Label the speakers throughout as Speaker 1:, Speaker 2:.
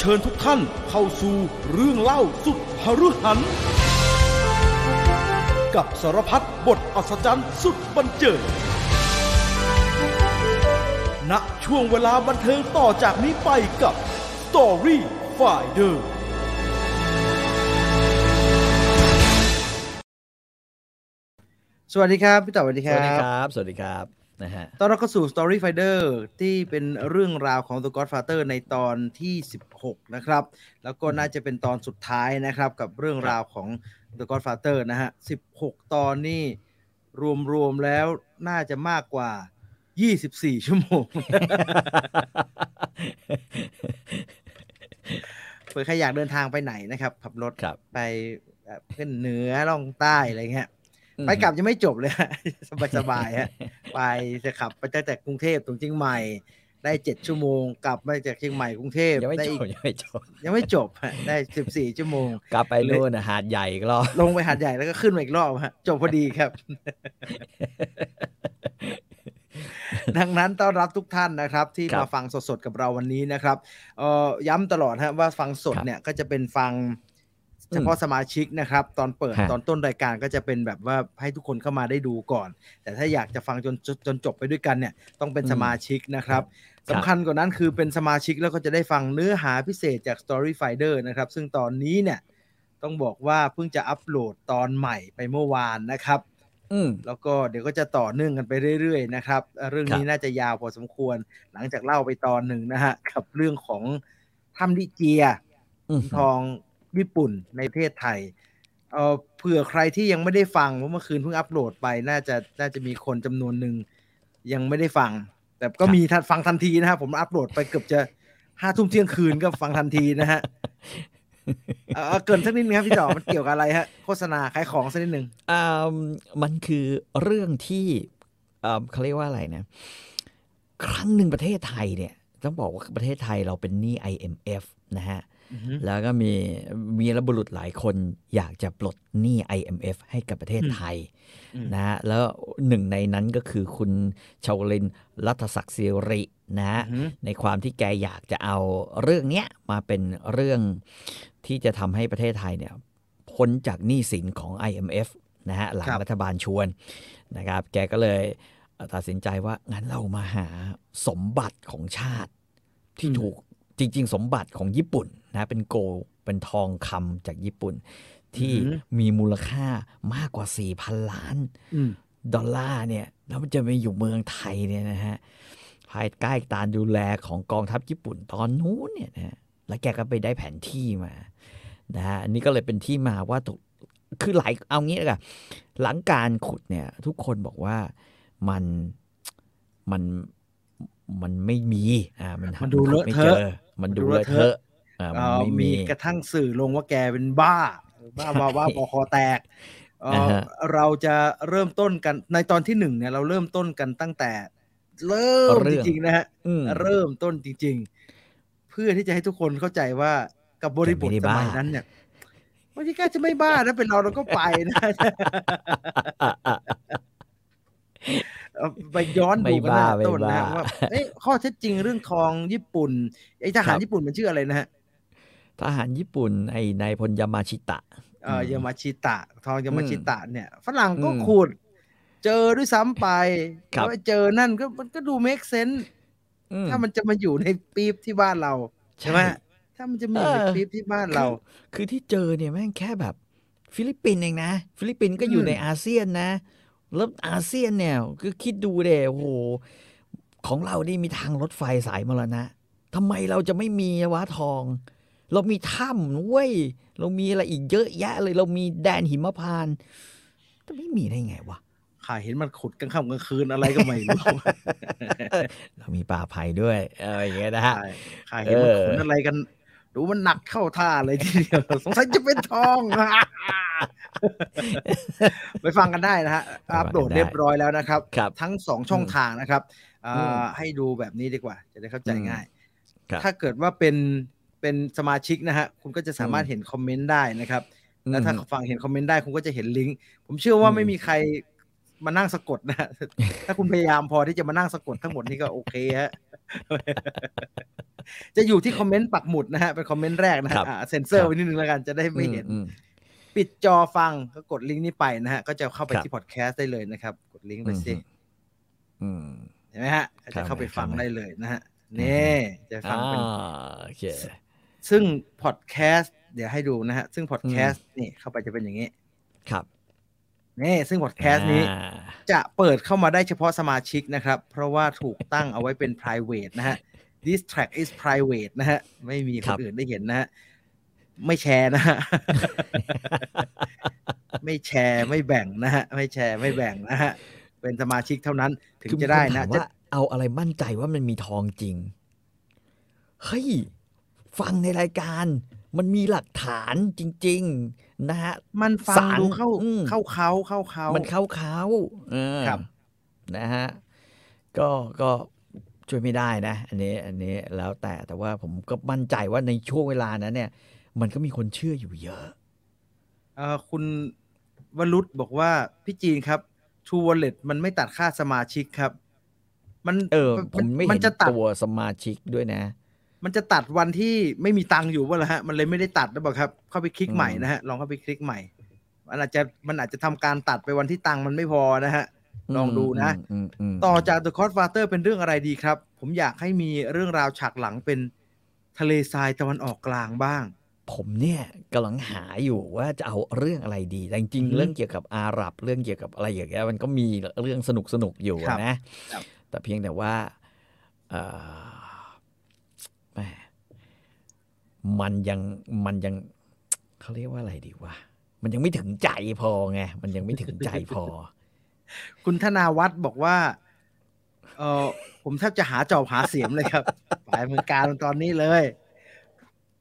Speaker 1: เชิญทุกท่านเข้าสู่เรื่องเล่าสุดหฤหัน กับสารพัดบทอัศจรรย์สุดบันเจิดณช่วงเวลาบันเทิงต่อจากนี้ไปกับ Story Finder
Speaker 2: สวัสดีครับ พี่ต่อสวัสดีค
Speaker 3: ส
Speaker 2: รั
Speaker 3: วัสดี
Speaker 2: บ
Speaker 3: ครับ สวัสดีครับ นะฮะ
Speaker 2: ตอนเราก็สู่ Story Finder ที่เป็นเรื่องราวของ The Godfather ในตอนที่ 16 นะครับ แล้วก็น่าจะเป็นตอนสุดท้ายนะครับ กับเรื่องราวของ The Godfather นะฮะ 16 ตอนนี่รวมๆแล้วน่าจะมากกว่า 24 ชั่วโมงเผื่อใครอยากเดินทางไปไหนนะครับขับรถ
Speaker 3: ครับ
Speaker 2: ไปแบบขึ้นเหนือล่องใต้อะไรเงี้ย ไปกลับยังไม่จบเลยฮะสบายสบายๆฮะไปจะขับไปตั้งแต่กรุงเทพถึงเชียงใหม่ ได้เจ็ดชั่วโมง กลับมาจากเชียงใหม่กรุงเทพ
Speaker 3: ยังไม่
Speaker 2: ได้
Speaker 3: จ
Speaker 2: อี
Speaker 3: บ
Speaker 2: ก
Speaker 3: ยังไม่จบ
Speaker 2: ยังไม่จบฮะได้สิบสี่ชั่วโมง
Speaker 3: กลับไปนู่นนะหาดใหญ่อีกรอบ
Speaker 2: ลงไปหาดใหญ่แล้วก็ขึ้นมาอีกรอบฮะจบพอดีครับดังนั้นต้อนรับทุกท่านนะครับ ที่
Speaker 3: ครับ
Speaker 2: มาฟังสดๆกับเราวันนี้นะครับเอ่อย้ำตลอดฮะว่าฟังสด
Speaker 3: ครับ
Speaker 2: เนี่ยก็จะเป็นฟัง เฉพาะสมาชิกนะครับ ตอนเปิด
Speaker 3: ฮะ
Speaker 2: ตอนต้นรายการก็จะเป็นแบบว่าให้ทุกคนเข้ามาได้ดูก่อน แต่ถ้าอยากจะฟังจนจนจนจบไปด้วยกันเนี่ยต้องเป็นสมาชิกนะครับ
Speaker 3: ครับ
Speaker 2: สำคัญกว่านั้นคือเป็นสมาชิกแล้วก็จะได้ฟังเนื้อหาพิเศษจาก Story Finder นะครับ ซึ่งตอนนี้เนี่ยต้องบอกว่าเพิ่งจะอัปโหลดตอนใหม่ไปเมื่อวานนะครับ
Speaker 3: อืม
Speaker 2: แล้วก็เดี๋ยวก็จะต่อเนื่องกันไปเรื่อยๆนะครับเอ่อเรื่องนี้
Speaker 3: ครับ
Speaker 2: น่าจะยาวพอสมควร หลังจากเล่าไปตอนหนึ่งนะฮะกับเรื่องของถ้ำดิเจีย
Speaker 3: อืม
Speaker 2: ทอง ญี่ปุ่นในประเทศไทยเอ่อเผื่อใครที่ยังไม่ได้ฟังเพราะเมื่อคืนเพิ่งอัปโหลดไปน่าจะน่าจะมีคนจำนวนหนึ่งยังไม่ได้ฟัง แต่ก็มีทันฟังทันทีนะฮะผมอัปโหลดไปเกือบจะห้าทุ่มเที่ยงคืนก็ฟังทันทีนะฮะเอ่อเอาเกรินสักนิดนึงครับพี่จอมันเกี่ยวกับอะไรฮะโฆษณาขายของสักนิดนึง
Speaker 3: อ่ามันคือเรื่องที่อ่าเขาเรียกว่าอะไรนะ ครั้งหนึ่งประเทศไทยเนี่ย ต้องบอกว่าประเทศไทยเราเป็นหนี้ IMF นะฮะ
Speaker 2: อือฮึ
Speaker 3: แล้วก็มีมีรบุรุษหลายคนอยากจะปลดหนี้ IMF ให้กับประเทศไทย
Speaker 2: อืม
Speaker 3: นะฮะแล้วหนึ่งในนั้นก็คือคุณชาวลินรัฐศักดิ์สิรินะฮะ
Speaker 2: อือฮึ
Speaker 3: ในความที่แกอยากจะเอาเรื่องเนี้ยมาเป็นเรื่องที่จะทำให้ประเทศไทยเนี่ยพ้นจากหนี้สินของ IMF นะฮะหลัง
Speaker 2: ครับ
Speaker 3: รัฐบาลชวนนะครับ แกก็เลยตัดสินใจว่างั้นเรามาหาสมบัติของชาติที่ถูก จริง ๆ สมบัติของญี่ปุ่นนะเป็นโกลด์เป็นทองคำจากญี่ปุ่น ที่
Speaker 2: อือหือ
Speaker 3: มีมูลค่ามากกว่า 4,000 ล้าน
Speaker 2: อืม
Speaker 3: ดอลลาร์เนี่ยแล้วมันจะมาอยู่เมืองไทยเนี่ยนะฮะภายใต้การดูแลของกองทัพญี่ปุ่นตอนนู้นเนี่ยนะฮะแล้วแกก็ไปได้แผนที่มานะฮะอันนี้ก็เลยเป็นที่มาว่าตกคือหลายเอางี้ละกันหลังการขุดเนี่ย ทุกคนบอกว่ามันมัน มันไม่มีอ่ามันหา
Speaker 2: มันดูเลอะ
Speaker 3: ไม่
Speaker 2: เทอะ
Speaker 3: จมันดูเลอะเทอะอ่ามัน
Speaker 2: เอ่อ
Speaker 3: ไม่
Speaker 2: มี
Speaker 3: มี
Speaker 2: กระทั่งสื่อลงว่าแกเป็นบ้า บ้าว่าว่าบอคอแตกเอ่อ
Speaker 3: อ่าฮะ
Speaker 2: เราจะเริ่มต้นกันในตอนที่หนึ่งเนี่ยเราเริ่มต้นกันตั้งแต่ เริ่มจริงๆนะฮะ
Speaker 3: อืม
Speaker 2: เริ่มต้นจริง ๆ เพื่อที่จะให้ทุกคนเข้าใจว่ากับบริบท
Speaker 3: แกไม่ได้
Speaker 2: ส
Speaker 3: บ้า
Speaker 2: มัยนั้นเนี่ยวันที่แกจะไม่บ้านะเป็นเราเราก็ไปนะเอ่อ ไปย้อนดูกัน
Speaker 3: ไม่บ้า
Speaker 2: นะ
Speaker 3: ไม่
Speaker 2: ต้นนะฮะ
Speaker 3: บ้า
Speaker 2: ว่าเอ๊ะข้อเท็จจริงเรื่องทองญี่ปุ่นไอ้ทหาร
Speaker 3: ครับ
Speaker 2: ญี่ปุ่นมันชื่ออะไรนะฮะ
Speaker 3: ทหารญี่ปุ่นไอ้นายพลยามาชิตะ
Speaker 2: เอ่อ
Speaker 3: อืม
Speaker 2: ยามาชิตะ ทองยามาชิตะเนี่ยฝรั่งก็
Speaker 3: อืม
Speaker 2: ขุด เจอด้วยซ้ำไป
Speaker 3: ครับ
Speaker 2: แล้วเจอนั่นก็มันก็ดูเมคเซน
Speaker 3: อื
Speaker 2: ถ้ามันจะมาอยู่ในปี๊บที่บ้านเราใช่ไหม
Speaker 3: ใช่
Speaker 2: ถ้ามันจะมาอยู่ใน
Speaker 3: เออ
Speaker 2: ปี๊บที่บ้านเรา
Speaker 3: คือคือที่เจอเนี่ยแม่งแค่แบบ ฟิลิปปินส์เองนะ ฟิลิปปินส์ก็อยู่
Speaker 2: อืม
Speaker 3: ในอาเซียนนะ แล้วอาเซียนเนี่ยคือคิดดูดิโอ้โหของเรานี่มีทางรถไฟสายมรณะทำไมเราจะไม่มีวะทอง เรามีถ้ำเว้ยเรามีอะไรอีกเยอะแยะเลย เรามีแดนหิมพานต์จะไม่มีได้ไงวะ
Speaker 2: ข่าเห็นมันขุดกลางค่ำกลางคืนอะไรก็ไม่รู้
Speaker 3: เรามีป่าไผ่ด้วย เอออย่างเงี้ยนะฮะ
Speaker 2: ข่าข่าเห็นมัน
Speaker 3: เออ
Speaker 2: ขุดอะไรกัน ดูมันหนักเข้าท่าเลยทีเดียวสงสัยจะเป็นทองไปฟังกันได้นะฮะอัปโหลดเรียบร้อยแล้วนะครับ
Speaker 3: ครับ
Speaker 2: ทั้งสองช่องทางนะครับอ่า
Speaker 3: อืม
Speaker 2: ให้ดูแบบนี้ดีกว่า จะได้เข้าใจ
Speaker 3: อืม
Speaker 2: ง่าย
Speaker 3: ครับ
Speaker 2: ถ้าเกิดว่าเป็นเป็นสมาชิกนะฮะคุณก็จะสามารถ
Speaker 3: อืม
Speaker 2: เห็นคอมเมนต์ได้นะครับแล้วถ้า
Speaker 3: อืม
Speaker 2: ฟังเห็นคอมเมนต์ได้คุณก็จะเห็นลิงก์ผมเชื่อว่า
Speaker 3: อืม
Speaker 2: ไม่มีใคร มานั่งสะกดนะฮะถ้าคุณพยายามพอที่จะมานั่งสะกดทั้งหมดนี่ก็โอเคฮะ จะอยู่ที่คอมเมนต์ปักหมุดนะฮะ เป็นคอมเมนต์แรกนะฮะ
Speaker 3: ครับ
Speaker 2: อ่าเซ็นเซอ
Speaker 3: ครั
Speaker 2: ร์
Speaker 3: บ
Speaker 2: ไว้นิดนึงแล้วกันจะได้ไม่เห็น
Speaker 3: อืม
Speaker 2: ปิดจอฟังก็กดลิงก์นี้ไปนะฮะ ก็จะเข้าไป
Speaker 3: ครับ
Speaker 2: ที่พอดแคสต์ได้เลยนะครับ กดลิงก์ไปสิ
Speaker 3: อืม
Speaker 2: เห็นไหมฮะก็
Speaker 3: ครั
Speaker 2: จะ
Speaker 3: บ
Speaker 2: เข้าไปฟัง
Speaker 3: ครับ
Speaker 2: ได้เลยนะฮะนี่จะฟั
Speaker 3: อ่าง
Speaker 2: เป็น
Speaker 3: โอเค
Speaker 2: ซึ่งพอดแคสต์เดี๋ยวให้ดูนะฮะ ซึ่งพอดแคสต์นี่เข้าไปจะเป็นอย่างนี้
Speaker 3: ครับ
Speaker 2: นี่ซึ่งพอดแคสต์นี้
Speaker 3: อ่า
Speaker 2: จะเปิดเข้ามาได้เฉพาะสมาชิกนะครับ เพราะว่าถูกตั้งเอาไว้เป็น private นะฮะ this track is private นะฮะ ไม่มีคนอื่นได้เห็นนะฮะ ไม่แชร์นะฮะ ไม่แชร์ไม่แบ่งนะฮะ ไม่แชร์ไม่แบ่งนะฮะ เป็นสมาชิกเท่านั้นถึง
Speaker 3: คือมี
Speaker 2: จะได้
Speaker 3: คถา
Speaker 2: นะ
Speaker 3: ม
Speaker 2: จะ
Speaker 3: ว่าเอาอะไรมั่นใจว่ามันมีทองจริง เฮ้ย ฟังในรายการ มันมีหลักฐานจริง ๆ นะฮะ
Speaker 2: มันฟัง
Speaker 3: สาร
Speaker 2: ดูเข้า
Speaker 3: อืม
Speaker 2: เข้าเขาเข้าเขา
Speaker 3: มันเข้าเขาเออ
Speaker 2: ครับ
Speaker 3: นะฮะก็ก็ช่วยไม่ได้นะ อันนี้อันนี้แล้วแต่แต่ว่าผมก็มั่นใจว่าในช่วงเวลานั้นเนี่ย มันก็มีคนเชื่ออยู่เยอะ
Speaker 2: เอ่อคุณวรุษบอกว่าพี่จีนครับ True Wallet มันไม่ตัดค่าสมาชิกครับ มัน
Speaker 3: เออผมไม่
Speaker 2: มั
Speaker 3: เห็น
Speaker 2: จะตัด
Speaker 3: ตัวสมาชิกด้วยนะ
Speaker 2: มันจะตัดวันที่ไม่มีตังค์อยู่ว่าละฮะ มันเลยไม่ได้ตัดนะบอกครับ เข้าไปคลิก
Speaker 3: อืม
Speaker 2: ใหม่นะฮะ ลองเข้าไปคลิกใหม่ มันอาจจะมันอาจจะทำการตัดไปวันที่ตังค์มันไม่พอนะฮะ ลองดูนะ
Speaker 3: อืมอืมม
Speaker 2: ต่อจาก The Godfather เป็นเรื่องอะไรดีครับ ผมอยากให้มีเรื่องราวฉากหลังเป็นทะเลทรายตะวันออกกลางบ้าง
Speaker 3: ผมเนี่ยกำลังหาอยู่ว่าจะเอาเรื่องอะไรดี แต่จริง
Speaker 2: อือฮึ
Speaker 3: ๆเรื่องเกี่ยวกับอาหรับเรื่องเกี่ยวกับอะไรอย่างเงี้ยมันก็มีเรื่องสนุกสนุกๆอยู่
Speaker 2: ครับ
Speaker 3: นะครับแต่เพียงแต่ว่าเอ่อแหม มันยังมันยังเขาเรียกว่าอะไรดีวะมันยังไม่ถึงใจพอไงมันยังไม่ถึงใจพอ
Speaker 2: คุณธนาวัฒน์บอกว่า เออผมแทบจะหาจอบหาเสียมเลยครับไปเมืองการตอนนี้เลย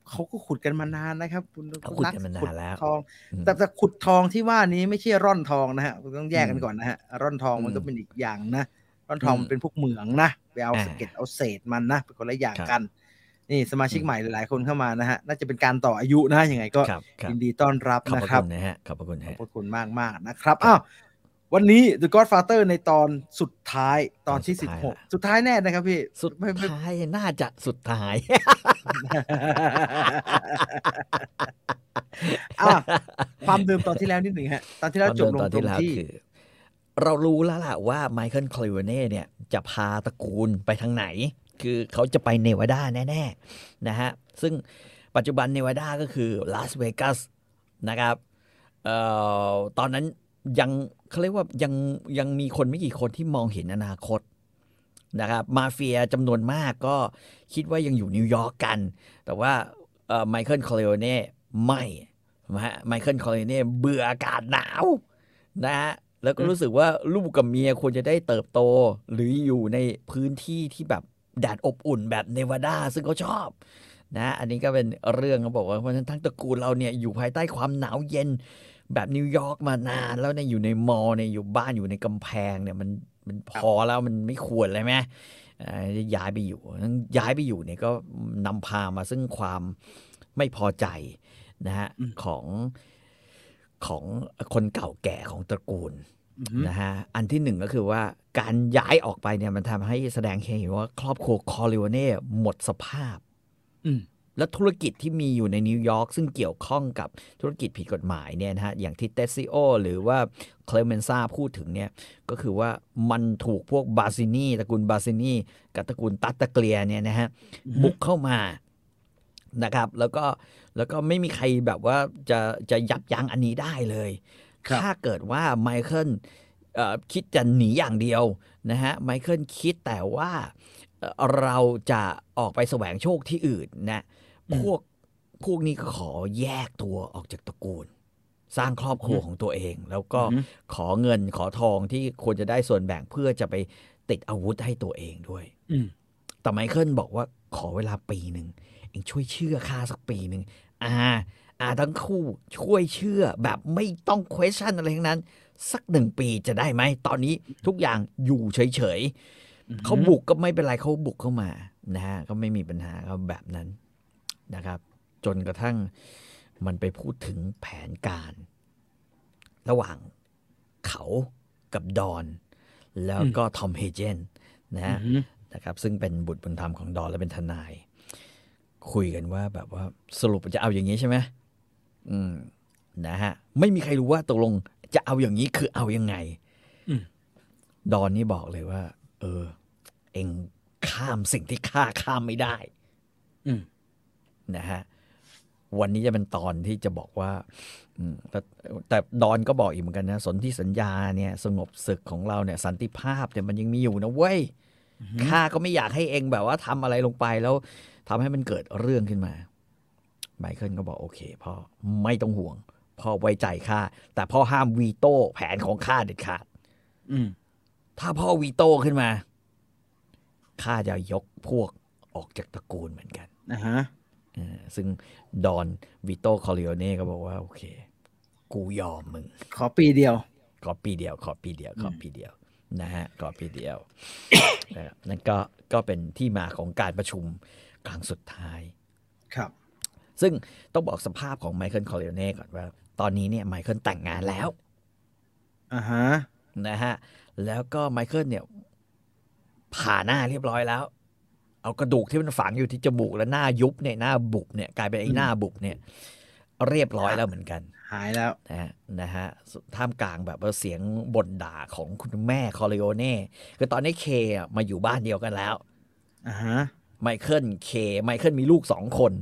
Speaker 2: เขาก็ขุดกันมานานนะครับ คุณ
Speaker 3: เขาขุดกันมานานแล้ว
Speaker 2: ทอง
Speaker 3: อืม
Speaker 2: แต่แต่ขุดทองที่ว่านี้ไม่ใช่ร่อนทองนะฮะต้องแยกกัน
Speaker 3: อืม
Speaker 2: ก่อนนะฮะร่อนทองมัน
Speaker 3: อืม
Speaker 2: ก็เป็นอีกอย่างนะร่อนทอง
Speaker 3: อืม
Speaker 2: มันเป็นพวกเหมืองนะไปเอา
Speaker 3: อ่า
Speaker 2: สะเก็ดเอาเศษมันนะเป็นคนละอย่าง
Speaker 3: ครับ
Speaker 2: กัน นี่สมาชิก
Speaker 3: อืม
Speaker 2: ใหม่หลายๆคนเข้ามานะฮะน่าจะเป็นการต่ออายุนะยังไงก็
Speaker 3: ครับครับ
Speaker 2: ยินดีต้อนรับ
Speaker 3: ขอบ
Speaker 2: นะ
Speaker 3: พระ
Speaker 2: ครับ
Speaker 3: คุณนะฮะขอบพระคุณ
Speaker 2: ขอบ
Speaker 3: ฮะ
Speaker 2: พระคุณมากมากๆนะครับอ้าววันนี้ The Godfather ในตอนสุดท้ายตอนที่
Speaker 3: ตอนสุดท้ายละ
Speaker 2: 16สุดท้ายแน่นะครับพี่
Speaker 3: สุด
Speaker 2: ไม่ไม่
Speaker 3: ท้ายน่าจะสุดท้าย
Speaker 2: อะความเดิมตอนที่แล้วนิดหนึ่งฮะ ตอนที่แล้วจบลง
Speaker 3: ตอน
Speaker 2: ตร
Speaker 3: ที่
Speaker 2: ง
Speaker 3: แล้ว
Speaker 2: ที่
Speaker 3: คือเรารู้แล้วล่ะว่าไมเคิลคลิวเน่เนี่ย จะพาตระกูลไปทางไหน คือเขาจะไปเนวาดาแน่ๆนะฮะซึ่งปัจจุบันเนวาดาก็คือลาสเวกัสนะครับเอ่อตอนนั้นยังเขาเรียกว่ายังยังมีคนไม่กี่คนที่มองเห็นอนาคตนะครับมาเฟียจำนวนมากก็คิดว่ายังอยู่นิวยอร์กกัน แต่ว่าไมเคิลคลิวเน่ไม่นะฮะไมเคิลคลิวเน่เบื่ออากาศหนาวนะฮะแล้วก็
Speaker 2: อืม
Speaker 3: รู้สึกว่าลูกกับเมียควรจะได้เติบโต หรืออยู่ในพื้นที่ที่แบบ แดดอบอุ่นแบบเนวาดาซึ่งเขาชอบนะอันนี้ก็เป็นเรื่องเขาบอกว่าเพราะฉะนั้นทั้งตระกูลเราเนี่ยอยู่ภายใต้ความหนาวเย็นแบบนิวยอร์กมานานแล้วเนี่ยอยู่ใน mall เนี่ยอยู่บ้านอยู่ในกำแพงเนี่ยมันมันพอแล้วมันไม่ควรเลยไหมเอ่อย้ายไปอยู่นั้นย้ายไปอยู่เนี่ยก็นำพามาซึ่งความไม่พอใจนะฮะ
Speaker 2: อืม
Speaker 3: ของของคนเก่าแก่ของตระกูล
Speaker 2: อือฮึ
Speaker 3: นะฮะอันที่หนึ่งก็คือว่าการย้ายออกไปเนี่ยมันทำให้แสดงให้เห็นว่าครอบครัวคอริโอเน่หมดสภาพ
Speaker 2: อืม
Speaker 3: และธุรกิจที่มีอยู่ในนิวยอร์กซึ่งเกี่ยวข้องกับธุรกิจผิดกฎหมายเนี่ยนะฮะอย่างที่เตซิโอหรือว่าเคลเมนซาพูดถึงเนี่ยก็คือว่ามันถูกพวกบาซินีตระกูลบาซินีกับตระกูลตัตตะเกลียเนี่ยนะฮะ
Speaker 2: อือฮึ
Speaker 3: บุกเข้ามานะครับ แล้วก็แล้วก็ไม่มีใครแบบว่าจะจะยับยั้งอันนี้ได้เลย
Speaker 2: ครับ
Speaker 3: ถ้าเกิดว่าไมเคิลเอ่อคิดจะหนีอย่างเดียวนะฮะไมเคิลคิดแต่ว่าเอ่อเราจะออกไปแสวงโชคที่อื่นนะ
Speaker 2: อืม
Speaker 3: พวกพวกนี้ก็ขอแยกตัวออกจากตระกูล สร้างครอบครัวของตัวเอง แล้วก็
Speaker 2: อือฮึ
Speaker 3: ขอเงินขอทองที่ควรจะได้ส่วนแบ่งเพื่อจะไปติดอาวุธให้ตัวเองด้วย
Speaker 2: อืม
Speaker 3: แต่ไมเคิลบอกว่าขอเวลาปีหนึ่งเองช่วยเชื่อข้าสักปีหนึ่งอ่าอ่าทั้งคู่ช่วยเชื่อแบบไม่ต้อง question อะไรทั้งนั้น สักหนึ่งปีจะได้ไหม ตอนนี้ทุกอย่างอยู่เฉยๆเขาบุกก็ไม่เป็นไรเขาบุกเข้ามานะฮะก็ไม่มีปัญหาเขาแบบนั้นนะครับ จนกระทั่งมันไปพูดถึงแผนการ ระหว่างเขากับดอน แล้วก็ทอมเฮเจนนะฮะ
Speaker 2: อือฮึ
Speaker 3: นะครับ ซึ่งเป็นบุตรบุญธรรมของดอนและเป็นทนาย คุยกันว่าแบบว่าสรุปจะเอาอย่างนี้ใช่ไหม อืมนะฮะ ไม่มีใครรู้ว่าตกลงจะเอาอย่างนี้คือเอายังไง
Speaker 2: อืม
Speaker 3: ดอนนี่บอกเลยว่า เออ เองข้ามสิ่งที่ข้าข้ามไม่ได้
Speaker 2: อืม
Speaker 3: นะฮะวันนี้จะเป็นตอนที่จะบอกว่าอืมแต่แต่ดอนก็บอกอีกเหมือนกันนะ สนที่สัญญาเนี่ย สงบศึกของเราเนี่ย สันติภาพเนี่ยมันยังมีอยู่นะเว้ยข้าก็ไม่อยากให้เองแบบว่าทำอะไรลงไปแล้วทำให้มันเกิดเรื่องขึ้นมา ไมเคิลก็บอกโอเคพ่อไม่ต้องห่วง พ่อไว้ใจข้าแต่พ่อห้ามวีโต้แผนของข้าเด็ดขาด
Speaker 2: อืม
Speaker 3: ถ้าพ่อวีโต้ขึ้นมาข้าจะยกพวกออกจากตระกูลเหมือนกัน
Speaker 2: นะฮะ
Speaker 3: เออซึ่งดอนวิโตคอริโอเน่ก็บอกว่าโอเค กูยอมมึง
Speaker 2: ขอปีเดียว
Speaker 3: ขอปีเดียว ขอปีเดียว ขอปีเดียวนะฮะ ขอปีเดียวนะครับนั่นก็ก็เป็นที่มาของการประชุมครั้งสุดท้าย
Speaker 2: ครับ
Speaker 3: ซึ่งต้องบอกสภาพของไมเคิลคอริโอเน่ก่อนว่า ตอนนี้เนี่ยไมเคิลแต่งงานแล้ว
Speaker 2: อ่าฮะ
Speaker 3: นะฮะแล้วก็ไมเคิลเนี่ยผ่าหน้าเรียบร้อยแล้ว เอากระดูกที่มันฝังอยู่ที่จมูกแล้วหน้ายุบเนี่ยหน้าบุบเนี่ยกลายเป็นไอ้หน้าบุบเนี่ย เรียบร้อยแล้วเหมือนกัน
Speaker 2: หายแล้ว
Speaker 3: นะฮะนะฮะท่ามกลางแบบว่าเสียงบ่นด่าของคุณแม่คอริโอเน่คือตอนนี้เคอะมาอยู่บ้านเดียวกันแล้ว
Speaker 2: อ่าฮะ
Speaker 3: ไมเคิลเคไมเคิลมีลูกสองคน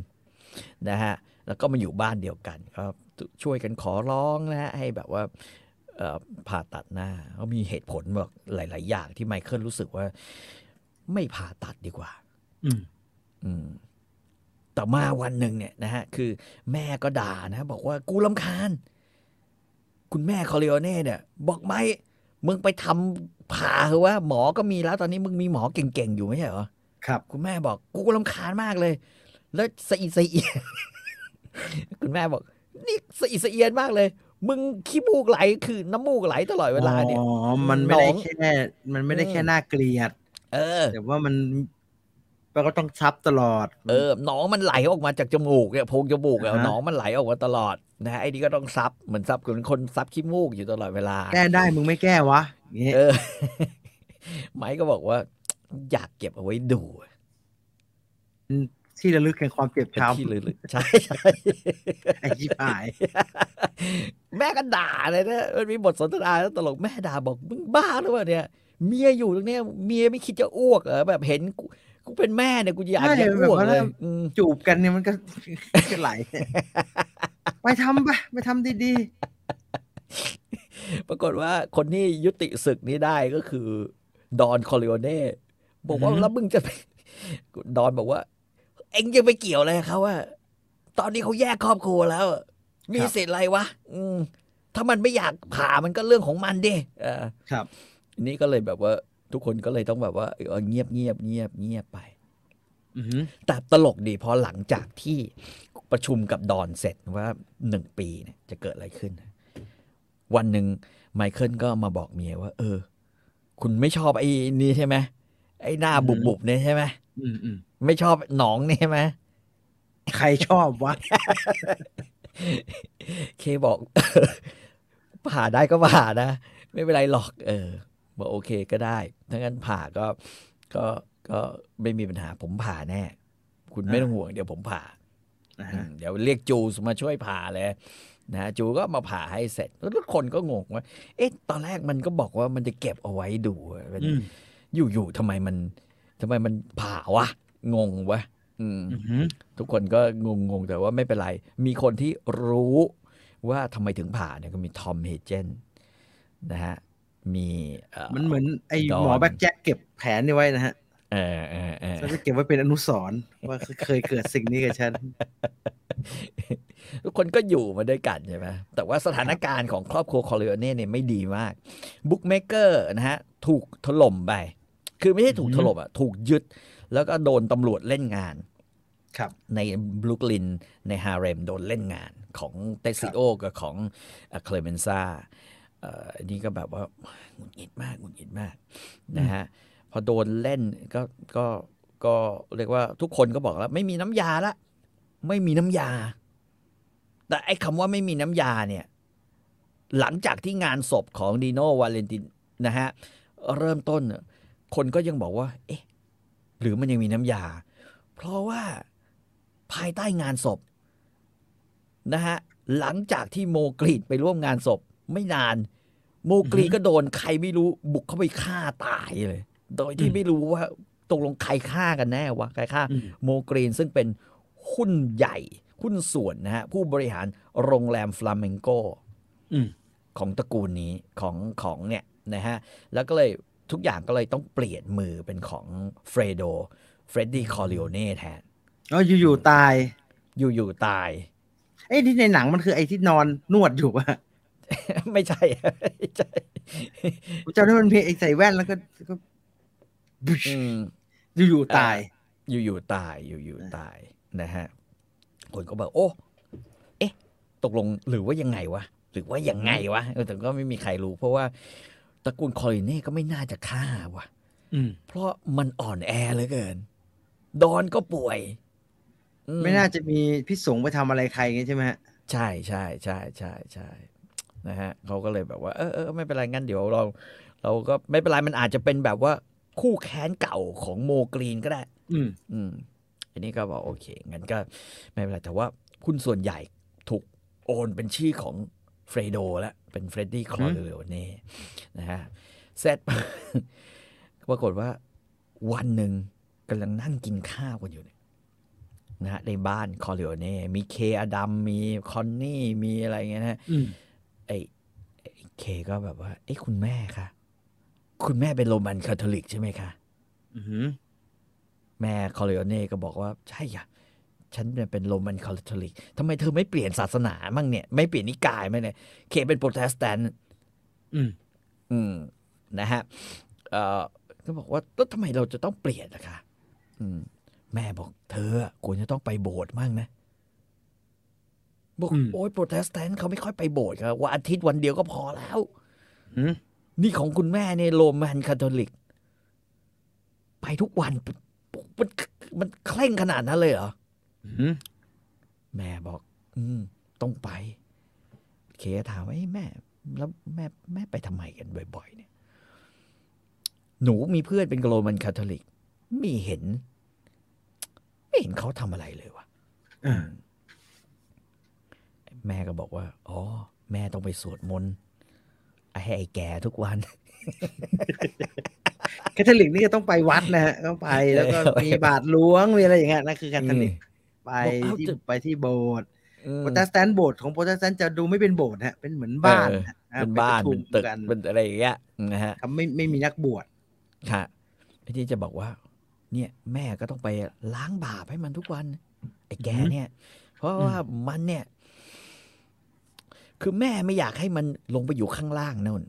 Speaker 3: นะฮะแล้วก็มาอยู่บ้านเดียวกันก็ช่วยกันขอร้องนะฮะให้แบบว่าเอ่อผ่าตัดหน้าเขามีเหตุผลบอกหลาย ๆ อย่างที่ไมเคิลรู้สึกว่า ไม่ผ่าตัดดีกว่า
Speaker 2: อืม
Speaker 3: อืมแต่มาวันหนึ่งเนี่ยนะฮะ คือแม่ก็ด่านะ บอกว่ากูลำคาญ คุณแม่คอริโอเน่เนี่ย บอกไม่มึงไปทำผ่าเหอะว่าหมอก็มีแล้ว ตอนนี้มึงมีหมอเก่ง ๆ อยู่ไม่ใช่เหรอ
Speaker 2: ครับ
Speaker 3: คุณแม่บอกกูลำคาญมากเลย แล้วสะอีสะเอียนคุณแม่บอก นี่สะอีสะเอียนมากเลย มึงขี้มูกไหลคือน้ำมูกไหลตลอดเวลาเนี่ย
Speaker 2: อ๋อมันไม่ได้
Speaker 3: หนอง
Speaker 2: แค่มันไม่ได้แค่
Speaker 3: อืม
Speaker 2: น่าเกลียด
Speaker 3: เออ
Speaker 2: แต่ว่ามันมันก็ต้องซับตลอด
Speaker 3: เออหนองมันไหลออกมาจากจมูกเนี่ยโพรงจมูกอะ
Speaker 2: อ่าฮะ
Speaker 3: หนองมันไหลออกมาตลอดนะฮะไอ้นี่ก็ต้องซับเหมือนซับเหมือนคนซับขี้มูกอยู่ตลอดเวลา
Speaker 2: แก้ได้มึงไม่แก้วะอย่างเงี้ย
Speaker 3: เออ ไม้ก็บอกว่า อยากเก็บเอาไว้ดู
Speaker 2: ที่ระลึกแห่งความเจ็บ
Speaker 3: เป็น
Speaker 2: ช้
Speaker 3: ที่ลึกๆใช่ใช่ำ
Speaker 2: ไอ้ชิบหาย
Speaker 3: แม่ก็ด่าเลยนะมันมีบทสนทนาแล้วตลกแม่ด่าบอกมึงบ้าหรือเปล่าเนี่ย เมียอยู่ตรงเนี้ยเมียไม่คิดจะอ้วกเหรอแบบเห็นกูกูเป็นแม่เนี่ยกูอยากจะอ้วกเลยอืม
Speaker 2: จูบกันเนี่ยมันก็ก็ไหลไปทำไปไปทำดี
Speaker 3: ปรากฏว่าคนที่ยุติศึกนี้ได้ก็คือ ดอนคอริโอเน่บอกว่าแล้วมึงจะไปดอนบอกว่า เอ็งจะไปเกี่ยวอะไรกับเขาว่าตอนนี้เขาแยกครอบครัวแล้ว มีสิทธิ์อะไรวะอืมถ้ามันไม่อยากผ่ามันก็เรื่องของมันดิเออ
Speaker 2: ๆครับ
Speaker 3: อันนี้ก็เลยแบบว่า ทุกคนก็เลยต้องแบบว่าเออเงียบเงียบเงียบเงียบไป
Speaker 2: อือหือ
Speaker 3: แต่ตลกดีพอหลังจากที่ประชุมกับดอนเสร็จว่าหนึ่งปีเนี่ยจะเกิดอะไรขึ้น วันหนึ่งไมเคิลก็มาบอกเมียว่า เออ คุณไม่ชอบไอ้นี่ใช่ไหมไอ้หน้าบุบบุบๆเนี่ยใช่ไหม
Speaker 2: อืมอืม
Speaker 3: ไม่ชอบหนองเนี่ยใช่ไหม
Speaker 2: ใครชอบวะ
Speaker 3: เคบอกผ่าได้ก็ผ่านะ ไม่เป็นไรหรอก เออบอกโอเคก็ได้ถ้างั้นผ่าก็ก็ก็ไม่มีปัญหาผมผ่าแน่ คุณไม่ต้องห่วงเดี๋ยวผมผ่า
Speaker 2: นะ
Speaker 3: อื
Speaker 2: ฮะ
Speaker 3: มเดี๋ยวเรียกจูสมาช่วยผ่าเลยนะจูก็มาผ่าให้เสร็จ แล้วทุกคนก็งงว่า เอ๊ะ ตอนแรกมันก็บอกว่ามันจะเก็บเอาไว้ดูมัน
Speaker 2: อืม
Speaker 3: อยู่ๆทำไมมัน ทำไมมันผ่าวะ งงวะอืม
Speaker 2: อือหือ
Speaker 3: ทุกคนก็งงๆแต่ว่าไม่เป็นไร มีคนที่รู้ว่าทำไมถึงผ่าเนี่ยก็มีทอมเฮเจนนะฮะ มีเอ่อ
Speaker 2: มันเหมือนไอ้
Speaker 3: ดอน
Speaker 2: หมอแบ็กแจ็คเก็บแผนนี่ไว้นะฮะ
Speaker 3: เออเออเออ
Speaker 2: แล้วจะเก็บไว้เป็นอนุสรณ์ว่าเคยเกิดสิ่งนี้กับฉัน
Speaker 3: ทุกคนก็อยู่มาด้วยกันใช่ไหมแต่ว่าสถานการณ์ของครอบครัวคอริโอเน่เนี่ยไม่ดีมากbookmaker นะฮะ ถูกถล่มไป คือไม่ใช่ถูกถล่มอะถูกยึด แล้วก็โดนตำรวจเล่นงาน
Speaker 2: ครับ
Speaker 3: ในบรุกลินในฮาเร็มโดนเล่นงานของเตซิโอกับของเคลเมนซาอันนี้ก็แบบว่าหงุดหงิดมากหงุดหงิดมากนะฮะพอโดนเล่นก็ก็ก็เรียกว่าทุกคนก็บอกแล้ว ไม่มีน้ำยาละไม่มีน้ำยา แต่ไอ้คำว่าไม่มีน้ำยาเนี่ย หลังจากที่งานศพของนีโนวาเลนตินะฮะเริ่มต้น คนก็ยังบอกว่า เอ๊ะ หรือมันยังมีน้ำยา เพราะว่าภายใต้งานศพนะฮะหลังจากที่โมกรีนไปร่วมงานศพ ไม่นาน โมกรีนก็โดนใครไม่รู้บุกเข้าไปฆ่าตายเลย โดยที่
Speaker 2: อืม
Speaker 3: ไม่รู้ว่าตกลงใครฆ่ากันแน่วะใครฆ่า
Speaker 2: อืม
Speaker 3: โมกรีนซึ่งเป็นหุ้นใหญ่ หุ้นส่วนนะฮะผู้บริหารโรงแรมฟลาเมงโก
Speaker 2: อืม
Speaker 3: ของตระกูลนี้ของของเนี่ยนะฮะแล้วก็เลย ทุกอย่างก็เลยต้องเปลี่ยนมือเป็นของเฟรโดเฟรดดี้คอริโอเน่แทน
Speaker 2: อ๋ออยู่ๆตาย
Speaker 3: อยู่ๆตาย
Speaker 2: ไอ้ที่ในหนังมันคือไอ้ที่นอนนวดอยู่อะ
Speaker 3: ไม่ใช่ไม่ใช่
Speaker 2: ผมจำได้มันมีไอ้ใส่แว่นแล้วก็ก็บึช
Speaker 3: อืม
Speaker 2: อยู่ๆตาย
Speaker 3: อยู่ๆตายอยู่ๆตายนะฮะคนก็บอกโอ้เอ๊ะ ตกลงหรือว่ายังไงวะหรือว่ายังไงวะเออแต่ก็ไม่มีใครรู้เพราะว่า ตระกูลคอริเน่ก็ไม่น่าจะฆ่าวะ
Speaker 2: อืม
Speaker 3: เพราะมันอ่อนแอเหลือเกิน ดอนก็ป่วยอื
Speaker 2: ไม่น่าจะมีพิษสงไปทำอะไรใครอย่างงี้ใช่ไหมฮะ
Speaker 3: ใช่ใช่ใช่ใช่ใช่นะฮะเขาก็เลยแบบว่า เออเออไม่เป็นไรงั้นเดี๋ยวเรา เราก็ไม่เป็นไรมันอาจจะเป็นแบบว่าคู่แค้นเก่าของโมกรีนก็ได้
Speaker 2: อืม
Speaker 3: อืมอันนี้ก็บอกโอเคงั้นก็ไม่เป็นไรแต่ว่าหุ้นส่วนใหญ่ถูกโอนเป็นชื่อของ เฟรโดแล้วเป็นเฟรดดี้คลอเรโอเน่นะฮะเสร็จปรากฏว่าวันหนึ่งกำลังนั่งกินข้าวกันอยู่เนี่ยนะฮะในบ้านคอริโอเน่มีเคอดัมมีคอนนี่มีอะไรเงี้ยนะฮะ
Speaker 2: อืม
Speaker 3: ไอ้ไอ้เคก็แบบว่า เอ้คุณแม่คะคุณแม่เป็นโรมันคาทอลิกใช่ไหมคะ
Speaker 2: อืม
Speaker 3: แม่คอริโอเน่ก็บอกว่าใช่ค่ะ ฉันเนี่ยเป็นโรมันคาทอลิกทำไมเธอไม่เปลี่ยนศาสนามั่งเนี่ย ไม่เปลี่ยนนิกายไหมเนี่ยเคเป็นโปรเตสแตนต์
Speaker 2: อืม
Speaker 3: อืม นะฮะเอ่อก็บอกว่าแล้วทำไมเราจะต้องเปลี่ยนล่ะคะอืม แม่บอก เธออะควรจะต้องไปโบสถ์มั่งนะบอก
Speaker 2: อืม
Speaker 3: โอ้ยโปรเตสแตนต์เขาไม่ค่อยไปโบสถ์ครับวันอาทิตย์วันเดียวก็พอแล้ว
Speaker 2: อืม
Speaker 3: นี่ของคุณแม่เนี่ยโรมันคาทอลิก ไปทุกวัน มันมันเคร่งขนาดนั้นเลยเหรอ
Speaker 2: อืม
Speaker 3: แม่บอก อืมต้องไป เคถามว่าเอ้ยแม่ แล้วแม่แม่ไปทำไมกันบ่อย ๆ เนี่ย หนูมีเพื่อนเป็นโรมันคาทอลิกไม่เห็น ไม่เห็นเขาทำอะไรเลยวะ
Speaker 2: อ่า
Speaker 3: แม่ก็บอกว่า อ๋อ แม่ต้องไปสวดมนต์ให้ไอ้แก่ทุกวัน
Speaker 2: แคทอลิกนี่ก็ต้องไปวัดนะฮะต้องไปแล้วก็
Speaker 3: เออ
Speaker 2: มีบาทหลวงมีอะไรอย่างเงี้ยนั่นคือแคทอลิก ไป
Speaker 3: บอกเอ้า
Speaker 2: ที่
Speaker 3: จะ
Speaker 2: ไปที่โบสถ์
Speaker 3: อืม
Speaker 2: โปรเตสแตนต์โบสถ์ของโปรเตสแตนต์จะดูไม่เป็นโบสถ์ฮะเป็นเหมือนบ้าน
Speaker 3: เออ
Speaker 2: ฮะ
Speaker 3: เป็นบ้าน
Speaker 2: ไประชุ
Speaker 3: เป็นตึก
Speaker 2: กัน
Speaker 3: เป็นอะไรอย่างเงี้ยนะฮะ
Speaker 2: ครับไม่ไม่มีนักบวช
Speaker 3: ค่ะไอ้ที่จะบอกว่า เนี่ย แม่ก็ต้องไปล้างบาปให้มันทุกวัน ไอ้แกเนี่ย เพราะว่ามันเนี่ย คือแม่ไม่อยากให้มันลงไปอยู่ข้างล่างนั่น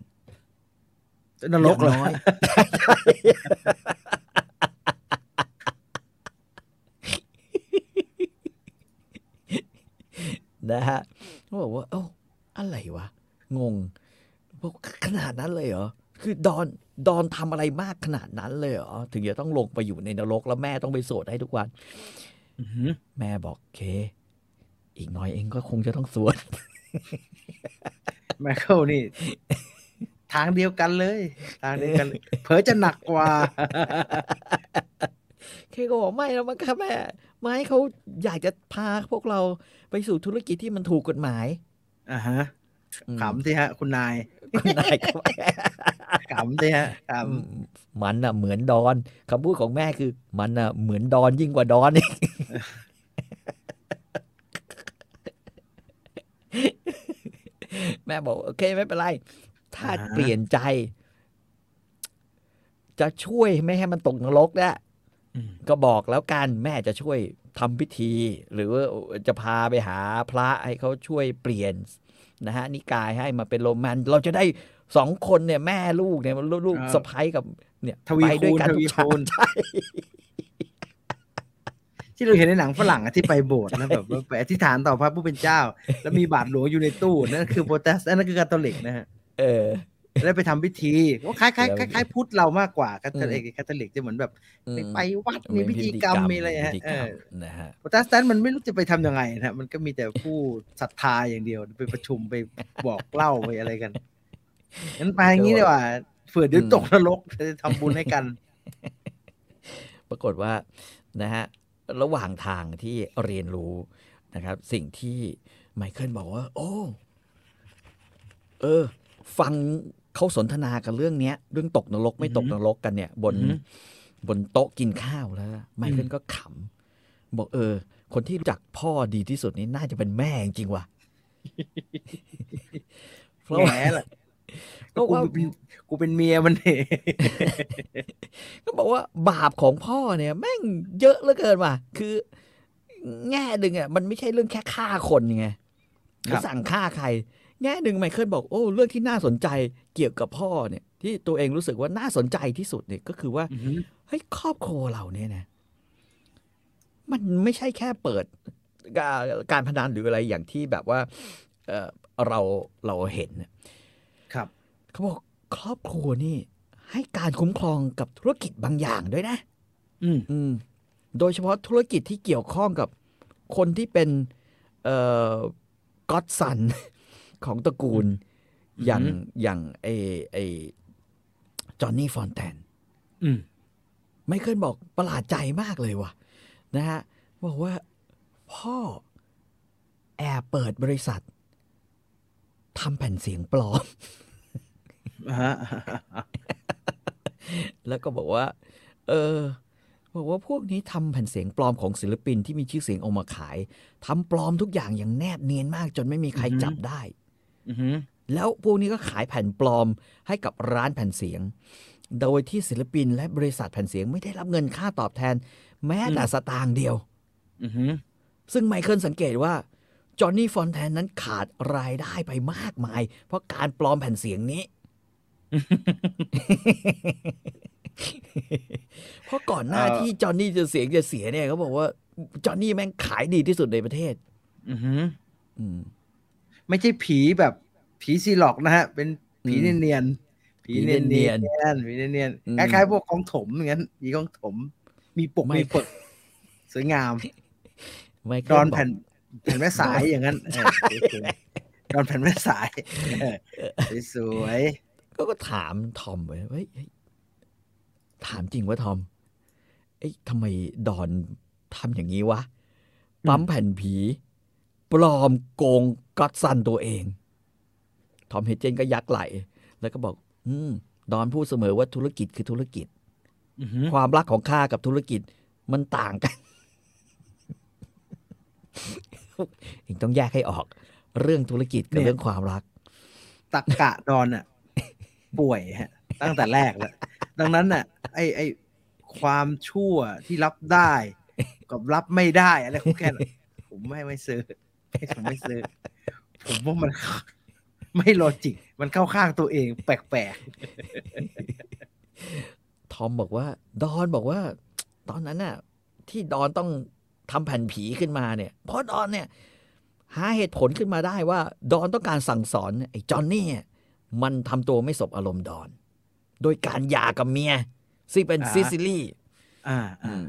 Speaker 2: นรกเหรอ
Speaker 3: อย่าง น้อยนะฮะเขาบอกว่าเอ้าอะไรวะ งงบอกขนาดนั้นเลยเหรอ คือดอนดอนทำอะไรมากขนาดนั้นเลยเหรอ ถึงจะต้องลงไปอยู่ในนรก แล้วแม่ต้องไปโสดให้ทุกวัน
Speaker 2: อือหือ
Speaker 3: แม่บอกเค อีกหน้อยเองก็คงจะต้องสวด
Speaker 2: ไมเคิลนี่ ทางเดียวกันเลย ทางเดียวกันเลยเผลอจะหนักกว่า
Speaker 3: เคก็บอกไม่แล้วมั้งครับแม่ ไม่ให้เขาอยากจะพาพวกเราไปสู่ธุรกิจที่มันถูกกฎหมาย
Speaker 2: อ่าฮะ
Speaker 3: อืม
Speaker 2: ขำสิฮะ คุณนาย
Speaker 3: คุณนายก็ว่า
Speaker 2: ขำสิฮะข
Speaker 3: อืมมันน่ะเหมือนดอนคำพูดของแม่คือ มันน่ะเหมือนดอนยิ่งกว่าดอนอีกแม่บอกโอเคไม่เป็นไร ถ้าเปลี่ยนใจ จะช่วยไม่ให้มันตกนรกได้ำ
Speaker 2: อืม
Speaker 3: ก็บอกแล้วกันแม่จะช่วยทำพิธี หรือว่าจะพาไปหาพระให้เขาช่วยเปลี่ยนนะฮะนิกายให้มาเป็นโรมัน เราจะได้สองคนเนี่ยแม่ลูกเนี่ยลูกลูกสะพ้ยกับ เนี่ย
Speaker 2: ทวี
Speaker 3: ไปด้วย
Speaker 2: คูณ
Speaker 3: กัน
Speaker 2: ท
Speaker 3: ทุ
Speaker 2: วี
Speaker 3: กชา
Speaker 2: คูณ
Speaker 3: ติใช่
Speaker 2: ที่เราเห็นในหนังฝรั่งอะที่ไปโบสถ์นะแบบว่าไปอธิษฐานต่อพระผู้เป็นเจ้า แล้วมีบาทหลวงอยู่ในตู้นั่นคือโปรเตสต์นั่นคือคาทอลิกนะฮะ
Speaker 3: เออ
Speaker 2: ได้ไปทำพิธีว่าคล้ายคล้าย
Speaker 3: แล้ว
Speaker 2: คล้ายๆพุทธเรามากกว่าคาทอลิก
Speaker 3: อืม
Speaker 2: คาทอลิกจะเหมือนแบบ
Speaker 3: อืม
Speaker 2: ไปไปวัดมีพิธีกรรมมีอะไรฮะ
Speaker 3: พิธี
Speaker 2: เอก
Speaker 3: รร
Speaker 2: อ
Speaker 3: มนะฮะ
Speaker 2: โปรเตสแตนต์มันไม่รู้จะไปทำยังไงนะฮะมันก็มีแต่ผู้ศรัทธาอย่างเดียวไปประชุมไปบอกเล่าไปอะไรกันงั้นไปอย่างนี้ดีกว่าเผื่อเดี๋ยวตกนรกจะทำบุญให้กัน
Speaker 3: รากฏว่านะฮะระหว่างทางที่เรียนรู้นะครับ สิ่งที่ไมเคิลบอกว่า โอ้ เออ ฟัง เขาสนทนากันเรื่องเนี้ย เรื่องตกนรกไม่ตกนรกกันเนี่ย บน
Speaker 2: อือฮึ
Speaker 3: บนโต๊ะกินข้าวแล้ว ไมเคิลก็ขำบอกเออ คนที่รู้จักพ่อดีที่สุดนี่น่าจะเป็นแม่จริงๆว่ะเพราะ
Speaker 2: แห
Speaker 3: ว่า
Speaker 2: มล่ะ
Speaker 3: เพราะ
Speaker 2: กู
Speaker 3: ว่า
Speaker 2: เป็นกูเป็นเมียมันเอง
Speaker 3: ก็บอกว่าบาปของพ่อเนี่ย แม่งเยอะเหลือเกินว่ะ คือ แง่หนึ่งอะมันไม่ใช่เรื่องแค่ฆ่าคนไงหรือสั่งฆ่าใคร แง่หนึ่งไมเคิลบอกโอ้เรื่องที่น่าสนใจเกี่ยวกับพ่อเนี่ย ที่ตัวเองรู้สึกว่าน่าสนใจที่สุดเนี่ยก็คือว่า
Speaker 2: อือหือ
Speaker 3: เฮ้ยครอบครัวเราเนี่ยนะมันไม่ใช่แค่เปิดการการพนันหรืออะไรอย่างที่แบบว่าเออเราเราเห็นน่ะ
Speaker 2: ครับ
Speaker 3: เขาบอกครอบครัวนี่ ให้การคุ้มครองกับธุรกิจบางอย่างด้วยนะ
Speaker 2: อืม
Speaker 3: อืมโดยเฉพาะธุรกิจที่เกี่ยวข้องกับคนที่เป็น เอ่อก็อดสัน ของตระกูล อย่างอย่างไอไอจอห์นนี่ฟอนแตน
Speaker 2: อืม
Speaker 3: ไม่เคยบอกประหลาดใจมากเลยว่ะ นะฮะบอกว่าพ่อแอบเปิดบริษัททำแผ่นเสียงปลอม
Speaker 2: อ่าฮะ
Speaker 3: แล้วก็บอกว่า เออ บอกว่าพวกนี้ทำแผ่นเสียงปลอมของศิลปินที่มีชื่อเสียงเออกมาขายทำปลอมทุกอย่างอย่างแนบเนียนมากจนไม่มีใครจับได้
Speaker 2: อือหือ
Speaker 3: แล้วพวกนี้ก็ขายแผ่นปลอมให้กับร้านแผ่นเสียง โดยที่ศิลปินและบริษัทแผ่นเสียงไม่ได้รับเงินค่าตอบแทน แม้แต่สตางค์เดียว
Speaker 2: อือหือ
Speaker 3: ซึ่งไมเคิลสังเกตว่าจอห์นนี่ฟอนแทนนั้นขาดรายได้ไปมากมาย เพราะการปลอมแผ่นเสียงนี้ เพราะก่อนหน้า
Speaker 2: เอ่อ
Speaker 3: ที่จอห์นนี่จะเสียงจะเสียเนี่ยเขาบอกว่าจอห์นนี่แม่งขายดีที่สุดในประเทศ
Speaker 2: อือหือ
Speaker 3: อืม
Speaker 2: ไม่ใช่ผีแบบผีซีหลอกนะฮะ เป็นผี
Speaker 3: อืม
Speaker 2: เนียนๆผีเนียน
Speaker 3: ผีเนี
Speaker 2: เนีย
Speaker 3: ย
Speaker 2: น
Speaker 3: น
Speaker 2: ผีเนียน
Speaker 3: อืม
Speaker 2: ๆคล้ายๆพวกของถมอย่างนั้นผีของถม มีปก
Speaker 3: ไม่
Speaker 2: มีปกสวยงาม
Speaker 3: ไมเคิ
Speaker 2: ด
Speaker 3: ล
Speaker 2: อน
Speaker 3: บอ
Speaker 2: แผ่
Speaker 3: ก
Speaker 2: นแผ่นแม่สายอย่างนั้นเออสวยๆดอนแผ่นแม่สายเออสวย
Speaker 3: ก็ก็ถามทอมไว้เฮ้ยเฮ้ยถามจริงว่าทอมเอ้ยทำไมดอนทำอย่างนี้วะ ปั๊มแผ่นผี ปลอมโกงก็อดซันตัวเอง ทอมเฮดเจนก็ยักไหล แล้วก็บอก อืม ดอนพูดเสมอว่าธุรกิจคือธุรกิจ
Speaker 2: ๆอือหือ
Speaker 3: ความรักของข้ากับธุรกิจมันต่างกัน เองต้องแยกให้ออก เรื่องธุรกิจกับเรื่องความรัก
Speaker 2: ตักกะดอนอะ ป่วยฮะ ตั้งแต่แรกแล้ว ดังนั้นน่ะ ไอไอความชั่วที่รับได้ กับรับไม่ได้อะไรของแกน่ะผมไม่ไม่ซื้อ ผมไม่ซื้อ ผมว่ามัน ไม่ logic มันเข้าข้างตัวเอง แปลก
Speaker 3: ทอมบอกว่า ดอนบอกว่า ตอนนั้นน่ะ ที่ดอนต้องทำแผ่นผีขึ้นมาเนี่ย เพราะดอนเนี่ย หาเหตุผลขึ้นมาได้ว่า ดอนต้องการสั่งสอนไอ้จอนนี่อะมันทำตัวไม่สบอารมณ์ดอน โดยการหย่ากับเมียซึ่งเป็นซิซิลี
Speaker 2: ๆอ่า
Speaker 3: อื
Speaker 2: อ่า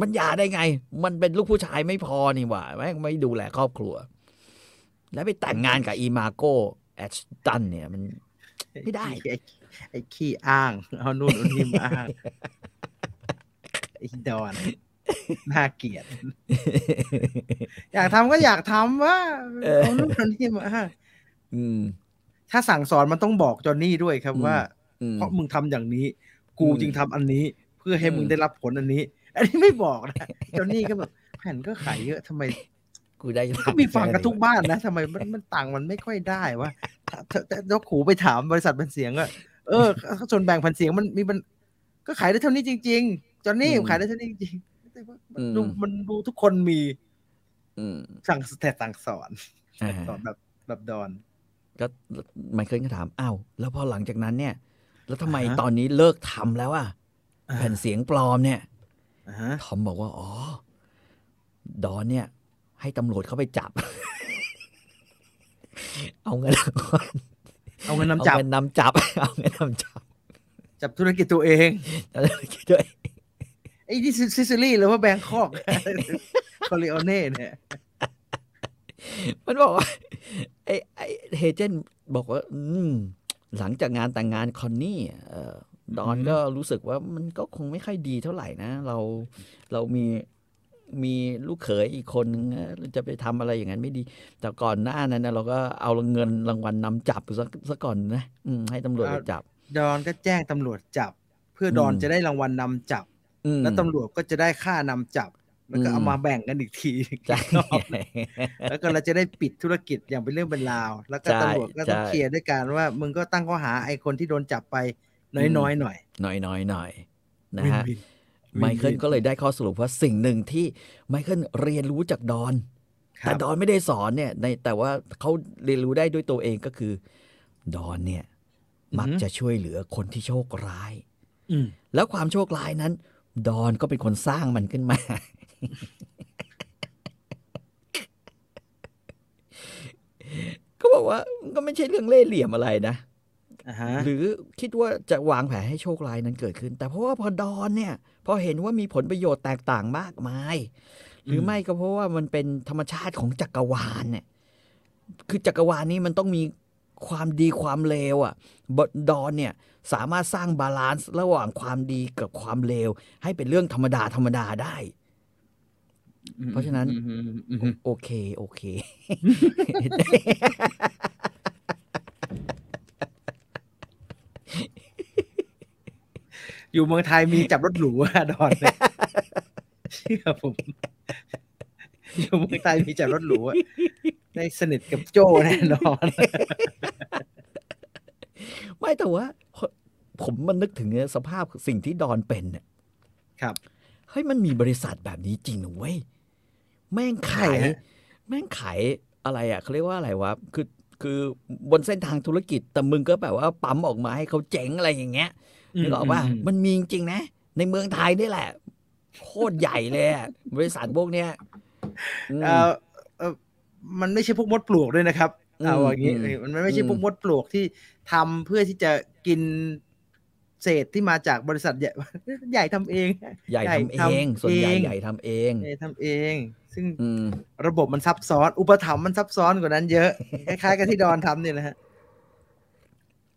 Speaker 2: มั
Speaker 3: นหย่าได้ไง มันเป็นลูกผู้ชายไม่พอนี่หว่าแม่งไม่ดูแลครอบครัว แล้วไปแต่งงานกับอีมาโกแอชตันเนี่ยมันไม่ได้
Speaker 2: ไอ้ไอ้ขี้อ้างเอานู่นเอานี่มาอ้างไอ้ดอนน่าเกลียด อยากทำก็อยากทำว่า
Speaker 3: เออ
Speaker 2: เอานู่นเอานี่มาอ้าง
Speaker 3: อืม
Speaker 2: ถ้าสั่งสอนมันต้องบอกจอนนี่ด้วยครับ
Speaker 3: อืม
Speaker 2: ว่า
Speaker 3: อืม
Speaker 2: เพราะมึงทำอย่างนี้ กู
Speaker 3: อืม
Speaker 2: จึงทำอันนี้ เพื่อให้มึง
Speaker 3: อืม
Speaker 2: ได้รับผลอันนี้ อันนี้ไม่บอกนะจอนนี่ก็แบบแผ่นก็ขายเยอะทำไม
Speaker 3: กูได้
Speaker 2: ก็มีฟังกันทุกบ้านนะทำไมมันมันต่างมันไม่ค่อยได้วะถ้าถ้าถ้ายกหูไปถามบริษัทพันเสียงก็เออส่วนแบ่งพันเสียงมันมีมันก็ขายได้เท่านี้จริง ๆจอนนี่ขายได้เท่านี้จริงๆแต่ว่ามันดูมันดูทุกคนมี
Speaker 3: อืม
Speaker 2: สั่งแต่สั่งสอน
Speaker 3: อ่า
Speaker 2: สอนแบบแบบดอน
Speaker 3: ก็ไมเคิลก็ถามอ้าวแล้วพอหลังจากนั้นเนี่ย แล้วทำไม
Speaker 2: อ่าฮะ
Speaker 3: ตอนนี้เลิกทำแล้วอะแผ่นเสียงปลอมเนี่ย
Speaker 2: อ่าฮะ
Speaker 3: ทอมบอกว่า อ๋อ ดอนเนี่ย ให้ตำรวจเข้าไปจับ เอาเงินรางวัล
Speaker 2: เอาเงิน
Speaker 3: เอา
Speaker 2: นำจับ
Speaker 3: เงินนำจับ เอาเงินนำจับ
Speaker 2: จับธุรกิจตัวเอง
Speaker 3: แล้วคิดด้วย
Speaker 2: ไอ้ที่ซิซิลีหรือว่าแบงคอกคอริโอเน่เนี่ย
Speaker 3: มันบอกว่าไอ้ไอ้เฮเจนบอกว่า อืมหลังจากงานแต่งงานคอนนี่เอ่อ ดอนก็รู้สึกว่ามันก็คงไม่ค่อยดีเท่าไหร่นะ เราเรามีมีลูกเขยอีกคนนึงนะเราจะไปทำอะไรอย่างนั้นไม่ดี แต่ก่อนหน้านั้นนะเราก็เอาเงินรางวัลนำจับซะซะก่อนนะอืมให้ตำรวจไปจับ
Speaker 2: ดอนก็แจ้งตำรวจจับ เพื่อดอน
Speaker 3: อืม
Speaker 2: จะได้รางวัลนำจับ
Speaker 3: อืม
Speaker 2: แล้วตำรวจก็จะได้ค่านำจับแล้วก็
Speaker 3: อืม
Speaker 2: เอามาแบ่งกันอีกที
Speaker 3: ใช่
Speaker 2: รอบแล้วก็เราจะได้ปิดธุรกิจอย่างเป็นเรื่องเป็นราว แล้วก็
Speaker 3: ใช่
Speaker 2: ตำรวจก็ต้อง
Speaker 3: ใช่
Speaker 2: เคลียร์ด้วยการว่า มึงก็ตั้งข้อหาไอ้คนที่โดนจับไป น้อยๆหน่อย
Speaker 3: หน่อยหน่อยหน่อยนะ
Speaker 2: วิน
Speaker 3: ฮะ
Speaker 2: วิน
Speaker 3: ไมเคิลก็เลยได้ข้อสรุปว่าสิ่งหนึ่งที่ไมเคิลเรียนรู้จากดอน
Speaker 2: ค
Speaker 3: แต่
Speaker 2: รับ
Speaker 3: ดอนไม่ได้สอนเนี่ยในแต่ว่าเขาเรียนรู้ได้ด้วยตัวเองก็คือ ดอนเนี่ย มักจะช่วยเหลือคนที่โชคร้าย
Speaker 2: อืม
Speaker 3: แล้วความโชคร้ายนั้น ดอนก็เป็นคนสร้างมันขึ้นมาก็บอกว่ามันก็ไม่ใช่เรื่องเล่ห์เหลี่ยมอะไรนะ
Speaker 2: อ่าฮะ
Speaker 3: หรือคิดว่าจะวางแผนให้โชคร้ายนั้นเกิดขึ้น แต่เพราะว่าพอดอนเนี่ย พอเห็นว่ามีผลประโยชน์แตกต่างมากมาย หรือไม่ก็เพราะว่ามันเป็นธรรมชาติของจักรวาลเนี่ย คือจักรวาลนี้มันต้องมีความดีความเลวอะดอนเนี่ยสามารถสร้าง balance ระหว่างความดีกับความเลว ให้เป็นเรื่องธรรมดาธรรมดาได้ เพราะฉะนั้น
Speaker 2: อืมอืมอืมอืม
Speaker 3: โอเค โอเค
Speaker 2: อยู่เมืองไทยมีจับรถหรูอะดอนเนี่ยเชื่อผม อยู่เมืองไทยมีจับรถหรูอะได้สนิทกับโจ้แน่นอน
Speaker 3: ไม่แต่ว่า ผมมันนึกถึงสภาพสิ่งที่ดอนเป็นเนี่ย
Speaker 2: ครับ
Speaker 3: เฮ้ยมันมีบริษัทแบบนี้จริงนะเว้ยแม่งขาย
Speaker 2: ใช่ฮะ
Speaker 3: แม่งขายอะไรอะเขาเรียกว่าอะไรวะคือคือบนเส้นทางธุรกิจแต่มึงก็แบบว่าปั๊มออกมาให้เขาเจ๋งอะไรอย่างเงี้ย นึกออกป่ะมันมีจริงๆนะ ในเมืองไทยนี่แหละ โคตรใหญ่เลยอะบริษัทพวกเนี้ยอืม
Speaker 2: เออเออมันไม่ใช่พวกมดปลวกด้วยนะครับ
Speaker 3: อืม
Speaker 2: เอาอย่างนี้
Speaker 3: อืม
Speaker 2: มันไม่ใช่
Speaker 3: อืม
Speaker 2: พวกมดปลวกที่ทำเพื่อที่จะกินเศษที่มาจากบริษัทใหญ่ใหญ่ทำเอง
Speaker 3: ใหญ่ทำเอง ส่วนใหญ่ใหญ่ทำเอง
Speaker 2: ใหญ่ทำเอง ซึ่ง
Speaker 3: อืม
Speaker 2: ระบบมันซับซ้อน อุปถัมภ์มันซับซ้อนกว่านั้นเยอะ คล้ายๆกับที่ดอนทำเนี่ยนะฮะ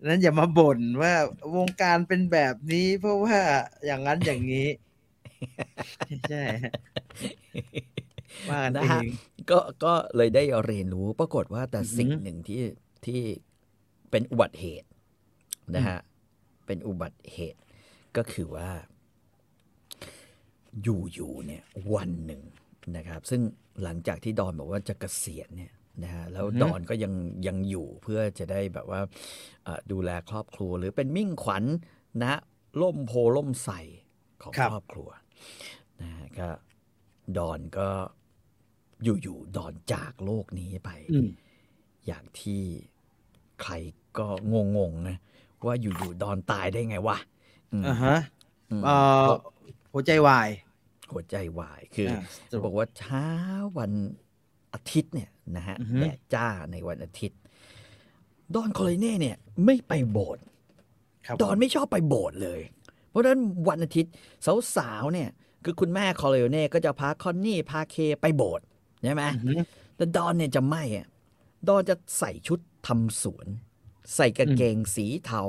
Speaker 2: นั้นอย่ามาบ่นว่าวงการเป็นแบบนี้ เพราะว่าอย่างนั้นอย่างนี้ ใช่ฮะว่ากัน
Speaker 3: นะ
Speaker 2: เอ
Speaker 3: ฮะ
Speaker 2: ง
Speaker 3: ก็ก็เลยได้เรียนรู้ปรากฏว่าแต่
Speaker 2: อือหือ
Speaker 3: สิ่งหนึ่งที่ที่เป็นอุบัติเหตุนะฮะเป็นอุบัติเหตุก็คือว่า อยู่ๆเนี่ย วันหนึ่งนะครับ ซึ่งหลังจากที่ดอนบอกว่าจะเกษียณเนี่ย นะฮะแล้ว
Speaker 2: อือฮึ
Speaker 3: ดอนก็ยังยังอยู่เพื่อจะได้แบบว่าเอ่อดูแลครอบครัว หรือเป็นมิ่งขวัญนะ ล่มโพล่มใสของ
Speaker 2: ครับ
Speaker 3: ครอบครัวนะฮะก็ดอนก็อยู่ๆดอนจากโลกนี้ไป
Speaker 2: อืม
Speaker 3: อย่างที่ใครก็งงๆนะว่าอยู่ๆดอนตายได้ไงวะอืม
Speaker 2: อ่าฮะ
Speaker 3: อืม
Speaker 2: เอ่อหัวใจวาย
Speaker 3: หัวใจวายคืออ
Speaker 2: อ่า
Speaker 3: จะบอกว่าเช้าวัน อาทิตย์เนี่ยนะฮะ
Speaker 2: อือฮึ
Speaker 3: แดดจ้าในวันอาทิตย์ ดอนคอลเน่เนี่ยไม่ไปโบสถ์
Speaker 2: ครับ
Speaker 3: ดอนไม่ชอบไปโบสถ์เลย เพราะฉะนั้นวันอาทิตย์สาวๆเนี่ย คือคุณแม่คอลเลโอเน่ก็จะพาคอนนี่พาเคไปโบสถ์ใช่ไหม
Speaker 2: อือหือ
Speaker 3: แต่ดอนเนี่ยจะไม่อะดอนจะใส่ชุดทำสวน ใส่กางเกงสีเทา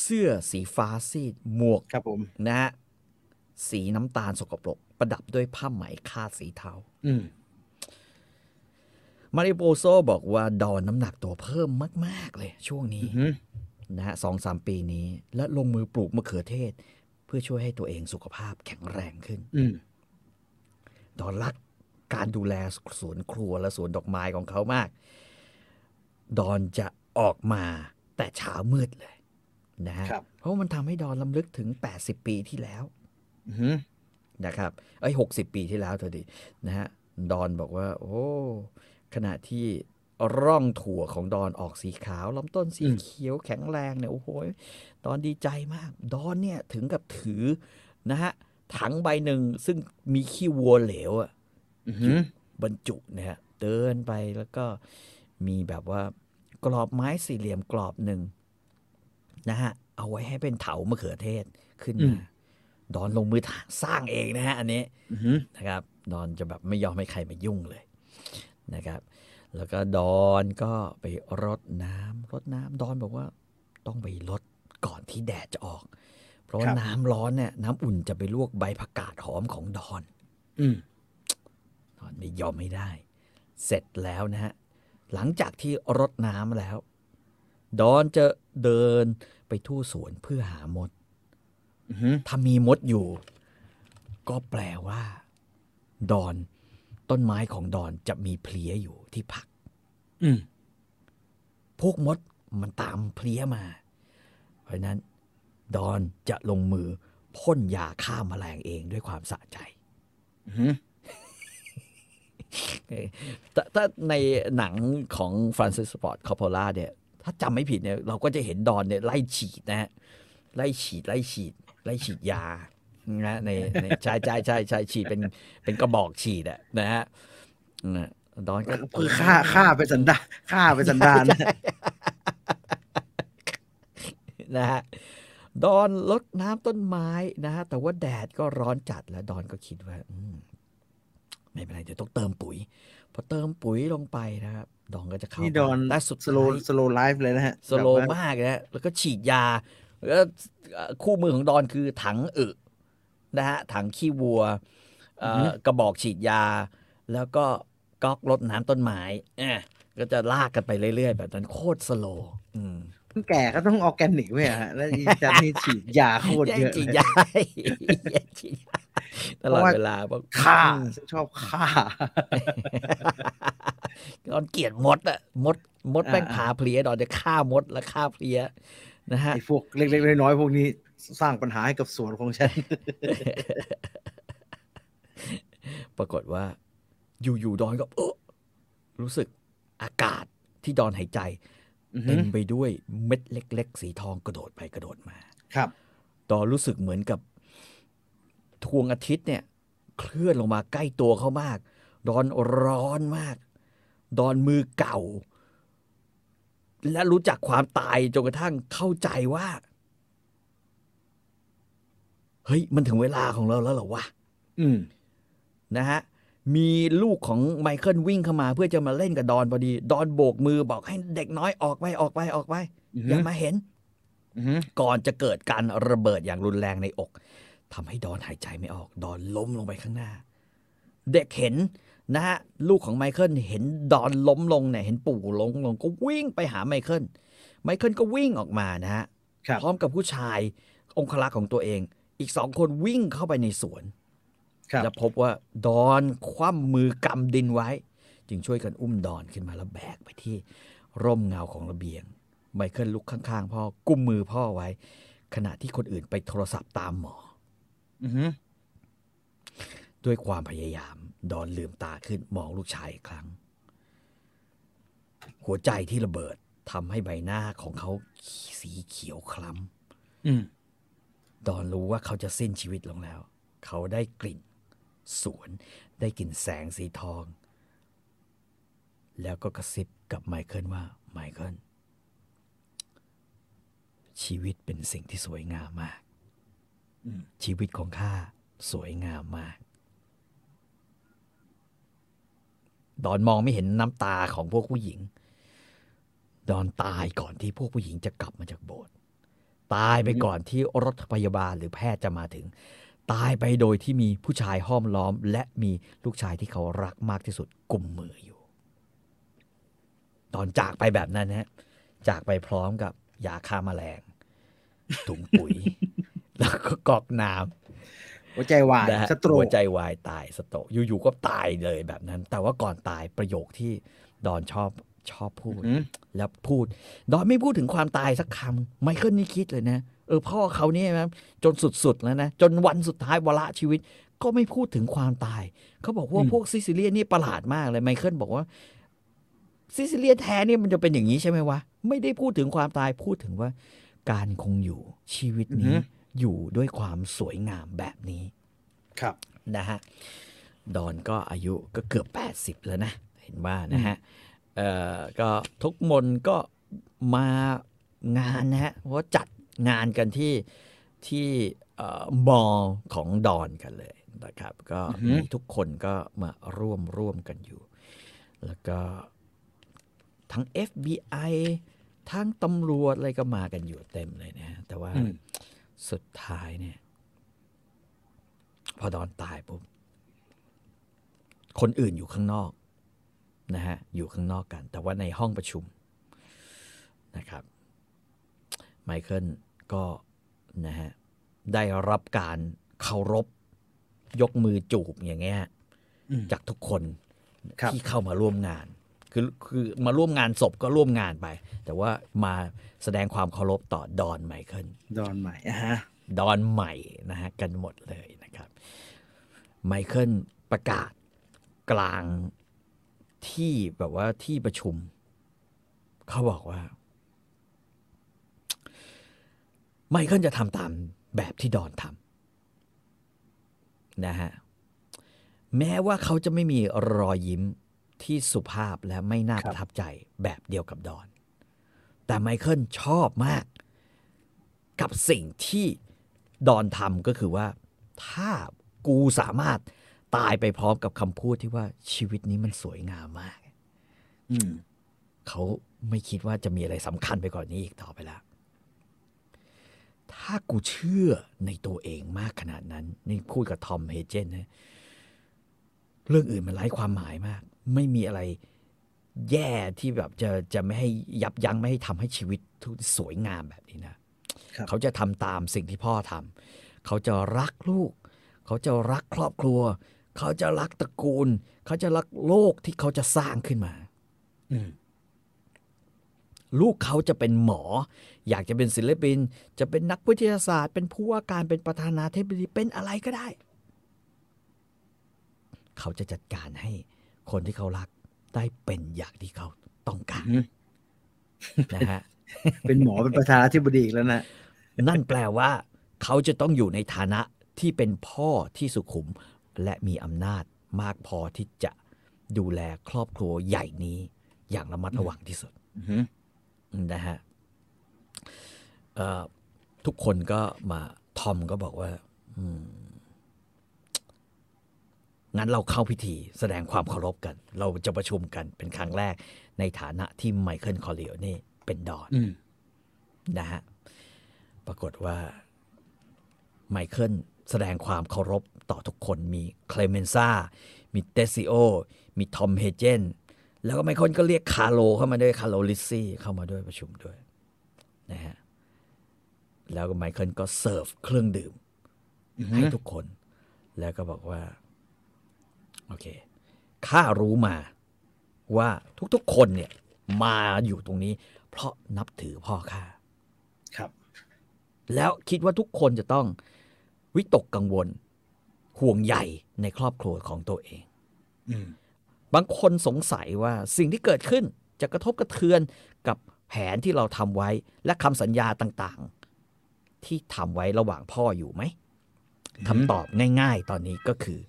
Speaker 3: เสื้อสีฟ้าซีดหมวก
Speaker 2: ครับผม
Speaker 3: นะฮะสีน้ำตาลสกปรก ประดับด้วยผ้าไหมคาดสีเทา
Speaker 2: อื ม
Speaker 3: มาริโปโซบอกว่าดอนน้ำหนักตัวเพิ่มมาก ๆ เลยช่วงนี้
Speaker 2: อือหือ
Speaker 3: นะฮะสองสามปีนี้ และลงมือปลูกมะเขือเทศ เพื่อช่วยให้ตัวเองสุขภาพแข็งแรงขึ้น
Speaker 2: อืม
Speaker 3: ดอนรักการดูแลสวนครัวและสวนดอกไม้ของเขามาก ดอนจะออกมาแต่เช้ามืดเลยนะฮะ
Speaker 2: ครับ
Speaker 3: เพราะมันทำให้ดอนลำลึกถึง 80 ปีที่แล้ว
Speaker 2: อือหือ
Speaker 3: นะครับไอ้หกสิบปีที่แล้วเธอดีนะฮะดอนบอกว่า โอ้ ขณะที่ร่องถั่วของดอนออกสีขาวลำต้นสีเขียวแข็งแรงเนี่ยโอ้โหดอนดีใจมาก ดอนเนี่ยถึงกับถือนะฮะถังใบหนึ่งซึ่งมีขี้วัวเหลวอะ
Speaker 2: อือหือ
Speaker 3: บรรจุนะฮะเดินไปแล้วก็มีแบบว่ากรอบไม้สี่เหลี่ยมกรอบหนึ่งนะฮะเอาไว้ให้เป็นเถามะเขือเทศขึ้น
Speaker 2: อื
Speaker 3: มามดอนลงมือสร้างเองนะฮะอันนี้
Speaker 2: อือหือ
Speaker 3: นะครับ ดอนจะแบบไม่ยอมให้ใครมายุ่งเลย นะครับ แล้วก็ดอนก็ไปรดน้ำรดน้ำดอนบอกว่าต้องไปรดก่อนที่แดดจะออก เพราะว่า
Speaker 2: ครับ
Speaker 3: น้ำร้อนเนี่ยน้ำอุ่นจะไปลวกใบผักกาดหอมของดอน
Speaker 2: อืม
Speaker 3: ดอนไม่ยอมไม่ได้ เสร็จแล้วนะฮะหลังจากที่รดน้ำแล้ว ดอนจะเดินไปทั่วสวนเพื่อหามด
Speaker 2: อือหือ
Speaker 3: ถ้ามีมดอยู่ ก็แปลว่า ดอน ต้นไม้ของดอนจะมีเพลี้ยอยู่ที่ผัก
Speaker 2: อืม
Speaker 3: พวกมดมันตามเพลี้ยมา เพราะฉะนั้น ดอนจะลงมือพ่นยาฆ่าแมลงเองด้วยความสะใจ
Speaker 2: อือหือ
Speaker 3: ถ้าถ้าในหนังของฟรานซิสฟอร์ดคอปโพล่าเนี่ย ถ้าจำไม่ผิดเนี่ย เราก็จะเห็นดอนเนี่ยไล่ฉีดนะฮะ ไล่ฉีด ไล่ฉีด ไล่ฉีดยา นะในในใช่ใช่ใช่ใช่ฉีดเป็นเป็นกระบอกฉีดอะนะฮะนะดอนก็
Speaker 2: คือฆ่าฆ่าเป็นสันดานฆ่าเป็นสันดาน
Speaker 3: นะฮะดอนลดน้ำต้นไม้นะฮะแต่ว่าแดดก็ร้อนจัดแล้ว ดอนก็คิดว่าอืมไม่เป็นไรเดี๋ยวต้องเติมปุ๋ย พอเติมปุ๋ยลงไปนะครับดอนก็จะเข้า
Speaker 2: นี่ดอน
Speaker 3: แต่สุด
Speaker 2: สโล
Speaker 3: ท้าย
Speaker 2: สโลไลฟ์เลยนะฮะ
Speaker 3: สโล
Speaker 2: แบบว่
Speaker 3: มากนะแล้วก็ฉีดยา แล้วเอ่อคู่มือของดอนคือถังอึ นะฮะถังขี้วัวเอ่อกระบอกฉีดยา แล้วก็ก๊อกรดน้ำต้นไม้เอะก็จะลากกันไปเรื่อยๆ แบบนั้นโคตรสโลว์อืม
Speaker 2: แก่ก็ต้องออร์แกนิกไหมอะฮะแล้วอีจันนี่ฉีดยาโคตร
Speaker 3: แย่
Speaker 2: เย
Speaker 3: ง
Speaker 2: อะ
Speaker 3: ฉีด
Speaker 2: เลย
Speaker 3: ยาแย่งฉีดยาตลอดเวลาบอก
Speaker 2: ฆ่า
Speaker 3: อืม
Speaker 2: ฉันชอบฆ่า
Speaker 3: ดอนเกลียดมดอะมดมดแม่ง
Speaker 2: อ่า
Speaker 3: พาเพลียดอนจะฆ่ามดและฆ่าเพลียนะฮะ
Speaker 2: ไอ้พวกเล็กๆน้อยๆพวกนี้ สร้างปัญหาให้กับสวนของฉัน
Speaker 3: ปรากฏว่า อยู่ๆดอนก็เออรู้สึกอากาศที่ดอนหายใจ
Speaker 2: อือฮึ
Speaker 3: เต็มไปด้วยเม็ดเล็ก ๆ สีทองกระโดดไปกระโดดมา
Speaker 2: ครับ
Speaker 3: ดอนรู้สึกเหมือนกับทวงอาทิตย์เนี่ย เคลื่อนลงมาใกล้ตัวเขามาก ดอนร้อนมาก ดอนมือเก่า และรู้จักความตายจนกระทั่งเข้าใจว่า เฮ้ยมันถึงเวลาของเราแล้วเหรอวะ
Speaker 2: อืม
Speaker 3: นะฮะมีลูกของไมเคิลวิ่งเข้ามา เพื่อจะมาเล่นกับดอนพอดี ดอนโบกมือบอกให้เด็กน้อยออกไปออกไปออกไป
Speaker 2: อือฮึ
Speaker 3: อย่ามาเห็น
Speaker 2: อือฮึ
Speaker 3: ก่อนจะเกิดการระเบิดอย่างรุนแรงในอกทำให้ดอนหายใจไม่ออก ดอนล้มลงไปข้างหน้า เด็กเห็นนะฮะลูกของไมเคิลเห็นดอนล้มลงเนี่ยเห็นปู่ล้มลงก็วิ่งไปหาไมเคิลไมเคิลก็วิ่งออกมานะฮะ
Speaker 2: ครับ
Speaker 3: พร้อมกับผู้ชายองคลักษ์ของตัวเอง อีกสองคนวิ่งเข้าไปในสวน
Speaker 2: ครับ
Speaker 3: และพบว่าดอนคว่ำมือกำดินไว้ จึงช่วยกันอุ้มดอนขึ้นมาแล้วแบกไปที่ร่มเงาของระเบียง ไมเคิลลุกข้างๆพ่อกุมมือพ่อไว้ ขณะที่คนอื่นไปโทรศัพท์ตามหมอ
Speaker 2: อือฮึ
Speaker 3: ด้วยความพยายาม ดอนลืมตาขึ้นมองลูกชายอีกครั้ง หัวใจที่ระเบิดทำให้ใบหน้าของเขาสีเขียวคล้ำ
Speaker 2: อืม
Speaker 3: ดอนรู้ว่าเขาจะสิ้นชีวิตลงแล้ว เขาได้กลิ่นสวนได้กลิ่นแสงสีทอง แล้วก็กระซิบกับไมเคิลว่าไมเคิลชีวิตเป็นสิ่งที่สวยงามมากชีวิตของข้าสวยงามมาก ดอนมองไม่เห็นน้ำตาของพวกผู้หญิง ดอนตายก่อนที่พวกผู้หญิงจะกลับมาจากโบสถ์ ตายไปก่อนที่รถพยาบาลหรือแพทย์จะมาถึง ตายไปโดยที่มีผู้ชายห้อมล้อม และมีลูกชายที่เขารักมากที่สุดกุมมืออยู่ ตอนจากไปแบบนั้นนะฮะจากไปพร้อมกับยาฆ่าแมลงถุงปุ๋ย แล้วก็กอกน้ำ
Speaker 2: หัวใจวาย
Speaker 3: นะฮะ
Speaker 2: สโตร
Speaker 3: หัว
Speaker 2: ก
Speaker 3: ใจวายตายสโตรกอยู่ๆก็ตายเลยแบบนั้น แต่ว่าก่อนตายประโยคที่ดอนชอบ ชอบพูด
Speaker 2: อืม
Speaker 3: แล้วพูด ดอนไม่พูดถึงความตายสักคำไมเคิลนี่คิดเลยนะ เออพ่อเขาเนี่ยนะจนสุดๆแล้วนะ จนวันสุดท้ายวาระชีวิต ก็ไม่พูดถึงความตาย เขาบอกว่า
Speaker 2: อืม
Speaker 3: พวก Sicilian นี่ประหลาดมากเลยไมเคิลบอกว่า Sicilian แท้เนี่ยมันจะเป็นอย่างนี้ใช่ไหมวะ ไม่ได้พูดถึงความตายพูดถึงว่า การคงอยู่ชีวิตนี้อยู่ด้วยความสวยงามแบบนี้
Speaker 2: ครับ
Speaker 3: นะฮะดอนก็อายุก็เกือบ 80 แล้วนะ เห็นว่านะฮะ เอ่อก็ทุกมนก็มางานนะฮะเพราะว่าจัดงานกันที่ที่เอ่อมอของดอนกันเลยนะครับ ก็
Speaker 2: อือฮึ
Speaker 3: มีทุกคนก็มาร่วมร่วมกันอยู่ แล้วก็ทั้ง FBI ทั้งตำรวจอะไรก็มากันอยู่เต็มเลยนะ แต่ว่า
Speaker 2: อืม
Speaker 3: สุดท้ายเนี่ย พอดอนตายปุ๊บคนอื่นอยู่ข้างนอก นะฮะอยู่ข้างนอกกัน แต่ว่าในห้องประชุมนะครับไมเคิลก็นะฮะได้รับการเคารพยกมือจูบอย่างเงี้ย
Speaker 2: อืม
Speaker 3: จากทุกคน
Speaker 2: ครับ
Speaker 3: ที่เข้ามาร่วมงาน คือคือมาร่วมงานศพก็ร่วมงานไป แต่ว่ามาแสดงความเคารพต่อดอนไมเคิล
Speaker 2: ดอนใหม่อะฮะ
Speaker 3: ดอนใหม่นะฮะกันหมดเลยนะครับไมเคิลประกาศกลาง ที่แบบว่าที่ประชุม เขาบอกว่า ไมเคิลจะทำตามแบบที่ดอนทำนะฮะ แม้ว่าเขาจะไม่มีรอยยิ้มที่สุภาพและไม่น่าประทับใจแบบเดียวกับดอน แต่ไมเคิลชอบมาก กับสิ่งที่ดอนทำก็คือว่า ถ้ากูสามารถ ตายไปพร้อมกับคำพูดที่ว่าชีวิตนี้มันสวยงามมาก
Speaker 2: อืม
Speaker 3: เขาไม่คิดว่าจะมีอะไรสำคัญไปกว่อนนี้อีกต่อไปแล้ว ถ้ากูเชื่อในตัวเองมากขนาดนั้น นี่พูดกับทอมเฮเจนนะเรื่องอื่นมันไร้ความหมายมาก ไม่มีอะไรแย่ที่แบบจะจะไม่ให้ยับยั้งไม่ให้ทำให้ชีวิตทุกสวยงามแบบนี้นะ
Speaker 2: ครับ
Speaker 3: เขาจะทำตามสิ่งที่พ่อทำเขาจะรักลูก เขาจะรักครอบครัว เขาจะรักตระกูล เขาจะรักโลกที่เขาจะสร้างขึ้นมา
Speaker 2: อืม
Speaker 3: ลูกเขาจะเป็นหมอ อยากจะเป็นศิลปิน จะเป็นนักวิทยาศาสตร์ เป็นผู้ว่าการเป็นประธานาธิบดีเป็นอะไรก็ได้ เขาจะจัดการให้คนที่เขารักได้เป็นอย่างที่เขาต้องการ
Speaker 2: อืม
Speaker 3: นะฮะ
Speaker 2: เป็นหมอเป็นประธานาธิบดีอีกแล้วนะ
Speaker 3: นั่นแปลว่า เขาจะต้องอยู่ในฐานะที่เป็นพ่อที่สุขุม และมีอำนาจมากพอที่จะดูแลครอบครัวใหญ่นี้อย่างระมัดระวังที่สุด
Speaker 2: อือหือ
Speaker 3: นะฮะเอ่อทุกคนก็มาทอมก็บอกว่าอืมงั้นเราเข้าพิธีแสดงความเคารพกัน เราจะประชุมกันเป็นครั้งแรกในฐานะที่ไมเคิลคอร์เลโอนี่เป็นดอน
Speaker 2: อืม
Speaker 3: นะฮะ ปรากฏว่าไมเคิลแสดงความเคารพ ต่อทุกคนมีเคลเมนซ่ามีเตซิโอมีทอมเฮเจนแล้วก็ไมเคิลก็เรียกคาร์โลเข้ามาด้วยคาร์โลลิซซี่เข้ามาด้วยประชุมด้วยนะฮะแล้วก็ไมเคิลก็เสิร์ฟเครื่องดื่ม
Speaker 2: อือหื
Speaker 3: ให้
Speaker 2: อ
Speaker 3: ทุกคน แล้วก็บอกว่า โอเคข้ารู้มาว่าทุกๆคนเนี่ย มาอยู่ตรงนี้ เพราะนับถือพ่อข้า
Speaker 2: ครับ
Speaker 3: แล้วคิดว่าทุกคนจะต้องวิตกกังวล ห่วงใยในครอบครัวของตัวเอง
Speaker 2: อืม
Speaker 3: บางคนสงสัยว่าสิ่งที่เกิดขึ้นจะกระทบกระเทือนกับแผนที่เราทำไว้และคำสัญญาต่างๆ ที่ทำไว้ระหว่างพ่ออยู่ไหมคำตอบง่าย ๆ ตอนนี้ก็คือ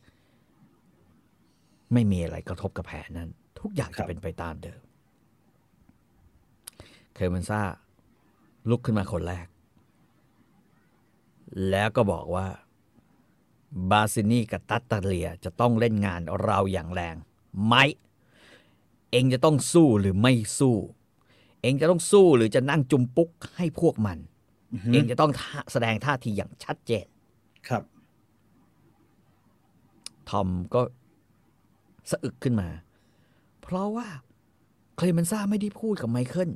Speaker 3: ไม่มีอะไรกระทบกับแผนนั้น ทุกอย่าง
Speaker 2: ครั
Speaker 3: จะ
Speaker 2: บ
Speaker 3: เป็นไปตามเดิม เคลเมนซ่าลุกขึ้นมาคนแรก แล้วก็บอกว่า บาซินีกับตัตตาเลียจะต้องเล่นงานเราอย่างแรงไหมเองจะต้องสู้หรือไม่สู้ เองจะต้องสู้หรือจะนั่งจุมปุ๊กให้พวกมัน
Speaker 2: อือหือ
Speaker 3: เองจะต้องท่าแสดงท่าทีอย่างชัดเจน
Speaker 2: ครับ
Speaker 3: ทอมก็สะอึกขึ้นมา เพราะว่าเคลเมนซ่าไม่ได้พูดกับไมเคิล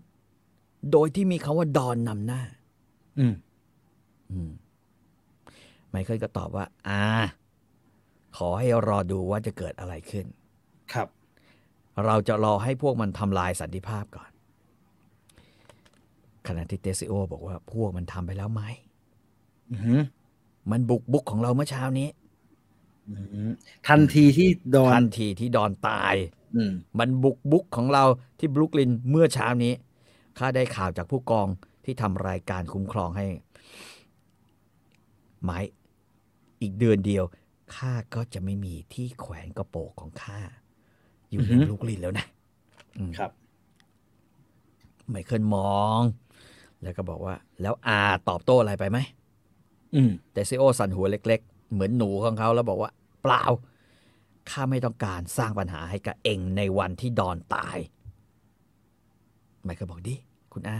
Speaker 3: โดยที่มีคาว่าดอนนำหน้า
Speaker 2: อืม
Speaker 3: อืม ไมเคิลก็ตอบว่า อ่า ขอให้รอดูว่าจะเกิดอะไรขึ้น
Speaker 2: ครับ
Speaker 3: เราจะรอให้พวกมันทำลายสันติภาพก่อน ขณะที่เตซิโอบอกว่าพวกมันทำไปแล้วไหม
Speaker 2: อือหือ
Speaker 3: มันบุกบุกของเราเมื่อเช้านี้
Speaker 2: อืมทันทีที่ดอน
Speaker 3: ทันทีที่ดอนตาย
Speaker 2: อืม
Speaker 3: มันบุกบุกของเราที่บรุกลินเมื่อเช้านี้ข้าได้ข่าวจากผู้กองที่ทำรายการคุ้มครองให้ ไม้ อีกเดือนเดียวข้าก็จะไม่มีที่แขวนกระโปรงของข้าอยู่ในบรุกลินแล้วนะอืม
Speaker 2: ครับ
Speaker 3: ไมเคิลมอง แล้วก็บอกว่า แล้วอาตอบโต้อะไรไปไหม
Speaker 2: อืม
Speaker 3: แต่ซีโอสันหัวเล็ก ๆ เหมือนหนูของเขาแล้วบอกว่า เปล่าข้าไม่ต้องการสร้างปัญหาให้กับเองในวันที่ดอนตายไมเคิลบอกดิ คุคุณอา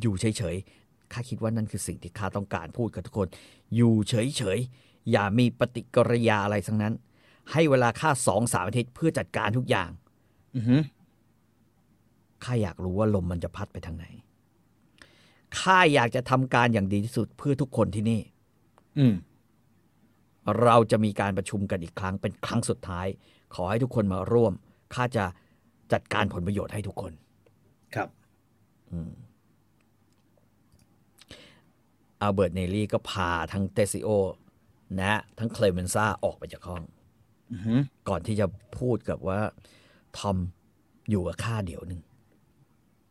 Speaker 3: อยู่เฉยๆ ข้าคิดว่านั่นคือสิ่งที่ข้าต้องการพูดกับทุกคน อยู่เฉยๆ อย่ามีปฏิกิริยาอะไรทั้งนั้น ให้เวลาข้าสองสามอาทิตย์เพื่อจัดการทุกอย่าง
Speaker 2: อือหือ
Speaker 3: ข้าอยากรู้ว่าลมมันจะพัดไปทางไหน ข้าอยากจะทำการอย่างดีที่สุดเพื่อทุกคนที่นี่
Speaker 2: อืม
Speaker 3: เราจะมีการประชุมกันอีกครั้งเป็นครั้งสุดท้าย ขอให้ทุกคนมาร่วม ข้าจะจัดการผลประโยชน์ให้ทุกคน
Speaker 2: ครับ
Speaker 3: อั ลเบิร์ตเนรี่ก็พาทั้งเตซิโอนะทั้งเคลเมนซ่าออกไปจากห้อง
Speaker 2: อือหือ
Speaker 3: ก่อนที่จะพูดกับว่า ทอมอยู่กับข้าเดี๋ยวหนึ่ง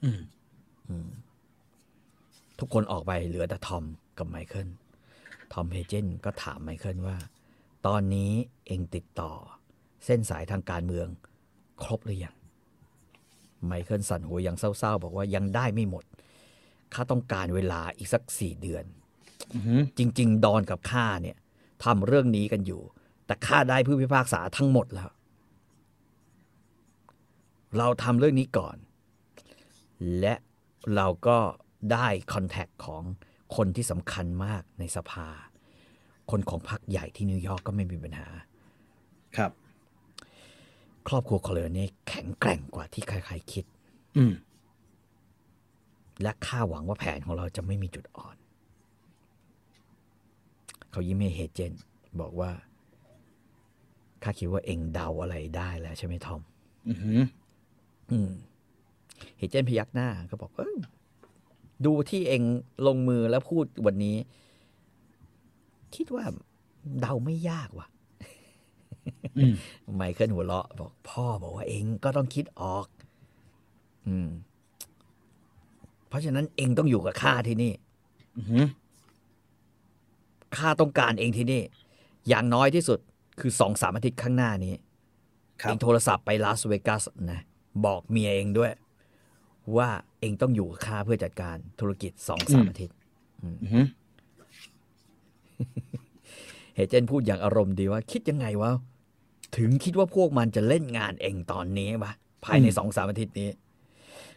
Speaker 2: อืม
Speaker 3: ทุกคนออกไปเหลือแต่ทอมกับไมเคิลทอมเฮเจนก็ถามไมเคิลว่า ตอนนี้เองติดต่อ เส้นสายทางการเมือง ครบหรือยังไมเคิลสั่นหัวอย่างเศร้าๆ บอกว่ายังได้ไม่หมดข้าต้องการเวลาอีกสักสี่เดือน
Speaker 2: อือหือ
Speaker 3: จริง ๆ ดอนกับข้าเนี่ยทำเรื่องนี้กันอยู่ แต่ข้าได้ผู้พิพากษาทั้งหมดแล้ว เราทำเรื่องนี้ก่อน และเราก็ได้คอนแทคของคนที่สำคัญมากในสภา คนของพรรคใหญ่ที่นิวยอร์กก็ไม่มีปัญหา
Speaker 2: ครับ
Speaker 3: ครอบครัวคอเลนี่แข็งแกร่งกว่าที่ใคร ๆ คิด
Speaker 2: อืม
Speaker 3: และข้าหวังว่าแผนของเราจะไม่มีจุดอ่อน เขายิ้มให้เฮเจนบอกว่าข้าคิดว่าเองเดาอะไรได้แล้วใช่ไหมทอม
Speaker 2: อือหือ
Speaker 3: อืมเฮเจนพยักหน้าก็บอกเออดูที่เองลงมือแล้วพูดวันนี้ คิดว่าเดาไม่ยากว่ะ
Speaker 2: อืม
Speaker 3: ไมเคิลหัวเราะบอกพ่อบอกว่าเองก็ต้องคิดออก อืม เพราะฉะนั้นเองต้องอยู่กับข้าที่นี่
Speaker 2: อือหือ
Speaker 3: ข้าต้องการเองที่นี่ อย่างน้อยที่สุดคือสองสามอาทิตย์ข้างหน้านี้
Speaker 2: ครั
Speaker 3: เอบงโทรศัพท์ไปลาสเวกัสนะบอกเมียเองด้วย ว่าเองต้องอยู่กับข้าเพื่อจัดการธุรกิจสองสามอาทิตย์
Speaker 2: อือหือ
Speaker 3: เฮเจนพูดอย่างอารมณ์ดีว่า คิดยังไงวะถึงคิดว่าพวกมันจะเล่นงานเองตอนนี้วะภายในสองสามอาทิตย์นี้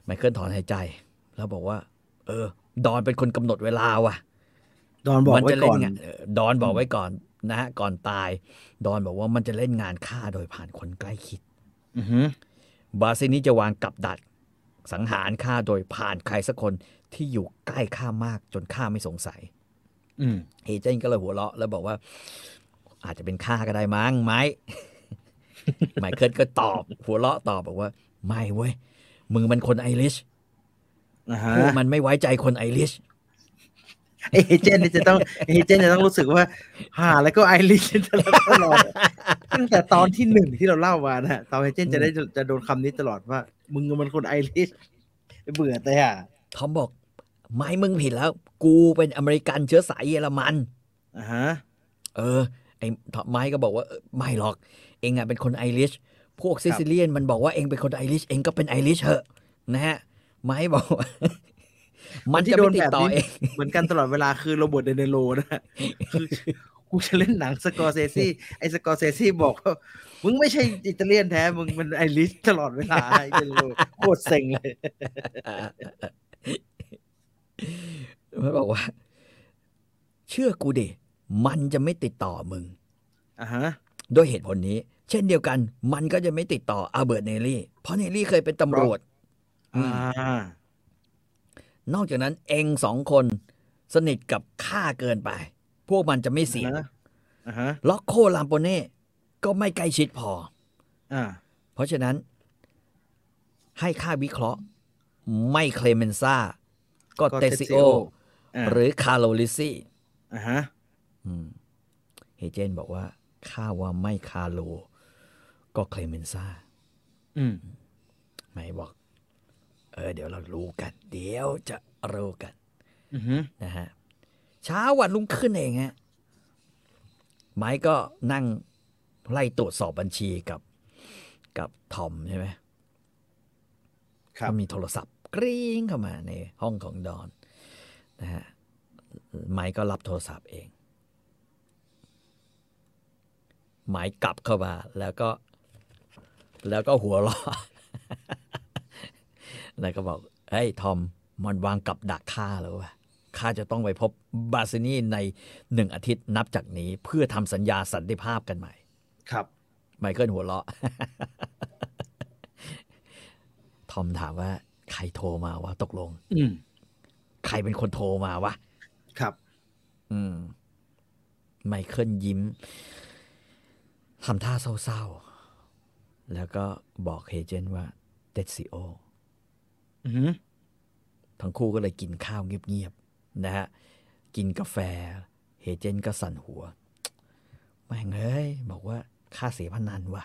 Speaker 3: ไมเคิลถอนหายใจ แล้วบอกว่า เออ ดอนเป็นคนกำหนดเวลาว่ะ
Speaker 2: ดอนบอก
Speaker 3: มั
Speaker 2: ไว้
Speaker 3: จะ
Speaker 2: ก่
Speaker 3: เล่
Speaker 2: อน
Speaker 3: นงานเออดอนบอกไว้ก่อนนะฮะก่อนตาย ดอนบอกว่ามันจะเล่นงานฆ่าโดยผ่านคนใกล้คิด
Speaker 2: อือหือ
Speaker 3: บาซินี้จะวางกับดักสังหารฆ่าโดยผ่านใครสักคนที่อยู่ใกล้ข้ามากจนข้าไม่สงสัย
Speaker 2: อืม
Speaker 3: เฮเจนก็เลยหัวเราะแล้วบอกว่า อาจจะเป็นข้าก็ได้มั้งไหมไมเคิลก็ตอบ หัวเราะตอบบอกว่า ไม่เว้ยมึงมันคนไอริช
Speaker 2: อ่าฮะ
Speaker 3: พวกมันไม่ไว้ใจคนไอริช
Speaker 2: เอเจนต์นี่จะต้องเอเจนต์จะต้องรู้สึกว่าหาแล้วก็ไอริชตลอดตลอดตั้งแต่ตอนที่หนึ่งที่เราเล่ามานะฮะตอนเอเจนต์จะได้จะโดนคำนี้ตลอดว่า มึงมันคนไอริชเบื่อแต่อะ
Speaker 3: ทอมบอก ไม่มึงผิดแล้ว กูเป็นอเมริกันเชื้อสายเยอรมัน
Speaker 2: อ่าฮะ
Speaker 3: เออไอ้ไมค์ก็บอกว่าเออไม่หรอก เอ็งอะเป็นคนไอริชพวก Sicilian มันบอกว่าเอ็งเป็นคนไอริชเอ็งก็เป็นไอริชเหอะนะฮะไมค์บอกว่า มันจะไม่ติดต่อเอง
Speaker 2: เหมือนกันตลอดเวลาคือโรเบิร์ตเดเนโรนะฮะคือกูจะเล่นหนังสกอร์เซซี่ไอ้สกอร์เซซี่บอกว่ามึงไม่ใช่อิตาเลียนแท้ มึงเป็นไอริชตลอดเวลาไอ้เดเนโรโคตรเซ็งเลย
Speaker 3: มันบอกว่า เชื่อกูดิมันจะไม่ติดต่อมึง
Speaker 2: อ่าฮะ
Speaker 3: ด้วยเหตุผลนี้ เช่นเดียวกัน มันก็จะไม่ติดต่ออาเบิร์ตเนลลี่ เพราะเนลลี่เคยเป็นตำรวจอื
Speaker 2: อ่าม
Speaker 3: นอกจากนั้นเอ็งสองคน สนิทกับข้าเกินไป พวกมันจะไม่เสี่ยง
Speaker 2: อ่าฮะ
Speaker 3: ล็อกโคลามโปเน่ก็ไม่ใกล้ชิดพอ
Speaker 2: อ่า
Speaker 3: เพราะฉะนั้น ให้ข้าวิเคราะห์ ไม่เคลเมนซ่า ก็
Speaker 2: ก็
Speaker 3: เตซิโอ
Speaker 2: เตซิโอ อ่า
Speaker 3: หรือคาร์โลลิซี่
Speaker 2: อ่าฮะ
Speaker 3: เฮเจนบอกว่าข้าว่าไม่คาร์โล ก็เคลเมนซ่า
Speaker 2: อืม
Speaker 3: ไม่บอก เออเดี๋ยวเรารู้กัน เดี๋ยวจะรู้กัน
Speaker 2: อือฮึ
Speaker 3: นะฮะเช้าวันรุ่งขึ้นเองฮะไม้ก็นั่งไล่ตรวจสอบบัญชีกับกับทอมใช่ไหม
Speaker 2: ครับ
Speaker 3: ก็มีโทรศัพท์กริ้งเข้ามาในห้องของดอนนะฮะไม้ก็รับโทรศัพท์เองไม้กลับเข้ามาแล้วก็ แล้วก็หัวเราะ แล้วก็บอกเฮ้ยทอมมันวางกับดักฆ่าแล้ววะข้าจะต้องไปพบบาซินีในหนึ่งอาทิตย์นับจากนี้ เพื่อทำสัญญาสันติภาพกันใหม่
Speaker 2: ครับ
Speaker 3: ไมเคิลหัวเราะ ทอมถามว่า ใครโทรมาวะตกลง
Speaker 2: อืม
Speaker 3: ใครเป็นคนโทรมาวะ
Speaker 2: ครับ
Speaker 3: อืม ไมเคิลยิ้มทำท่าเศร้าๆ แล้วก็บอกเฮเจนว่าเตซิโอ
Speaker 2: อือหือ
Speaker 3: ทั้งคู่ก็เลยกินข้าวเงียบๆนะฮะกินกาแฟ เฮเจนก็สั่นหัว แม่งเอ้ยบอกว่าข้าเสียพนันว่ะ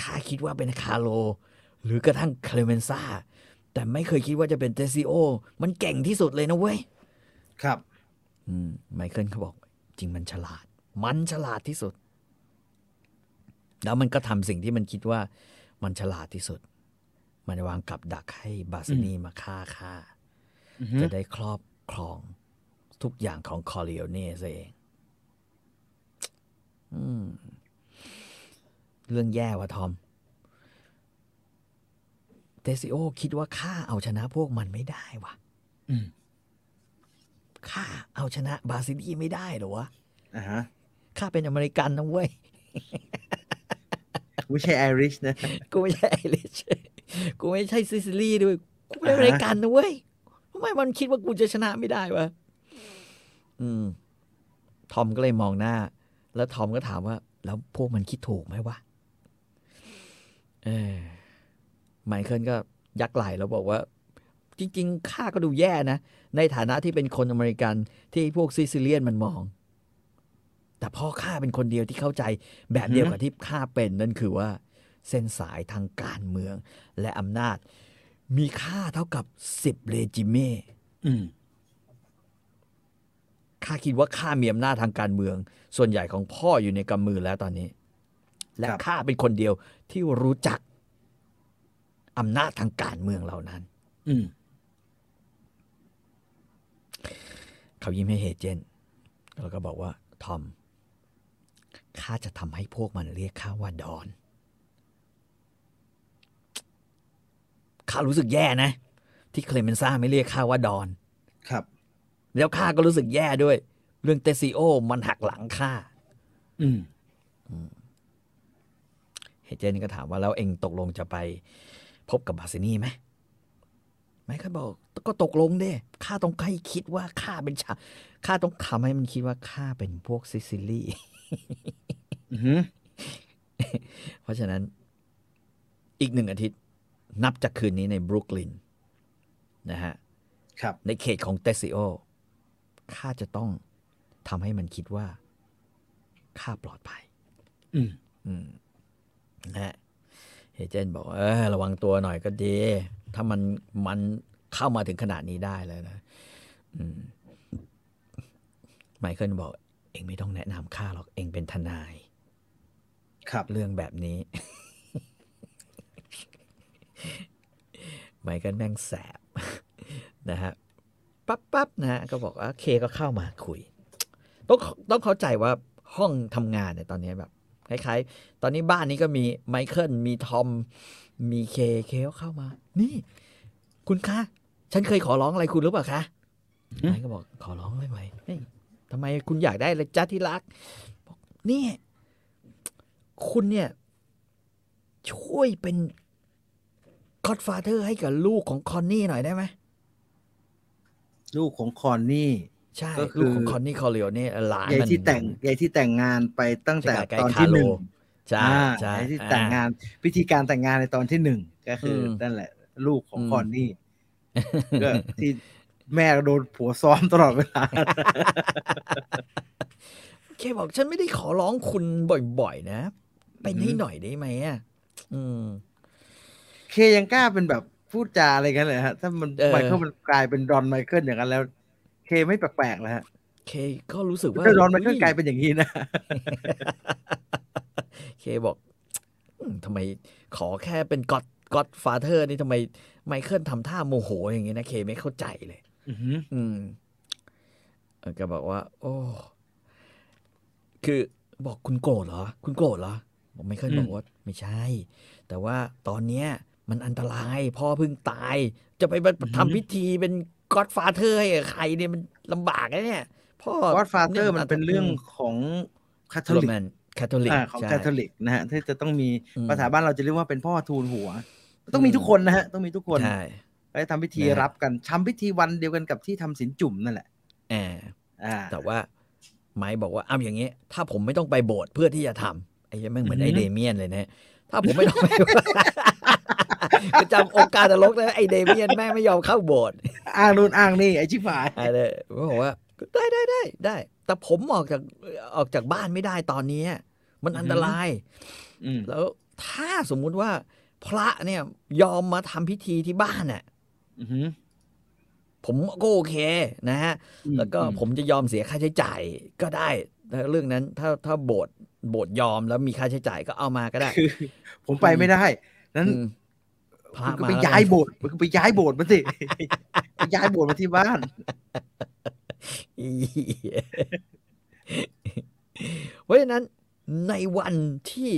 Speaker 3: ข้าคิดว่าเป็นคาโล หรือกระทั่งคเลเมนซ่า แต่ไม่เคยคิดว่าจะเป็นเตซิโอ มันเก่งที่สุดเลยนะเว้ย
Speaker 2: ครับ
Speaker 3: อืมไมเคิลเขาบอก จริงมันฉลาด มันฉลาดที่สุด แล้วมันก็ทำสิ่งที่มันคิดว่ามันฉลาดที่สุด มันวางกับดักให้บาซินีมาฆ่าฆ่า
Speaker 2: อือหือ
Speaker 3: จะได้ครอบครองทุกอย่างของคอริโอเน่ซะเองอืมเรื่องแย่ว่ะทอมเตซิโอคิดว่าข้าเอาชนะพวกมันไม่ได้วะ
Speaker 2: อืม
Speaker 3: ข้าเอาชนะบาซินีไม่ได้เหรอวะ
Speaker 2: อ่าฮะ
Speaker 3: ข้าเป็นอเมริกันนะเว้ย
Speaker 2: ไม่ใช่ไอริชนะ
Speaker 3: กูไม่ใช่ไอริช กูไม่ใช่ซิซิลีด้วย กูเป็นอเมริกันนะเว้ยทำไมมันคิดว่ากูจะชนะไม่ได้วะ อืม ทอมก็เลยมองหน้า แล้วทอมก็ถามว่า แล้วพวกมันคิดถูกไหมวะ เออไมเคิลก็ยักไหล่แล้วบอกว่า จริง ๆ ข้าก็ดูแย่นะ ในฐานะที่เป็นคนอเมริกันที่พวกซิซิเลียนมันมอง แต่พ่อข้าเป็นคนเดียวที่เข้าใจแบบเดียวกับที่ข้าเป็นนั่นคือว่า เส้นสายทางการเมือง และอำนาจ มีค่าเท่ากับสิบเลจิเม่
Speaker 2: อืม
Speaker 3: ข้าคิดว่าข้ามีอำนาจทางการเมือง ส่วนใหญ่ของพ่ออยู่ในกำมือแล้วตอนนี้ และ
Speaker 2: ครับ
Speaker 3: ข้าเป็นคนเดียวที่รู้จักอำนาจทางการเมืองเหล่านั้น
Speaker 2: อืม
Speaker 3: เขายิ้มให้เฮเจนแล้วก็บอกว่าทอมข้าจะทำให้พวกมันเรียกข้าว่าดอน ข้ารู้สึกแย่นะ ที่เคลเมนซ่าไม่เรียกข้าว่าดอน
Speaker 2: ครับ
Speaker 3: แล้วข้าก็รู้สึกแย่ด้วย เรื่องเตซิโอ มันหักหลังข้า
Speaker 2: อืม
Speaker 3: เฮเจนก็ถามว่าแล้วเอ็งตกลงจะไปพบกับบาซินี่ไหมไม่เขาบอก ก็ตกลงเด้ข้าต้องให้คิดว่าข้าเป็นชาข้าต้องทำให้มันคิดว่าข้าเป็นพวกซิซิลี
Speaker 2: อือหือ
Speaker 3: เพราะฉะนั้น อีกหนึ่งอาทิตย์ นับจากคืนนี้ในบรุกลินนะฮะ
Speaker 2: ครับ
Speaker 3: ในเขตของเตซิโอข้าจะต้องทำให้มันคิดว่าข้าปลอดภัย
Speaker 2: อืม
Speaker 3: อืมนะฮะเฮเจนบอกว่าเออระวังตัวหน่อยก็ดี ถ้ามันมันเข้ามาถึงขนาดนี้ได้เลยนะอืมไมเคิลบอก เองไม่ต้องแนะนำข้าหรอก เองเป็นทนาย
Speaker 2: ครับ
Speaker 3: เรื่องแบบนี้ ไมเคิลแม่งแสบนะฮะปั๊บปั๊บนะฮะก็บอกว่าเคก็เข้ามาคุย ต้องต้องเข้าใจว่าห้องทำงานเนี่ยตอนนี้แบบคล้ายๆ ตอนนี้บ้านนี้ก็มีไมเคิลมีทอม มีเคเคก็เข้ามา นี่ คุณคะ ฉันเคยขอร้องอะไรคุณหรือเปล่าคะ
Speaker 2: อืม
Speaker 3: ไมค์ก็บอกขอร้องได้ไหมเฮ้ยทำไมคุณอยากได้เลยจ้าที่รักบอกนี่ คุณเนี่ย ช่วยเป็น godfather ให้กับลูกของคอนนี่หน่อยได้ไหม
Speaker 2: ลูกของคอนนี่
Speaker 3: ใช่
Speaker 2: ก็คือ
Speaker 3: ลูกของคอนนี่คอริโอเนี่ยหลาน
Speaker 2: ยาย
Speaker 3: มัน
Speaker 2: ที่แต่งยายที่แต่งงานไปตั้งแต่
Speaker 3: ใช่
Speaker 2: ตอนที่
Speaker 3: ใกล้ๆ
Speaker 2: หนึ่ง
Speaker 3: คาโลใช่
Speaker 2: อ่า
Speaker 3: ใช่
Speaker 2: ยายที่แต่งงานพิธีการแต่งงานในตอนที่หนึ่งก็คืออ
Speaker 3: ม
Speaker 2: นั่นแหละ ลูกของ
Speaker 3: อืม
Speaker 2: คอนนี่ก็ที่แม่โดนผัวซ้อมตลอดเวลา
Speaker 3: เคบอกฉันไม่ได้ขอร้องคุณบ่อยๆนะ ไป
Speaker 2: อื
Speaker 3: นี่
Speaker 2: ม
Speaker 3: หน่อยได้ไหมอะอืม
Speaker 2: เคยังกล้าเป็นแบบพูดจาอะไรกันเลยฮะ ถ้ามัน
Speaker 3: เออ
Speaker 2: ไมเคิลมันกลายเป็นดอนไมเคิลอย่างนั้นแล้ว เคไม่แปลกๆแล้วฮะ
Speaker 3: เคก็รู้สึกว่า
Speaker 2: ถ้าดอนไมเคิล
Speaker 3: ฮ้
Speaker 2: กลายเป็นอย่างนี้นะ
Speaker 3: เคบอกอืมทำไมขอแค่เป็นก็อดก็อดฟาเธอร์นี่ทำไมไมเคิลทำท่าโมโหอย่างงี้นะ เคไม่เข้าใจเลย
Speaker 2: อือหือ
Speaker 3: อืมเออก็บอกว่า โอ้ คือบอกคุณโกรธเหรอ คุณโกรธเหรอบอกไมเคิลบอกว่าไม่ใช่ แต่ว่าตอนเนี้ย มันอันตรายพ่อเพิ่งตาย จะไปทำพิธีเป็นก็อดฟาเธอร์ให้กับใครเนี่ยมันลำบากนะเนี่ยพ่อ
Speaker 2: ก็อดฟาเตอร์มันเป็นเรื่องของคาทอ
Speaker 3: โร
Speaker 2: ลิก
Speaker 3: แมนคาทอลิก
Speaker 2: อ่าของคาทอลิกนะฮะที่จะต้องมี
Speaker 3: อืม
Speaker 2: ภาษาบ้านเราจะเรียกว่าเป็นพ่อทูลหัว ต้องมีทุกคนนะฮะต้องมีทุกคน
Speaker 3: ใช่
Speaker 2: ไปทำพิธี
Speaker 3: นะฮะ
Speaker 2: รับกันทำพิธีวันเดียวกันกับที่ทำสินจุ่มนั่นแหละ
Speaker 3: แอบ
Speaker 2: อ่า
Speaker 3: แต่ว่าไม้บอกว่าอ้าวอย่างเงี้ยถ้าผมไม่ต้องไปโบสถ์เพื่อที่จะทำไอ้ยังไม่งเหมือนไอ
Speaker 2: อือฮึ
Speaker 3: เดเมียนเลยนะถ้าผมไม่ต้องไป ประจำองค์การตลกนะไอเดเมียนแม่งไม่ยอมเข้าโบสถ์
Speaker 2: อ้างนู่นอ้างนี่ไอ้ชิบหาย
Speaker 3: อะไรผมบอกว่าได้ได้ได้ได้ แต่ผมออกจากออกจากบ้านไม่ได้ตอนนี้ มันอันตราย
Speaker 2: อืม
Speaker 3: แล้วถ้าสมมุติว่า พระเนี่ยยอมมาทำพิธีที่บ้านน่ะ
Speaker 2: อือหือ
Speaker 3: ผมก็โอเคนะฮะ
Speaker 2: อืม
Speaker 3: แล้วก็
Speaker 2: อืม
Speaker 3: ผมจะยอมเสียค่าใช้จ่ายก็ได้แต่เรื่องนั้นถ้าถ้าโบสถ์โบสถ์ยอมแล้วมีค่าใช้จ่ายก็เอามาก็ได้
Speaker 2: คือ ผมไปไม่ได้ นั้น
Speaker 3: อืม พระ
Speaker 2: คุณก็
Speaker 3: มา
Speaker 2: ไป
Speaker 3: แล้ว
Speaker 2: ย้ายโบสถ์คุณก็ไปย้ายโบสถ์มาสิไปย้ายโบสถ์มาที่บ้าน
Speaker 3: อีเพราะฉะนั้นในวันที่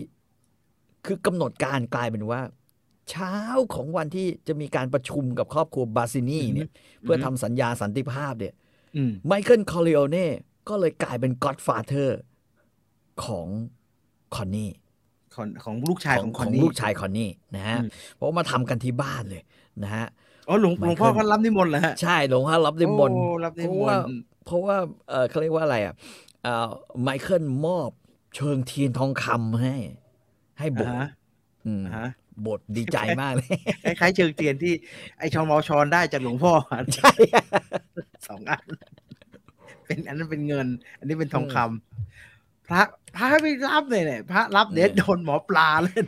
Speaker 3: คือกำหนดการกลายเป็นว่า เช้าของวันที่จะมีการประชุมกับครอบครัวบาซินีเนี่ย เพื่อทำสัญญาสันติภาพเนี่ย
Speaker 2: อืม
Speaker 3: ไมเคิลคอริโอเน่ก็เลยกลายเป็น Godfatherของคอนนี่
Speaker 2: ของของลูกชายของค
Speaker 3: ข
Speaker 2: น
Speaker 3: อง
Speaker 2: นี้
Speaker 3: ลูกชายคอนนี่นะฮะ
Speaker 2: อืม
Speaker 3: เพราะว่ามาทำกันที่บ้านเลยนะฮะ
Speaker 2: อ๋อหลวงหลวงพ่อเขารับนิมนต์เหรอฮะ
Speaker 3: ใช่หลวงพ่อรับนิมนต์
Speaker 2: โอ้รับนิ
Speaker 3: เพ
Speaker 2: ม
Speaker 3: ราะว่า
Speaker 2: นต์
Speaker 3: เพราะว่าเออเขาเรียกว่าอะไรอะเอ่อไมเคิลมอบเชิงเทียนทองคำให้ ให้โบ
Speaker 2: อ่า
Speaker 3: สถ์
Speaker 2: ฮะ
Speaker 3: อืม
Speaker 2: อ่าฮะ
Speaker 3: โบสถ์ดีใจมากเลย
Speaker 2: คล้ายๆเชิงเทียนที่ไอชอนมอชอนได้จากหลวงพ่อ
Speaker 3: ใช่
Speaker 2: สองอันเป็นอันนั้นเป็นเงิน อันนี้เป็นทองคำพระ พระไม่รับเลยเนี่ยพระรับเดี๋ยวโดนหมอปลาเล่น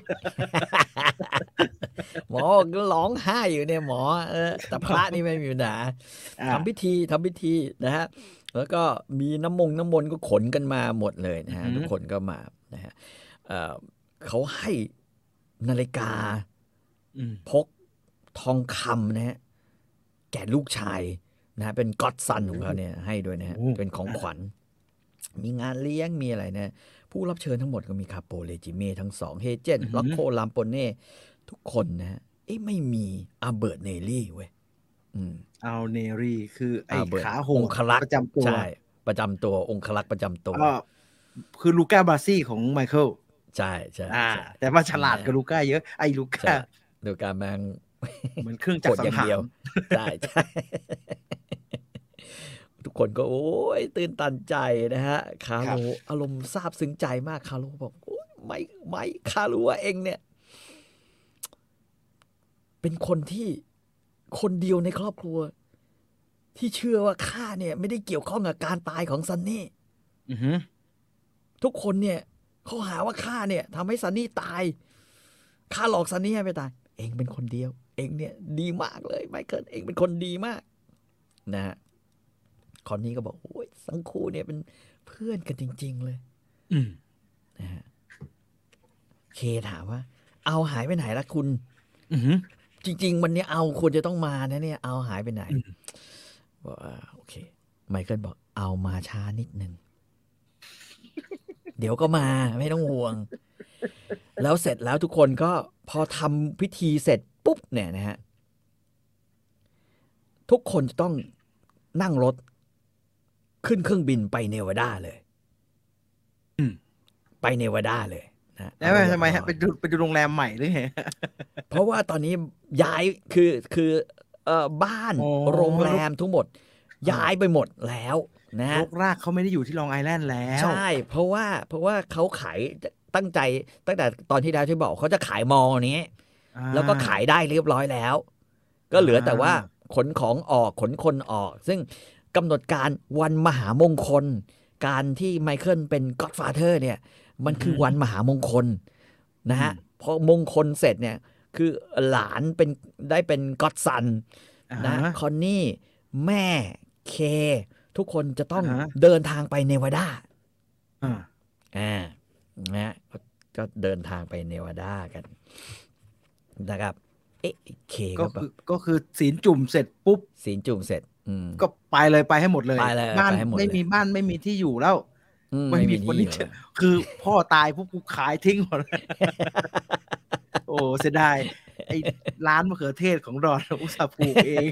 Speaker 3: หมอก็ร้องไห้อยู่เนี่ยหมอ เออ แต่พระนี่ไม่มีปัญหา
Speaker 2: อ่า
Speaker 3: ทำพิธีทำพิธีนะฮะแล้วก็มีน้ำมงน้ำมนต์ก็ขนกันมาหมดเลยนะฮะ
Speaker 2: อือฮึ
Speaker 3: ทุกคนก็มานะฮะเอ่อเขาให้นาฬิกา
Speaker 2: อืม
Speaker 3: พกทองคำนะฮะแก่ลูกชายนะฮะเป็น godson ของเขาเนี่ยให้ด้วยนะฮะ
Speaker 2: โอ้
Speaker 3: เป็นของขวัญ มีงานเลี้ยงมีอะไรนะ ผู้รับเชิญทั้งหมดก็มี caporegime ทั้งสองเฮเจนล็อกโคลามโปเน่ทุกคนนะฮะเอ๊ะไม่มีอาเบิร์ตเนลลี่เว้ยอืม
Speaker 2: เอาเนรีคือไอ้
Speaker 3: อาเบิร์ต
Speaker 2: ขาโห
Speaker 3: องครักษ์
Speaker 2: ประจำตัว
Speaker 3: ใช่ประจำตัวองครักษ์ประจำตัว
Speaker 2: ก็คือลูก้าบาซี่ของไมเคิล
Speaker 3: ใช่ใช่
Speaker 2: อ่า
Speaker 3: ใช่
Speaker 2: แต่ว่าฉลาดกับลูก้าเยอะไอ้ลู
Speaker 3: ใช่
Speaker 2: ก้า
Speaker 3: ดูการแมง
Speaker 2: เหมือนเครื่องจั
Speaker 3: ก
Speaker 2: ก
Speaker 3: ด
Speaker 2: รสั
Speaker 3: องย่าง
Speaker 2: หา
Speaker 3: เดียว
Speaker 2: ร
Speaker 3: ใช่ใช่ ทุกคนก็โอ้ยตื่นตันใจนะฮะคาโรอารมณ์ซาบซึ้งใจมากคาโรบอกโอ้ยไม่ไม่คาโรว่าเองเนี่ย เป็นคนที่คนเดียวในครอบครัว ที่เชื่อว่าข้าเนี่ย ไม่ได้เกี่ยวข้องกับการตายของซันนี่
Speaker 2: อือหือ
Speaker 3: ทุกคนเนี่ยเขาหาว่าข้าเนี่ยทำให้ซันนี่ตายข้าหลอกซันนี่ให้ไปตาย เองเป็นคนเดียว เองเนี่ย ดีมากเลย ไมเคิลเองเป็นคนดีมาก นะฮะ คอนนี้ก็บอกโอ้ยสังคู่เนี่ยเป็นเพื่อนกันจริง ๆ เลย
Speaker 2: อืม
Speaker 3: นะฮะเคถามว่า เอาหายไปไหนละคุณ
Speaker 2: อือหือ
Speaker 3: จริง ๆ วันนี้เอาควรจะต้องมานะเนี่ย เอาหายไปไหน
Speaker 2: อืม
Speaker 3: บอกว่าโอเค ไมเคิลบอกเอามาช้านิดนึง เดี๋ยวก็มาไม่ต้องห่วง แล้วเสร็จแล้วทุกคนก็พอทำพิธีเสร็จปุ๊บเนี่ยนะฮะทุกคนจะต้องนั่งรถ ขึ้นเครื่องบินไปเนวาดาเลย
Speaker 2: อืม
Speaker 3: ไปเนวาดาเลยนะ
Speaker 2: แล้วทำไมฮะไปดูไปดูโรงแรมใหม่หรือไง
Speaker 3: เพราะว่าตอนนี้ย้ายคือคือเอ่อบ้าน
Speaker 2: อ๋อ
Speaker 3: โรงแรมทั้งหมด ย้ายไปหมดแล้วนะฮะ
Speaker 2: รกรากเขาไม่ได้อยู่ที่ลองไอแลนด์แล้ว
Speaker 3: ใช่ เพราะว่าเพราะว่าเขาขายตั้งใจตั้งแต่ตอนที่แล้วที่บอกเขาจะขายมอลล์นี้
Speaker 2: อ่า
Speaker 3: แล้วก็ขายได้เรียบร้อยแล้ว ก็เหลือแต่ว่า
Speaker 2: อ่
Speaker 3: ขนของออกขนคนออก ซึ่ง กำหนดการวันมหามงคล การที่ไมเคิลเป็นก็ d ดฟาเธอร์เนี่ย มันคือวันมหามงคลนะฮะพอมงคลเสร็จเนี่ย คือหลานเป็นได้เป็นก็ d ซัน
Speaker 2: อ่า
Speaker 3: นะ
Speaker 2: ฮะ
Speaker 3: คอนนี่แม่เค ทุกคนจะต้อง
Speaker 2: อ่าฮะ
Speaker 3: เดินทางไปเนวาดา
Speaker 2: อ่า
Speaker 3: อ่านะฮะก็ก็เดินทางไปเนวาดากัน นะครับ เอ๊ะเค
Speaker 2: ก็
Speaker 3: ก็แบ
Speaker 2: คือบก็คือศีลจุ่มเสร็จปุ๊บ
Speaker 3: ศีลจุ่มเสร็จอืม
Speaker 2: ก็ไปเลยไปให้หมดเลย
Speaker 3: ไปเลย
Speaker 2: บ้าน
Speaker 3: ไปให้หมดเลย
Speaker 2: ไม่มีบ้านไม่มีที่อยู่แล้ว
Speaker 3: อื
Speaker 2: ไม่มีคนที่
Speaker 3: ที่
Speaker 2: จะคือพ่อตายปุ๊บกูขายทิ้งหมดเลยโอ้เสียดายอ้ร้านมะเขือเทศของรอนอุตสาห์ปลูกเอง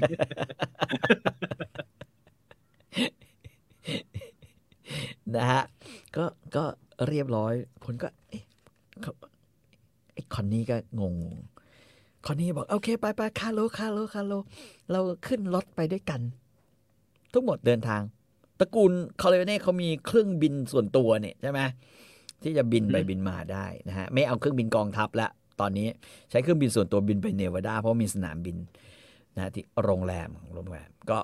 Speaker 3: นะฮะ ก็ก็เรียบร้อย คนก็เอ๊ะเขาไอ้คอนนี่ก็งงคอนนี่บอก โอเค ไปไปคาร์โลคาร์โลคาร์โล เราขึ้นรถไปด้วยกัน ทุกหมดเดินทางตระกูลคอริโอเน่เขามีเครื่องบินส่วนตัวเนี่ยใช่ไหมที่จะบินไปบินมาได้นะฮะไม่เอาเครื่องบินกองทัพละตอนนี้ใช้เครื่องบินส่วนตัวบินไปเนวาดาเพราะมีสนามบินนะที่โรงแรมของโรงแรมก็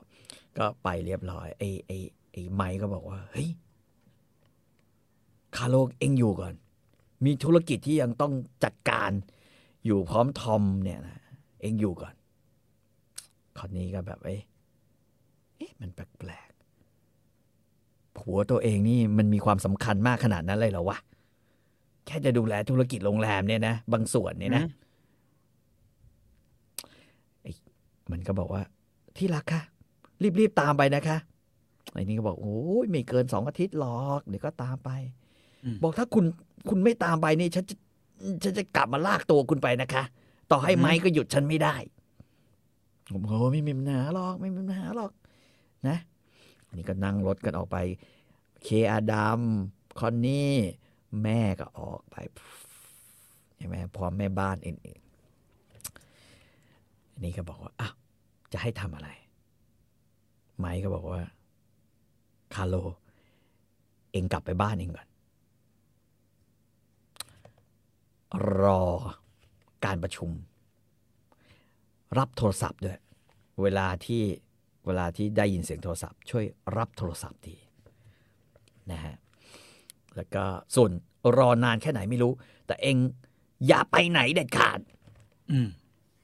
Speaker 3: ก็ไปเรียบร้อยไอ้ไอ้ไอ้ไมค์ก็บอกว่าเฮ้ยคาร์โลเอ็งอยู่ก่อน มีธุรกิจที่ยังต้องจัดการอยู่พร้อมทอมเนี่ยนะเองอยู่ก่อนคนนี้ก็แบบเอ๊ะเอ๊ะ มันแปลกๆผัวตัวเองนี่มันมีความสำคัญมากขนาดนั้นเลยเหรอวะ แค่จะดูแลธุรกิจโรงแรมเนี่ยนะ บางส่วนเนี่ยนะมันก็บอกว่า ที่รักค่ะ รีบๆตามไปนะคะไอ้นี่ก็บอกโอ้ยไม่เกินสองอาทิตย์หรอกเดี๋ยวก็ตามไป
Speaker 2: อืม
Speaker 3: บอกถ้าคุณคุณไม่ตามไปนี่ฉันจะฉันจะกลับมาลากตัวคุณไปนะคะ ต่อให้ไม้ก็หยุดฉันไม่ได้ผมบอกโอ้ไม่มีปัญหาหรอกไม่มีปัญหาหรอก นะอันนี้ก็นั่งรถกันออกไป เคอาดัมคอนนี่แม่ก็ออกไปใช่ไหมพร้อมแม่บ้านอื่นๆอันนี้ก็บอกว่าอ้าวจะให้ทำอะไร ไมค์ก็บอกว่า คาร์โล เองกลับไปบ้านเองก่อน รอการประชุม รับโทรศัพท์ด้วย เวลาที่ เวลาที่ได้ยินเสียงโทรศัพท์ ช่วยรับโทรศัพท์ทีนะฮะแล้วก็ส่วนรอนานแค่ไหนไม่รู้ แต่เองอย่าไปไหนเด็ดขาด
Speaker 2: อืม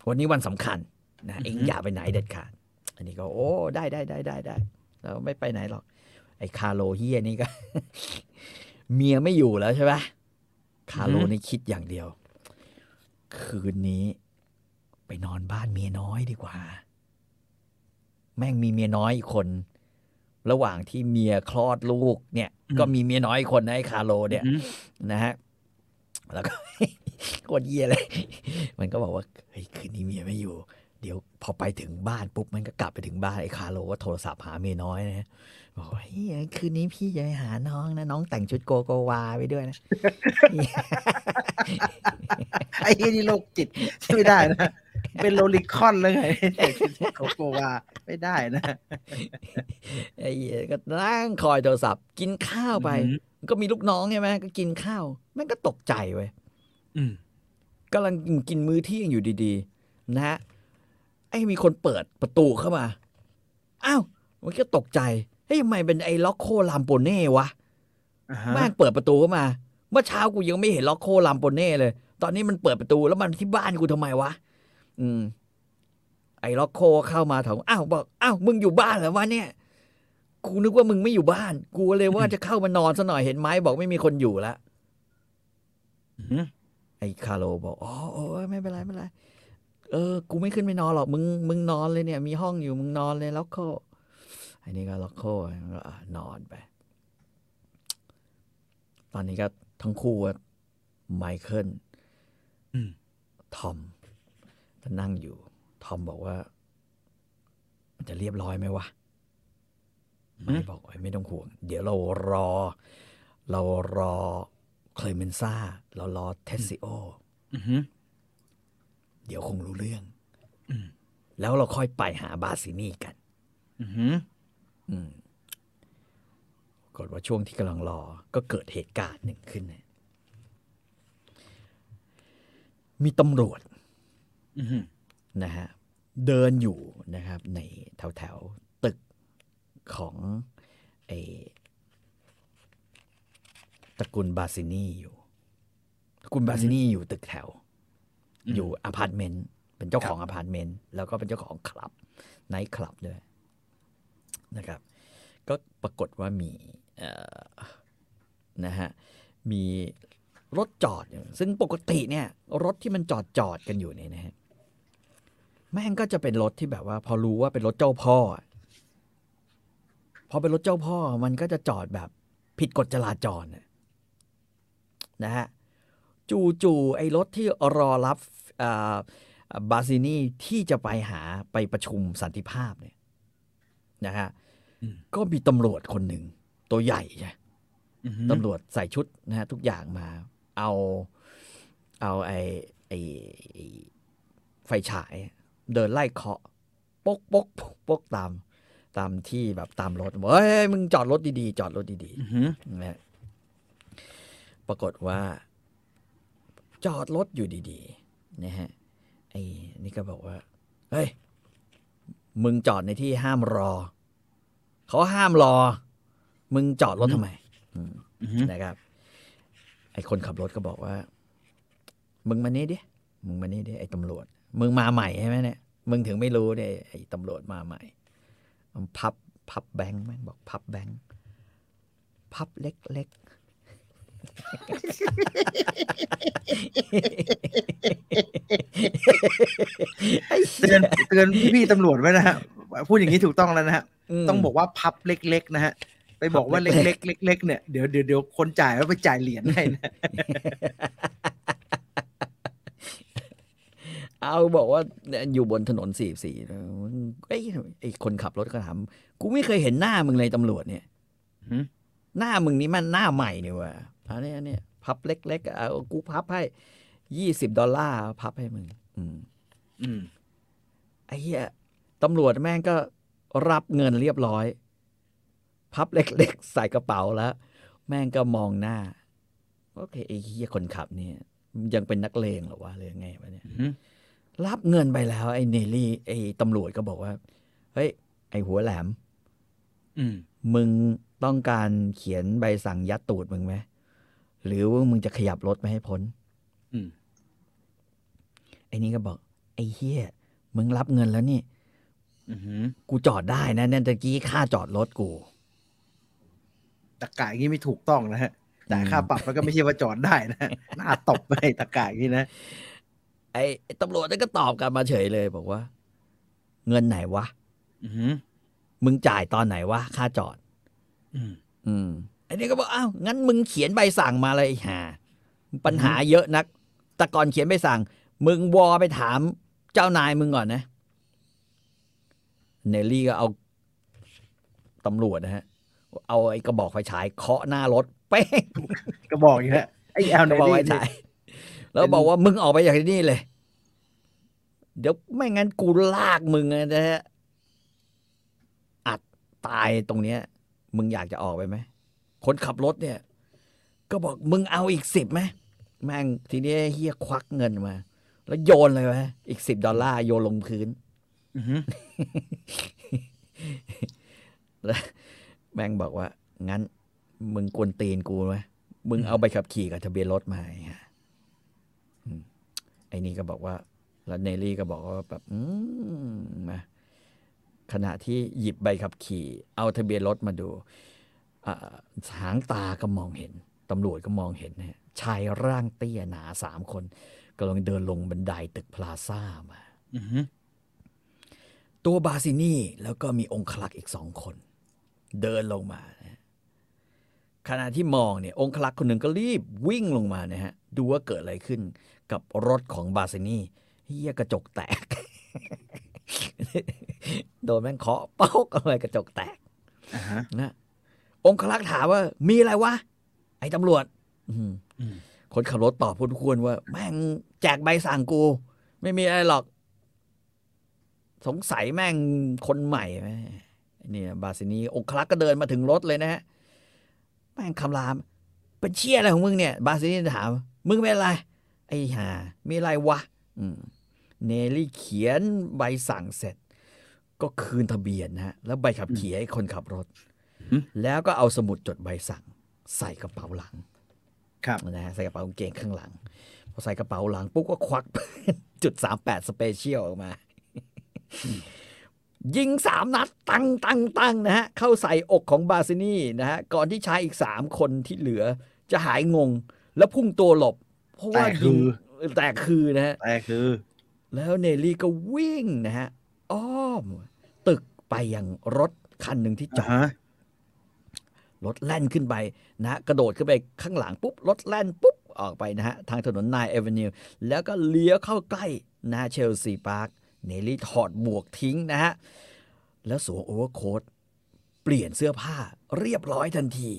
Speaker 3: วันนี้วันสำคัญนะ
Speaker 2: อือฮึ
Speaker 3: เองอย่าไปไหนเด็ดขาด อันนี้ก็โอ้ได้ได้ได้ได้ได้เราไม่ไปไหนหรอก ไอ้คาร์โลเหี้ยนี่ก็ เมียไม่อยู่แล้วใช่ไหมคาร์โลนี่คิดอย่างเดียว คืนนี้ ไปนอนบ้านเมียน้อยดีกว่า แม่งมีเมียน้อยอีกคน ระหว่างที่เมียคลอดลูกเนี่ย ก็มีเมียน้อยอีกคนนะไอ้คาร์โลเนี่ย
Speaker 2: อืม
Speaker 3: นะฮะแล้วก็โคตรเหี้ยเลย มันก็บอกว่าเฮ้ยคืนนี้เมียไม่อยู่ เดี๋ยวพอไปถึงบ้านปุ๊บมันก็กลับไปถึงบ้านไอ้คาร์โลก็โทรศัพท์หาเมียน้อยนะบอกว่าเฮ้ยคืนนี้พี่จะไปหาน้องนะน้องแต่งชุดโกโกวาไปด้วยนะ
Speaker 2: ไอ้เหี้ยนี่โรคจิตใช่ไม่ได้นะ เป็นโลลิคอนเลยไงแต่เขาโกว่าไม่ได้นะ
Speaker 3: ไอ้เหี้ยก็นั่งคอยโทรศัพท์ กินข้าวไป
Speaker 2: อืม
Speaker 3: ก็มีลูกน้องใช่ไหมก็กินข้าวแม่งก็ตกใจเว้ย
Speaker 2: อืม
Speaker 3: กำลังกินมื้อเที่ยงอยู่ดีๆ นะฮะไอ้มีคนเปิดประตูเข้ามาอ้าวมันก็ตกใจเฮ้ยทำไมเป็นไอ้ล็อกโคลามโปเน่วะ
Speaker 2: อ่าฮะ
Speaker 3: แม่งเปิดประตูเข้ามาเมื่อเช้ากูยังไม่เห็นล็อกโคลามโปเน่เลย ตอนนี้มันเปิดประตูแล้วมันที่บ้านกูทำไมวะ อืม ไอ้ล็อกโคเข้ามาถามอ้าวบอกอ้าวมึงอยู่บ้านเหรอวะเนี่ยกูนึกว่ามึงไม่อยู่บ้าน กูเลยว่าจะเข้ามานอนซะหน่อยเห็นไหมบอกไม่มีคนอยู่แล้ว
Speaker 2: อืม
Speaker 3: ไอ้คาร์โลบอกอ๋อโอ้ยไม่เป็นไรไม่เป็นไรเออ กูไม่ขึ้นไปนอนหรอกมึงมึงนอนเลยเนี่ย มีห้องอยู่มึงนอนเลยล็อกโคอันนี้ก็ล็อกโคก็อะนอนไป ตอนนี้ก็ทั้งคู่อะไมเคิล
Speaker 2: อืม
Speaker 3: ทอม ก็นั่งอยู่ ทอมบอกว่า มันจะเรียบร้อยไหมวะไม่บอกว่าไม่ต้องห่วง เดี๋ยวเรารอ เรารอเคลเมนซ่า เรารอเทสซิโอ
Speaker 2: อือหือ
Speaker 3: เดี๋ยวคงรู้เรื่อง
Speaker 2: อืม
Speaker 3: แล้วเราค่อยไปหาบาซินี่กัน
Speaker 2: อือหือ
Speaker 3: อืมปรากฏว่าช่วงที่กำลังรอ ก็เกิดเหตุการณ์หนึ่งขึ้นเนี่ยมีตำรวจ
Speaker 2: อือหือ
Speaker 3: นะฮะเดินอยู่นะครับในแถวแถวๆตึกของไอตระกูลบาซินีอยู่ตระกูลบาซินีอยู่ตึกแถว อยู่อพาร์ตเมนต์เป็นเจ้าของอพาร์ตเมนต์แล้วก็เป็นเจ้าของคลับไนท์คลับด้วยนะครับ ก็ปรากฏว่ามีเอ่อนะฮะมีรถจอดอยู่ซึ่งปกติเนี่ย รถที่มันจอดจอดกันอยู่เนี่ยนะฮะ แม่งก็จะเป็นรถที่แบบว่า พอรู้ว่าเป็นรถเจ้าพ่ออะพอเป็นรถเจ้าพ่อมันก็จะจอดแบบผิดกฎจราจรน่ะนะฮะจู่ๆไอ้รถที่รอรับอ่าบาซินีที่จะไปหาไปประชุมสันติภาพเนี่ยนะฮะ
Speaker 2: อืม
Speaker 3: ก็มีตำรวจคนหนึ่ง ตัวใหญ่ใช่
Speaker 2: อือฮึ
Speaker 3: ตำรวจใส่ชุดนะฮะทุกอย่างมา เอาเอาไอ้ไอ้ไอ้ไฟฉาย เดินไล่เคาะปกปกปกปกตาม ตามที่แบบตามรถบอกเฮ้ยมึงจอดรถดีๆ จอดรถดี
Speaker 2: อือฮึ
Speaker 3: ๆนะฮะปรากฏว่า จอดรถอยู่ดีๆนะฮะไอ้นี่ก็บอกว่า เฮ้ย มึงจอดในที่ห้ามรอ เขาห้ามรอ มึงจอดรถทำไมอืม
Speaker 2: อือฮึ
Speaker 3: นะครับ ไอ้คนขับรถก็บอกว่า มึงมานี่ดิ มึงมานี่ดิไอ้ตำรวจ มึงมาใหม่ใช่ไหมเนี่ย มึงถึงไม่รู้เนี่ยไอ้ตำรวจมาใหม่มันพับพับแบงค์แม่งบอกพับแบงค์พับเล็กๆไอ้
Speaker 2: เตือนเตือนพี่ๆตำรวจไว้นะฮะพูดอย่างนี้ถูกต้องแล้วนะฮะ
Speaker 3: ม
Speaker 2: ต้องบอกว่าพับเล็ก ๆ นะฮะไปบอกว่า
Speaker 3: พับเล็
Speaker 2: เล็
Speaker 3: ก
Speaker 2: กๆเล็กๆเนี่ยเดี๋ยวเดี๋ยวเดี๋ยวคนจ่ายแล้วไปจ่ายเหรียญให้นะ
Speaker 3: เอาบอกว่าเนี่ยอยู่บนถนนสี่สี่ไอ้ยไอ้คนขับรถก็ถามกูไม่เคยเห็นหน้ามึงเลยตำรวจเนี่ย
Speaker 2: หืม
Speaker 3: หน้ามึงนี่มันหน้าใหม่นี่ว่ะอันนี้อันนี้พับเล็กๆเอากูพับให้ยี่สิบดอลลาร์พับให้มึง อืม
Speaker 2: อืม
Speaker 3: ไอ้เหี้ยตำรวจแม่งก็รับเงินเรียบร้อย พับเล็กๆ ใส่กระเป๋าแล้ว แม่งก็มองหน้าโอเคไอ้เหี้ยคนขับเนี่ย ยังเป็นนักเลงเหรอวะหรือไงวะเนี่ย
Speaker 2: อืม
Speaker 3: รับเงินไปแล้วไอ้เนลลี่ ไอ้ตำรวจก็บอกว่า เฮ้ย ไอ้หัวแหลม
Speaker 2: อืม
Speaker 3: มึงต้องการเขียนใบสั่งยัดตูดมึงไหมหรือว่ามึงจะขยับรถไม่ให้พ้น
Speaker 2: อืม
Speaker 3: ไอ้นี่ก็บอก ไอ้เฮียมึงรับเงินแล้วนี่
Speaker 2: อือหือ
Speaker 3: กูจอดได้นะเนี่ยตะกี้ค่าจอดรถกู
Speaker 2: ตะกายอย่างนี้ไม่ถูกต้องนะฮะจ่ายค่าปรับแล้วก็ไม่ใช่ว่าจอดได้นะฮะหน้าตบไปตะกายอย่างนี้นะ
Speaker 3: ไอ้ไอ้ตำรวจนั่นก็ตอบกลับมาเฉยเลย บอกว่า เงินไหนวะ
Speaker 2: อือหือ
Speaker 3: มึงจ่ายตอนไหนวะค่าจอด
Speaker 2: อืม
Speaker 3: อืมไอ้นี่ก็บอกอ้าวงั้นมึงเขียนใบสั่งมาเลยไอ้ห่าปัญหาเยอะนัก แต่ก่อนเขียนใบสั่ง มึงวอไปถามเจ้านายมึงก่อนนะ เนลลี่ก็เอาตำรวจนะฮะ เอาไอ้กระบอกไฟฉายเคาะหน้ารถเป้ง
Speaker 2: ก็บอกอย่างนี้แหละไอ้แอล
Speaker 3: ก
Speaker 2: ใน
Speaker 3: ระบอก
Speaker 2: นี่
Speaker 3: ไฟฉาย แล้วบอกว่ามึงออกไปจากที่นี่เลย เดี๋ยวไม่งั้นกูลากมึงนะฮะอัดตายตรงเนี้ย มึงอยากจะออกไปไหมคนขับรถเนี่ย ก็บอกมึงเอาอีกสิบไหมแม่งทีนี้เฮียควักเงินมา แล้วโยนเลยไหมอีกสิบดอลลาร์โยนลงพื้น
Speaker 2: อือหือ
Speaker 3: แล้วแม่งบอกว่า งั้น มึงกวนตีนกูไหมมึงเอาใบขับขี่กับทะเบียนรถมาไอ้ฮะอืม ไอ้นี่ก็บอกว่าแล้วเนลลี่ก็บอกว่าแบบ อืมมาขณะที่หยิบใบขับขี่ เอาทะเบียนรถมาดูอ่าหางตาก็มองเห็น ตำรวจก็มองเห็นนะฮะชายร่างเตี้ยหนาสามคนกำลังเดินลงบันไดตึกพลาซ่ามา
Speaker 2: อือหือ
Speaker 3: ตัวบาซินี่แล้วก็มีองครักษ์อีกสองคน เดินลงมานะขณะที่มองเนี่ยองครักษ์คนหนึ่งก็รีบวิ่งลงมานะฮะดูว่าเกิดอะไรขึ้น กับรถของบาซินี่เฮียกระจกแตก โดนแม่งเคาะเป๊อกเอาไปกระจกแตก
Speaker 2: อ่าฮะ
Speaker 3: นะองคลักษ์ถามว่า มีอะไรวะ ไอ้ตำรวจอืม
Speaker 2: อืม
Speaker 3: คนขับรถตอบพูดควรว่า แม่งแจกใบสั่งกู ไม่มีอะไรหรอก สงสัยแม่งคนใหม่ไหมเนี่ยบาซินีองคลักษ์ก็เดินมาถึงรถเลยนะฮะแม่งคำราม เป็นเชี่ยอะไรของมึงเนี่ย บาซินีถาม มึงเป็นอะไรไอ้ห่ามีอะไรวะอืมเนลลี่เขียนใบสั่งเสร็จ ก็คืนทะเบียนนะฮะแล้วใบขับขี่ให้คนขับรถ
Speaker 2: อืม
Speaker 3: แล้วก็เอาสมุดจดใบสั่ง ใส่กระเป๋าหลัง
Speaker 2: ครับ
Speaker 3: นะฮะใส่กระเป๋ากางเกงข้างหลังพอใส่กระเป๋าหลังปุ๊บก็ควักจุดสามแปด special ออกมา ยิงสามนัด ตั้งตั้งตั้งนะฮะ เข้าใส่อกของบาซินี่นะฮะ ก่อนที่ชายอีกสามคนที่เหลือจะหายงง แล้วพุ่งตัวหลบเพ ราะว่า
Speaker 2: แต่คื
Speaker 3: ยิง
Speaker 2: อ
Speaker 3: แต่คือนะฮะ
Speaker 2: แต่คือ
Speaker 3: แล้วเนลลี่ก็วิ่งนะฮะอ้อม ตึกไปยังรถคันหนึ่งที่จอ
Speaker 2: อ่า
Speaker 3: ด
Speaker 2: ฮะ
Speaker 3: รถแล่นขึ้นไปนะฮะกระโดดขึ้นไปข้างหลังปุ๊บรถแล่นปุ๊บออกไปนะฮะ ทางถนนนายเอเวนิวแล้วก็เลี้ยวเข้าใกล้ณ เชลซีพาร์คเนลลี่ถอดหมวกทิ้งนะฮะ แล้วสวมโอเวอร์โค้ทเปลี่ยนเสื้อผ้าเรียบร้อยทันที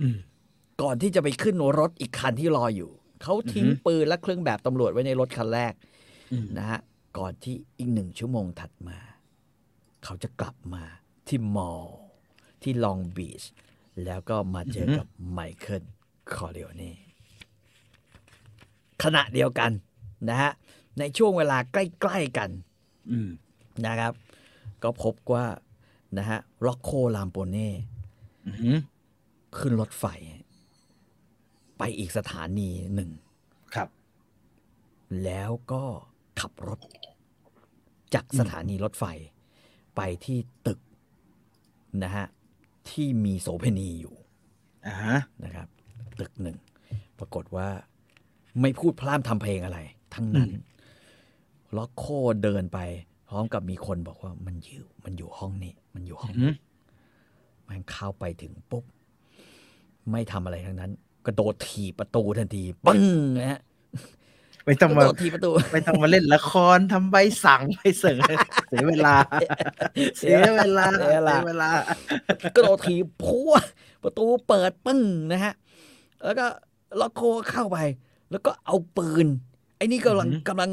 Speaker 2: อืม
Speaker 3: ก่อนที่จะไปขึ้นรถอีกคันที่รออยู่ เขาทิ้ง
Speaker 2: อือหือ
Speaker 3: ปืนและเครื่องแบบตำรวจไว้ในรถคันแรก
Speaker 2: อืม
Speaker 3: นะฮะก่อนที่อีกหนึ่งชั่วโมงถัดมา เขาจะกลับมาที่ mall ที่ลองบีชแล้วก็มาเจอกับไมเคิลคอร์เลโอเน่ขณะเดียวกันนะฮะในช่วงเวลาใกล้ๆกัน
Speaker 2: อืม
Speaker 3: นะครับ ก็พบว่านะฮะล็อกโคลามโปเน่
Speaker 2: อืม
Speaker 3: ขึ้นรถไฟ ไปอีกสถานีหนึ่ง
Speaker 2: ครับ
Speaker 3: แล้วก็ขับรถ จากสถานีรถไฟ ไปที่ตึกนะฮะที่มีโสเพณีอยู่
Speaker 2: อ่าฮะ
Speaker 3: นะครับ ตึกหนึ่ง ปรากฏว่าไม่พูดพร่ำทำเพลงอะไร ทั้งนั้น ล็อกโคเดินไป พร้อมกับมีคนบอกว่ามันอยู่ มันอยู่ห้องนี้ มันอยู่ห้อง
Speaker 2: อื
Speaker 3: นี้
Speaker 2: ม
Speaker 3: มันเข้าไปถึงปุ๊บ ไม่ทำอะไรทั้งนั้น กระโดดถีบประตูทันทีปึ้งนะฮะ
Speaker 2: ไม่
Speaker 3: ก
Speaker 2: ต้อง
Speaker 3: ระ
Speaker 2: มา
Speaker 3: โดดถีบประตู
Speaker 2: ไม่ต้องมาเล่นละครทำใบสั่งใบเสริงเสียเวลาเสียเวลา
Speaker 3: เสียเวลา
Speaker 2: เสียเวลา
Speaker 3: กระโดดถีบพัวประตูเปิดปึ้งนะฮะ แล้วก็ล็อกโคเข้าไป แล้วก็เอาปืน ไอ้นี่กำลัง
Speaker 2: อือหือ
Speaker 3: กำลัง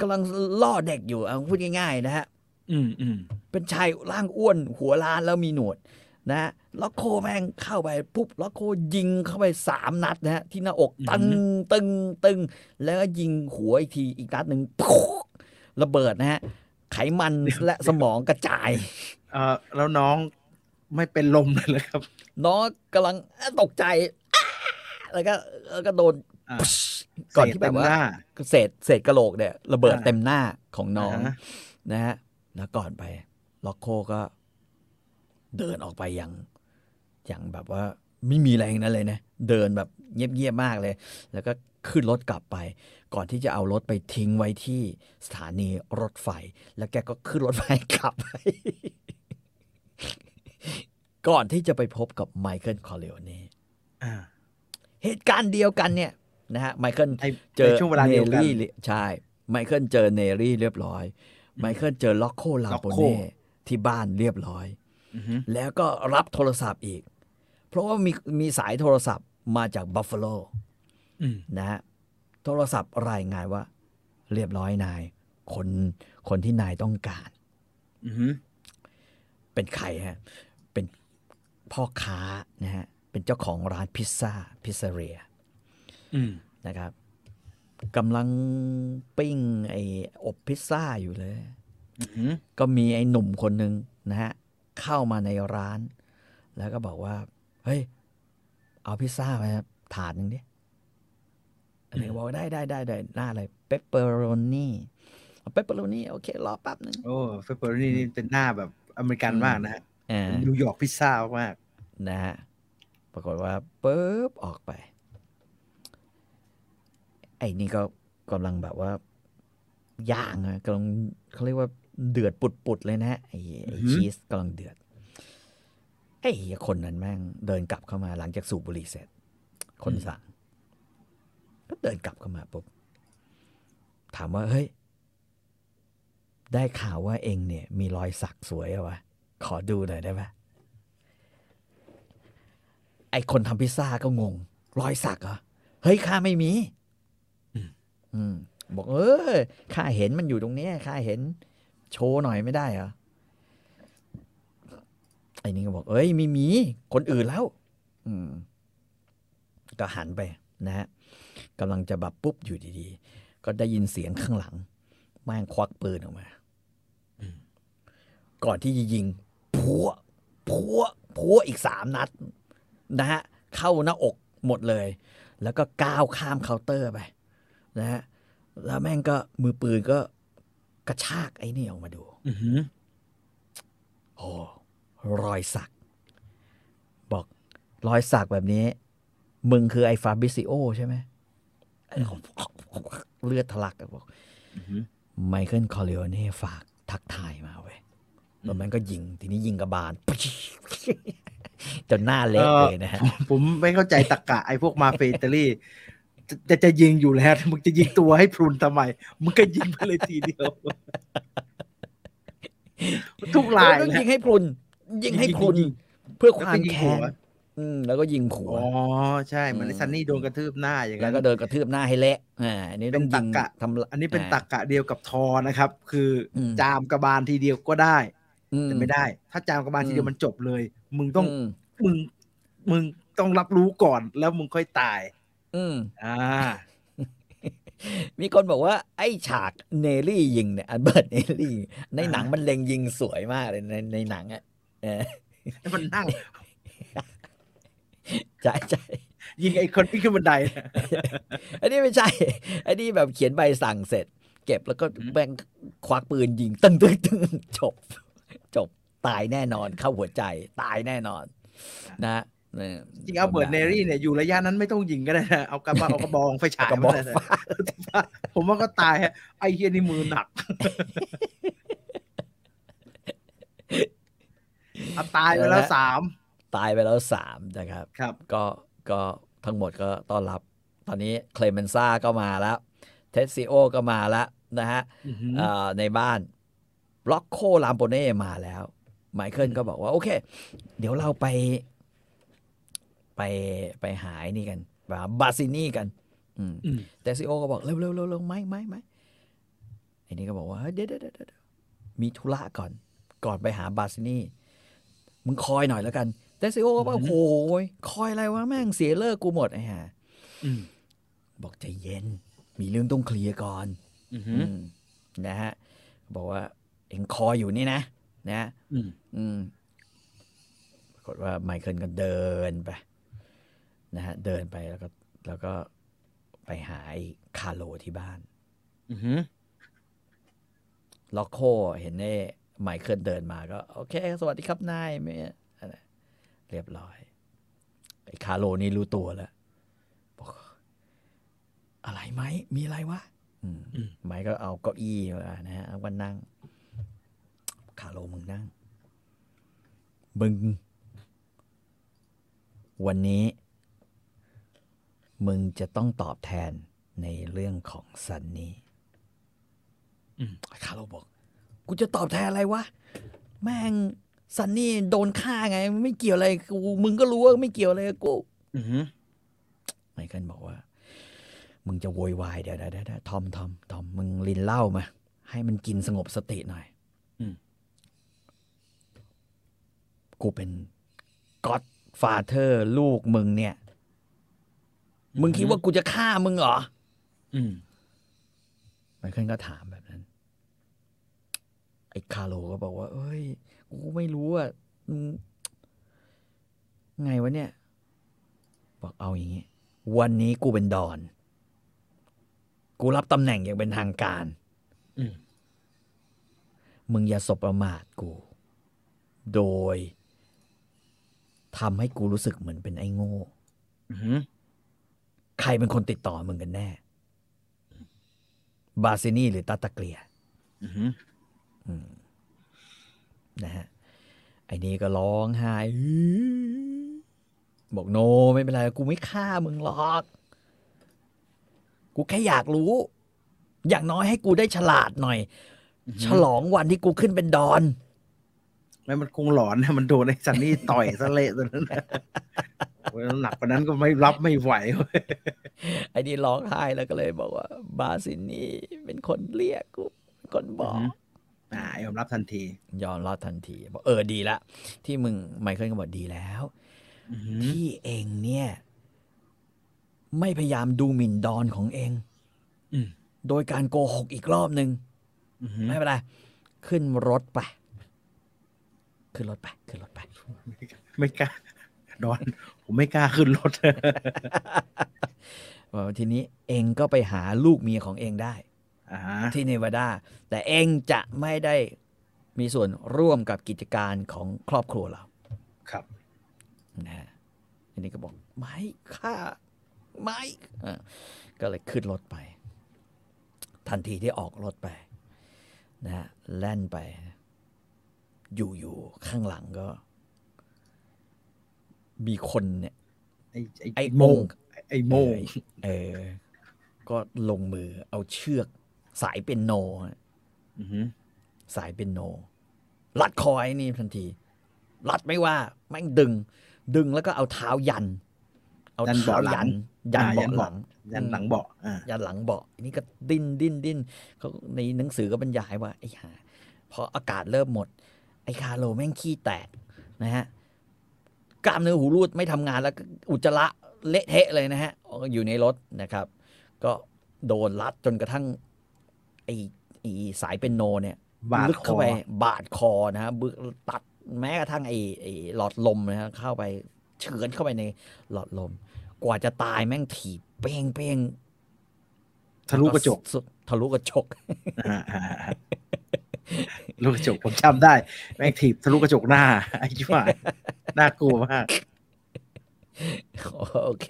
Speaker 3: กำลังล่อเด็กอยู่เอาพูดง่ายๆนะฮะ
Speaker 2: อืมอืม
Speaker 3: เป็นชายร่างอ้วนหัวล้านแล้วมีหนวด นะฮะ ล็อกโคแม่งเข้าไปปุ๊บล็อกโคยิงเข้าไปสามนัดนะฮะที่หน้าอกตึงตึงตึง แล้วก็ยิงหัวอีกทีอีกนัดหนึ่งปุ๊กระเบิดนะฮะไขมันและสมองกระจาย
Speaker 2: เออแล้วน้องไม่เป็นลมเลยเหรอครับ
Speaker 3: น้องกำลังตกใจอ้าแล้วก็แล้วก็โดน
Speaker 2: อ่า
Speaker 3: ปุ๊ชก่อนที่แบบว่า
Speaker 2: เศษเต็มหน้า
Speaker 3: เศษเศษกระโหลกเนี่ย ระเบิด
Speaker 2: อ่า
Speaker 3: เต็มหน้าของน้อง
Speaker 2: อ่าฮะ
Speaker 3: นะฮะแล้วก่อนไป ล็อกโคก็เดินออกไปอย่าง อย่างแบบว่าไม่มีแรงนั้นเลยนะ เดินแบบเงียบๆมากเลย แล้วก็ขึ้นรถกลับไป ก่อนที่จะเอารถไปทิ้งไว้ที่สถานีรถไฟ แล้วแกก็ขึ้นรถไฟกลับไปก่อนที่จะไปพบกับไมเคิลคอร์เลโอเน่
Speaker 2: อ่า
Speaker 3: เหตุการณ์เดียวกันเนี่ยนะฮะไมเคิล
Speaker 2: ใน
Speaker 3: เจอ
Speaker 2: ในช่วงเวลาเดียวกัน
Speaker 3: เนลลี่ใช่ไมเคิลเจอเนลลี่เรียบร้อย ไมเคิลเจอล็อกโคลาโป
Speaker 2: ล็อกโค
Speaker 3: เน่ที่บ้านเรียบร้อย
Speaker 2: อือฮึ
Speaker 3: แล้วก็รับโทรศัพท์อีกเพ ราะว่ามีมีสายโทรศัพท์มาจากบัฟฟาโล
Speaker 2: อืม
Speaker 3: นะฮะโทรศัพท์รายงานว่า เรียบร้อยนาย คนคนที่นายต้องการ
Speaker 2: อือฮึ
Speaker 3: เป็นใครฮะ เป็นพ่อค้านะฮะ เป็นเจ้าของร้านพิซซ่า พิซซ e เรีย
Speaker 2: อืม
Speaker 3: นะครับกำลังปิ้ง ไอ้อบพิซซ่าอยู่เลย
Speaker 2: อือฮึ
Speaker 3: ก็มีไอ้หนุ่มคนหนึ่งนะฮะ เข้ามาในร้าน แล้วก็บอกว่า เฮ้ย เอาพิซซ่ามาถาดหนึ่งดิอะไรก็บอกว่าได้ได้ได้ได้หน้าอะไร pepperoni pepperoni โอเค รอแป๊บหนึ่ง
Speaker 2: โอ้เฟเปอร์นี่นี่เป็นหน้าแบบอเมริกันมากนะฮะ
Speaker 3: อ่า
Speaker 2: นิวยอร์กพิซซ่ามาก
Speaker 3: นะฮะปรากฏว่าปุ๊บออกไป ไอ้นี่ก็กำลังแบบว่าย่างอะกำลังเขาเรียกว่าเดือดปุดๆเลยนะฮะไอ้ไอ้
Speaker 2: อือหือ
Speaker 3: ชีสกำลังเดือด ไอ้เหี้ยคนนั้นแม่งเดินกลับเข้ามาหลังจากสูบบุหรี่เสร็จ คนสั่งก็เดินกลับเข้ามาปุ๊บถามว่าเฮ้ย ได้ข่าวว่าเองเนี่ย มีรอยสักสวยอะวะ ขอดูหน่อยได้ไหมไอคนทำพิซซ่าก็งง รอยสักเหรอ เฮ้ยข้าไม่มีอืมบอกเออข้าเห็นมันอยู่ตรงเนี้ยข้าเห็น โชว์หน่อยไม่ได้เหรอ ไอ้นี่ก็บอก เอ้ยไม่มีคนอื่นแล้ว อืมก็หันไปนะฮะกำลังจะแบบปุ๊บอยู่ดีๆ ก็ได้ยินเสียงข้างหลังแม่งควักปืนออกมา ก่อนที่จะยิงพัวพัวผัวะอีกสามนัด นะฮะเข้าหน้าอกหมดเลย แล้วก็ก้าวข้ามเคาน์เตอร์ไป นะฮะแล้วแม่งก็มือปืนก็กระชากไอ้นี่ออกมาดู
Speaker 2: อือฮึ
Speaker 3: โอ้ รอยสัก บอกรอยสักแบบนี้ มึงคือไอ้ฟาบิซิโอใช่ไหมเลือดทะลักอะบอก
Speaker 2: อือฮึ
Speaker 3: ไมเคิลคอร์เลโอเน่ฝากทักทายมาเว้ยแล้วมันก็ยิง ทีนี้ยิงกระบาลจนหน้าเละเลยนะฮะ
Speaker 2: ผมไม่เข้าใจตะกะไอ้พวกมาเฟอิตาลีจะจะจะยิงอยู่แล้ว มึงจะยิงตัวให้พรุนทำไม มึงก็ยิงไปเลยทีเดียว ทุกลาย
Speaker 3: ต้อง
Speaker 2: แหละ
Speaker 3: ยิงให้พรุน ยิงให้พรุน
Speaker 2: ยิง
Speaker 3: เพื่อ
Speaker 2: แล้ว
Speaker 3: ควา
Speaker 2: ก็
Speaker 3: ม
Speaker 2: ยิง
Speaker 3: แค้
Speaker 2: หั
Speaker 3: น
Speaker 2: ว
Speaker 3: อืมแล้วก็ยิงหัว
Speaker 2: อ๋อใช่เหมือนไอ้
Speaker 3: อืม
Speaker 2: ซันนี่โดนกระทืบหน้าอย่าง
Speaker 3: แล้
Speaker 2: นั้
Speaker 3: วนก็เดินกระทืบหน้าให้เละอ่าอันนี้ต้องยิง
Speaker 2: เป็นตรรกะ
Speaker 3: ทำละ
Speaker 2: อันนี้เป็นาตักกะเดียวกับทอนะครับ คืออ
Speaker 3: ม
Speaker 2: จามกระบาลทีเดียวก็ได้
Speaker 3: อื
Speaker 2: แต่ไม่ได้ ถ้าจามกระบาลทีเดีย
Speaker 3: อื
Speaker 2: ว
Speaker 3: ม
Speaker 2: มันจบเลย มึงต้อง
Speaker 3: ม
Speaker 2: มึงมึงต้องรับรู้ก่อนแล้วมึงค่อยตาย
Speaker 3: อืม
Speaker 2: อ่า
Speaker 3: มีคนบอกว่า ไอ้ฉากเนลลี่ยิงเนี่ยอัลเบิร์ตเนลลี่ ในหนังมันเล็งยิงสวยมากเลยในในหนังอะเออ
Speaker 2: แล้ว มันนั่ง
Speaker 3: ใช่ใช่
Speaker 2: ยิงไอ้คนที่ขึ้นบันไดนะ
Speaker 3: อันนี้ไม่ใช่ อันนี้แบบเขียนใบสั่งเสร็จ เก็บแล้วก็
Speaker 2: อืม
Speaker 3: แบงควักปืนยิงตึ้งตึ้งตึ้งจบ จบตายแน่นอนเข้าหัวใจ ตายแน่นอน นะเนี่ย
Speaker 2: จริงเอาเบิร์ดเนรี่เนี่ยอยู่ระยะนั้นไม่ต้องยิงก็ได้นะเอากระบะเอากระบองไฟฉาย
Speaker 3: กระบอก
Speaker 2: มาเลยนะ
Speaker 3: ฟ้า
Speaker 2: ผมว่าก็ตายฮะไอ้เฮียนี่มือหนักเอา ตายไปแล้วสาม
Speaker 3: ตายไปแล้วสามนะครับ
Speaker 2: ครับ
Speaker 3: ก็ก็ทั้งหมดก็ต้อนรับ ตอนนี้เคลเมนซ่าก็มาแล้ว เทสซิโอก็มาแล้วนะฮะ
Speaker 2: อื้อหือ
Speaker 3: เอ่อในบ้านล็อกโคลามโปเน่มาแล้ว ไมเคิลก็บอกว่า โอเค เดี๋ยวเราไป ไปไปหายนี่กันแบบบาซินี่กันอืม
Speaker 2: อืม
Speaker 3: เทสซิโอก็บอก เร็วเร็วเร็วเร็วไม่ไม่ไม่ไอ้นี่ก็บอกว่าเฮ้ยเดี๋ยวเดี๋ยวเดี๋ยวเดี๋ยวมีธุระก่อน ก่อนไปหาบาซินี่ มึงคอยหน่อยแล้วกันเทสซิโอก็บอกโอ้ยคอยอะไรวะแม่งเสียฤกษ์กูหมดไอ้ห่า
Speaker 2: อืม
Speaker 3: บอกใจเย็น มีเรื่องต้องเคลียร์ก่อน
Speaker 2: อือหือ
Speaker 3: อืมนะฮะบอกว่า เอ็งคอยอยู่นี่นะนะ
Speaker 2: อืม
Speaker 3: อืมปรากฏว่าไมเคิลก็เดินไปนะฮะเดินไปแล้วก็แล้วก็ไปหาไอ้คาร์โลที่บ้าน
Speaker 2: อือหือ
Speaker 3: ล็อกโคเห็นไอ้ ไมเคิลเดินมาก็ โอเค สวัสดีครับนายไม่อะไรเรียบร้อยไอ้คาร์โลนี่รู้ตัวแล้วบอกอะไรไหมมีอะไรวะอืม
Speaker 2: อืม
Speaker 3: ไมค์ก็เอาเก้าอี้มานะฮะวันนั่ง คาร์โลมึงนั่งมึง วันนี้ มึงจะต้องตอบแทนในเรื่องของซันนี่
Speaker 2: อืม
Speaker 3: คาร์โลบอก กูจะตอบแทนอะไรวะ แม่งซันนี่โดนฆ่าไง ไม่เกี่ยวอะไรกูมึงก็รู้ว่าไม่เกี่ยวอะไรกับกู
Speaker 2: อือหือ
Speaker 3: ไมเคิลบอกว่า มึงจะโวยวายเดี๋ยวเดี๋ยวเดี๋ยวทอมทอมทอมมึงรินเหล้ามา ให้มันกินสงบสติหน่อย
Speaker 2: อืม
Speaker 3: กูเป็น godfather ลูกมึงเนี่ย มึงคิดว่ากูจะฆ่ามึงเหรอ
Speaker 2: อืม
Speaker 3: ไมเคิลก็ถามแบบนั้น ไอ้คาร์โลก็บอกว่า เอ้ย กูไม่รู้อะมึงไงวะเนี่ย บอกเอาอย่างงี้ วันนี้กูเป็นดอน กูรับตำแหน่งอย่างเป็นทางการ
Speaker 2: อืม
Speaker 3: มึงอย่าสบประมาทกู โดยทำให้กูรู้สึกเหมือนเป็นไอ้โง่
Speaker 2: อือหือ
Speaker 3: ใครเป็นคนติดต่อมึงกันแน่ บาซินี่หรือตาตะเกลีย
Speaker 2: อือหือ
Speaker 3: นะฮะไอ้นี่ก็ร้องไห้อื้อบอกโนไม่เป็นไรกูไม่ฆ่ามึงหรอก กูแค่อยากรู้ อย่างน้อยให้กูได้ฉลาดหน่อย ฉลองวันที่กูขึ้นเป็นดอน
Speaker 2: ไม่มันคงหลอนนะมันโดนไอ้ซันนี่ต่อยซะเละตอนนั้นนะโอ้ยหนักกว่านั้นก็ไม่รับไม่ไหวเว้ย
Speaker 3: ไอ้นี่ร้องไห้แล้วก็เลยบอกว่า บาซินี่เป็นคนเรียกกูเป็นคนบอก
Speaker 2: อ่ายอมรับทันที
Speaker 3: ยอมรับทันทีบอกเออดีละ ที่มึงไมเคิลก็บอกดีแล้ว
Speaker 2: อือหือ
Speaker 3: ที่เองเนี่ย ไม่พยายามดูหมิ่นดอนของเอง
Speaker 2: อืม
Speaker 3: โดยการโกหกอีกรอบหนึ่ง
Speaker 2: อือหือ
Speaker 3: ไม่เป็นไรขึ้นรถไป ขึ้นรถไป ขึ้นรถไป
Speaker 2: ไม่กล้าดอน ผมไม่กล้าขึ้นรถ
Speaker 3: ว่าทีนี้เองก็ไปหาลูกเมียของเองได้
Speaker 2: อ่า
Speaker 3: ที่เนวาดา แต่เองจะไม่ได้มีส่วนร่วมกับกิจการของครอบครัวเรา
Speaker 2: ครับ
Speaker 3: นะฮะอันนี้ก็บอก ไม่ค่าไม่อะก็เลยขึ้นรถไป ทันทีที่ออกรถไปนะฮะแล่นไป อยู่ๆข้างหลังก็ มีคนเนี่ย
Speaker 2: ไอ้ไอ้
Speaker 3: ไอ้
Speaker 2: โม
Speaker 3: โม
Speaker 2: ง
Speaker 3: ง
Speaker 2: ไอ้โมง
Speaker 3: เออ ก็ลงมือเอาเชือก สายเป็นโนฮะ
Speaker 2: อือหือ
Speaker 3: สายเป็นโน รัดคอไอ้นี่ทันที รัดไม่ว่าแม่งดึง ดึงแล้วก็เอาเท้ายัน เอาเท้ายัน ยัน
Speaker 2: อ่
Speaker 3: เบาะหลัง
Speaker 2: ยันหลังเบาะอ่า
Speaker 3: ยันหลังเบาะอันนี้ก็ดิ้นดิ้นดิ้นเขาในหนังสือก็บรรยายว่าไอ้ห่าพออากาศเริ่มหมด ไอ้คาร์โลแม่งขี้แตกนะฮะกล้ามเนื้อหูรูดไม่ทำงานแล้วก็อุจจาระเละเทะเลยนะฮะ อยู่ในรถนะครับ ก็โดนรัดจนกระทั่ง ไอ้ไอ้สายเป็นโนเนี่ย
Speaker 2: บาด
Speaker 3: ลึก
Speaker 2: ค
Speaker 3: เข้า
Speaker 2: อ
Speaker 3: ไปบาดคอนะฮะบึกตัดแม้กระทั่งไอ้ไอ้หลอดลมนะฮะเข้าไปเฉือนเข้าไปในหลอดลม กว่าจะตายแม่งถีบเป้งเป้ง
Speaker 2: ทะลุกระจก
Speaker 3: สุดทะลุกระจก
Speaker 2: อ่าอ่าอ่าทะลุกระจกผมจำได้ แม่งถีบทะลุกระจกหน้าไอ้ชิบหายน่ากลัวมาก
Speaker 3: โอเค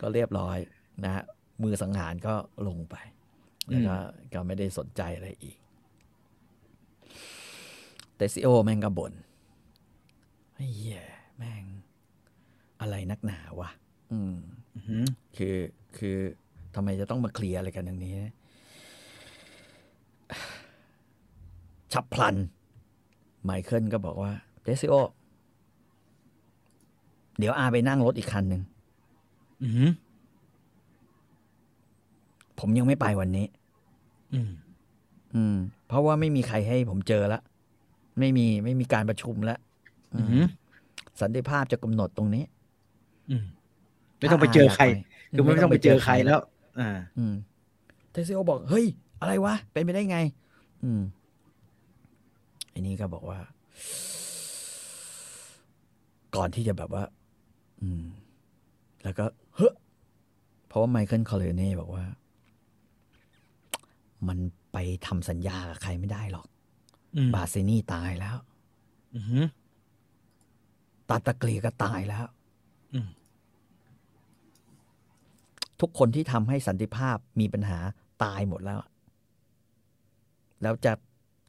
Speaker 3: ก็เรียบร้อยนะฮะมือสังหารก็ลงไป แล้วก็ก็ไม่ได้สนใจอะไรอีก แต่ซิโอแม่งก็บน่นไอ้เหี้ยแม่ง อะไรนักหนาวะอืม
Speaker 2: อือหือ
Speaker 3: คือคือทำไมจะต้องมาเคลียร์อะไรกันอย่างนี้ ฉับพลัน ไมเคิลก็บอกว่าเดซิโอ เดี๋ยวอาไปนั่งรถอีกคันหนึ่ง
Speaker 2: อือหือ
Speaker 3: ผมยังไม่ไปวันนี้
Speaker 2: อืม
Speaker 3: อืม เพราะว่าไม่มีใครให้ผมเจอละไม่มีไม่มีการประชุมแล้ว
Speaker 2: อือหือ
Speaker 3: สันติภาพจะกำหนดตรงนี้
Speaker 2: อืม ไม่ต้องไปเจอใคร
Speaker 3: ถ้าา
Speaker 2: คือไม่ต้องไปเจอใครแล้ว อ่า
Speaker 3: อืมเทซิโอบอก เฮ้ย อะไรวะ เป็นไปได้ไง อืมไอ้นี่ก็บอกว่า ก่อนที่จะแบบว่า อืม แล้วก็เฮ้อเพราะว่าไมเคิลคอร์เลโอเน่บอกว่า มันไปทำสัญญากับใครไม่ได้หรอก
Speaker 2: อืม
Speaker 3: บาร์ซินี่ตายแล้ว
Speaker 2: อือหือ
Speaker 3: ตาตาเกลียก็ตายแล้ว
Speaker 2: อืม
Speaker 3: ทุกคนที่ทำให้สันติภาพมีปัญหาตายหมดแล้ว แล้วจะ